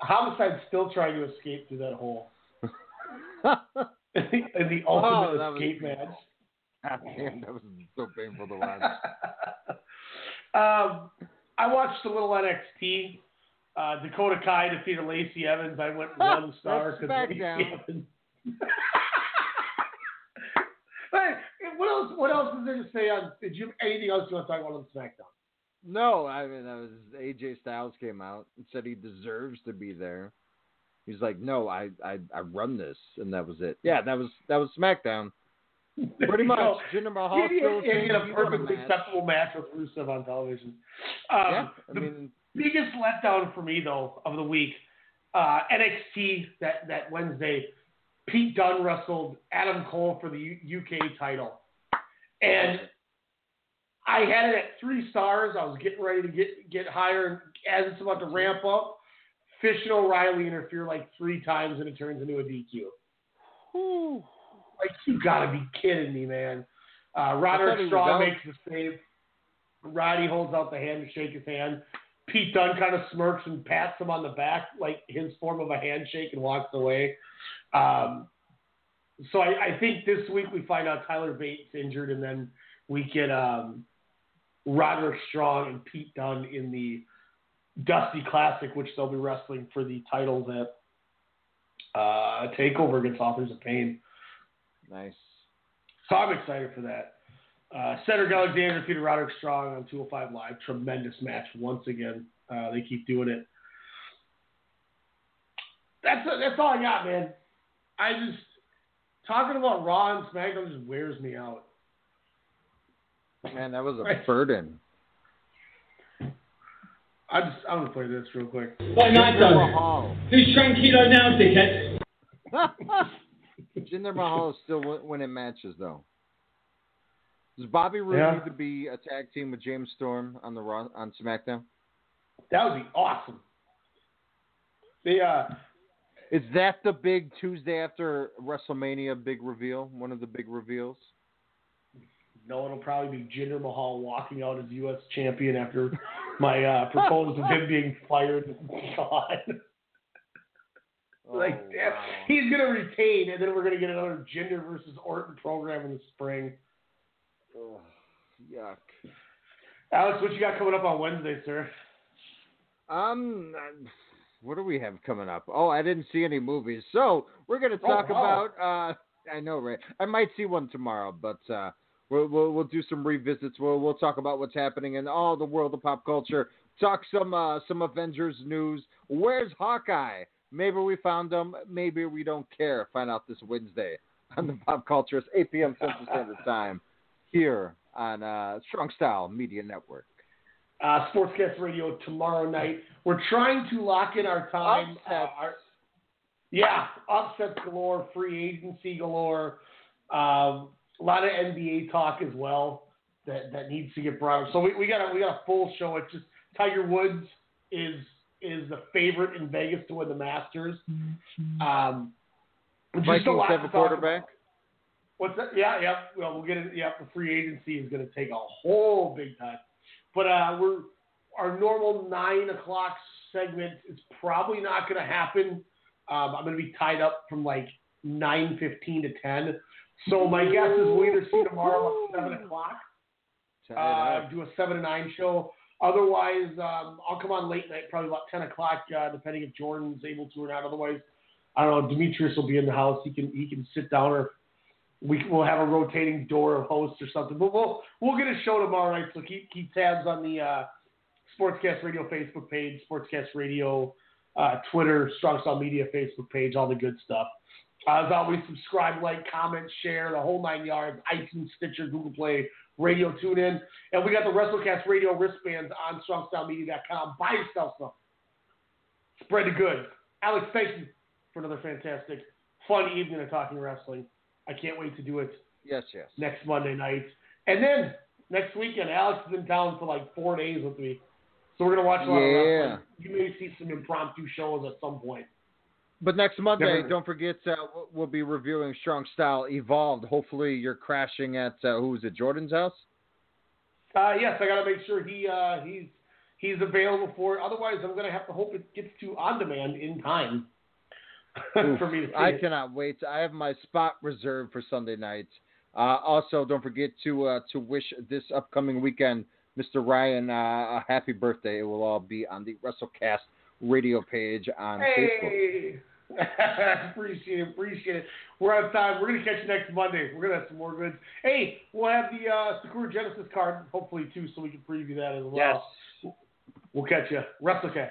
Homicide's still trying to escape through that hole. in the
Oh,
ultimate
was-
escape match.
God damn, that was so painful to watch.
um, I watched a little NXT. Uh, Dakota Kai defeated Lacey Evans. I went one star because Lacey Evans. Hey, what else? What else is there to say on? Did you have anything else you want to talk about on SmackDown?
No, I mean that was AJ Styles came out and said he deserves to be there. He's like, no, I, I, I run this, and that was it. Yeah, that was that was SmackDown. Pretty much.
So,
Jinder Mahal
he,
still
he, he had a
saying he won a
perfectly acceptable match with Rusev on television. Um,
Yeah, I
the
mean,
biggest letdown for me though of the week, uh, NXT that that Wednesday, Pete Dunne wrestled Adam Cole for the U- UK title, and I had it at three stars. I was getting ready to get get higher, and as it's about to ramp up, Fish and O'Reilly interfere like three times, and it turns into a DQ. Like you gotta be kidding me, man. Uh, Roderick Strong makes the save. Roddy holds out the hand to shake his hand. Pete Dunne kind of smirks and pats him on the back, like his form of a handshake, and walks away. Um, so I, I think this week we find out Tyler Bates injured, and then we get um, Roderick Strong and Pete Dunne in the Dusty Classic, which they'll be wrestling for the titles at uh, Takeover against Authors of Pain.
nice.
So I'm excited for that. Uh, Cedric Alexander defeated Roderick Strong on 205 Live. Tremendous match once again. Uh, they keep doing it. That's that's all I got, man. I just talking about Raw and SmackDown just wears me out.
Man, that was a
Right.
burden.
I just I'm gonna play this real quick.
What night
Jinder
though?
Mahal.
Who's tranquilo now, dickhead?
Jinder Mahal is still winning matches though. Does Bobby Roode
Yeah.
need to be a tag team with James Storm on the Raw, on SmackDown?
That would be awesome. The uh,
Is that the big Tuesday after WrestleMania big reveal? One of the big reveals?
no, it'll probably be Jinder Mahal walking out as U.S. champion after my uh, proposal of him being fired. God. like
wow.
he's gonna retain, and then we're gonna get another Jinder versus Orton program in the spring.
Oh, yuck.
Alex, what you got coming up on Wednesday, sir?
Um, what do we have coming up? Oh, I didn't see any movies, so we're gonna
Oh,
talk
wow.
about. Uh, I know, right? I might see one tomorrow, but uh, we'll, we'll we'll do some revisits. We'll we'll talk about what's happening in all the world of pop culture. Talk some uh, some Avengers news. Where's Hawkeye? Maybe we found him. Maybe we don't care. Find out this Wednesday on the Pop Cultures, 8 p.m. Central Standard Time, here on uh, Strong Style Media Network.
Uh, Sportscast Radio tomorrow night. We're trying to lock in our time. Uh, our, yeah, upsets galore, free agency galore, um, a lot of NBA talk as well that, that needs to get brought up. So we, we got a, we got a full show. It's just Tiger Woods is is the favorite in Vegas to win the Masters. Um, just a
Vikings
lot
have a quarterback.
What's that? Yeah, yeah. Well, we'll get it. Yeah, the free agency is going to take a whole big time. But uh, we're our normal nine o'clock segment is probably not going to happen. Um, I'm going to be tied up from like nine fifteen to ten. So my guess is we'll either see tomorrow at seven o'clock. Uh, do a seven to nine show. Otherwise, um, I'll come on late night, probably about ten o'clock, uh, depending if Jordan's able to or not. Otherwise, I don't know. Demetrius will be in the house. He can he can sit down, or we will have a rotating door of hosts or something. But we'll we'll get a show tomorrow night. So keep keep tabs on the uh, Sportscast Radio Facebook page, Sportscast Radio uh, Twitter, Strong Style Media Facebook page, all the good stuff. Uh, as always, subscribe, like, comment, share, the whole nine yards. iTunes, Stitcher, Google Play, Radio Tune In, and we got the WrestleCast Radio wristbands on StrongStyleMedia.com. Buy yourself some. Spread the good. Alex, thank you for another fantastic, fun evening of talking wrestling. I can't wait to do it
Yes, yes.
next Monday night. And then next weekend, Alex is in town for like four days with me. So we're going to watch a lot
Yeah.
of wrestling. You may see some impromptu shows at some point.
But next Monday,
Never-
don't forget, uh, we'll- we'll be reviewing Strong Style Evolved. Hopefully, you're crashing at uh, who is it, Jordan's house?
Uh, yes, I got to make sure he uh, he's he's available for it. Otherwise, I'm going to have to hope it gets to on demand in time for me
I
it.
cannot wait. I have my spot reserved for Sunday night. Uh, also, don't forget to uh, to wish this upcoming weekend, Mr. Ryan, uh, a happy birthday. It will all be on the WrestleCast radio page on Facebook.
Hey, appreciate it, appreciate it. We're out of time. We're gonna catch you next Monday. We're gonna have some more goods. Hey, we'll have the uh, Sakura Genesis card hopefully too, so we can preview that as well. Yes. We'll catch you. WrestleCast,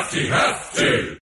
hefty.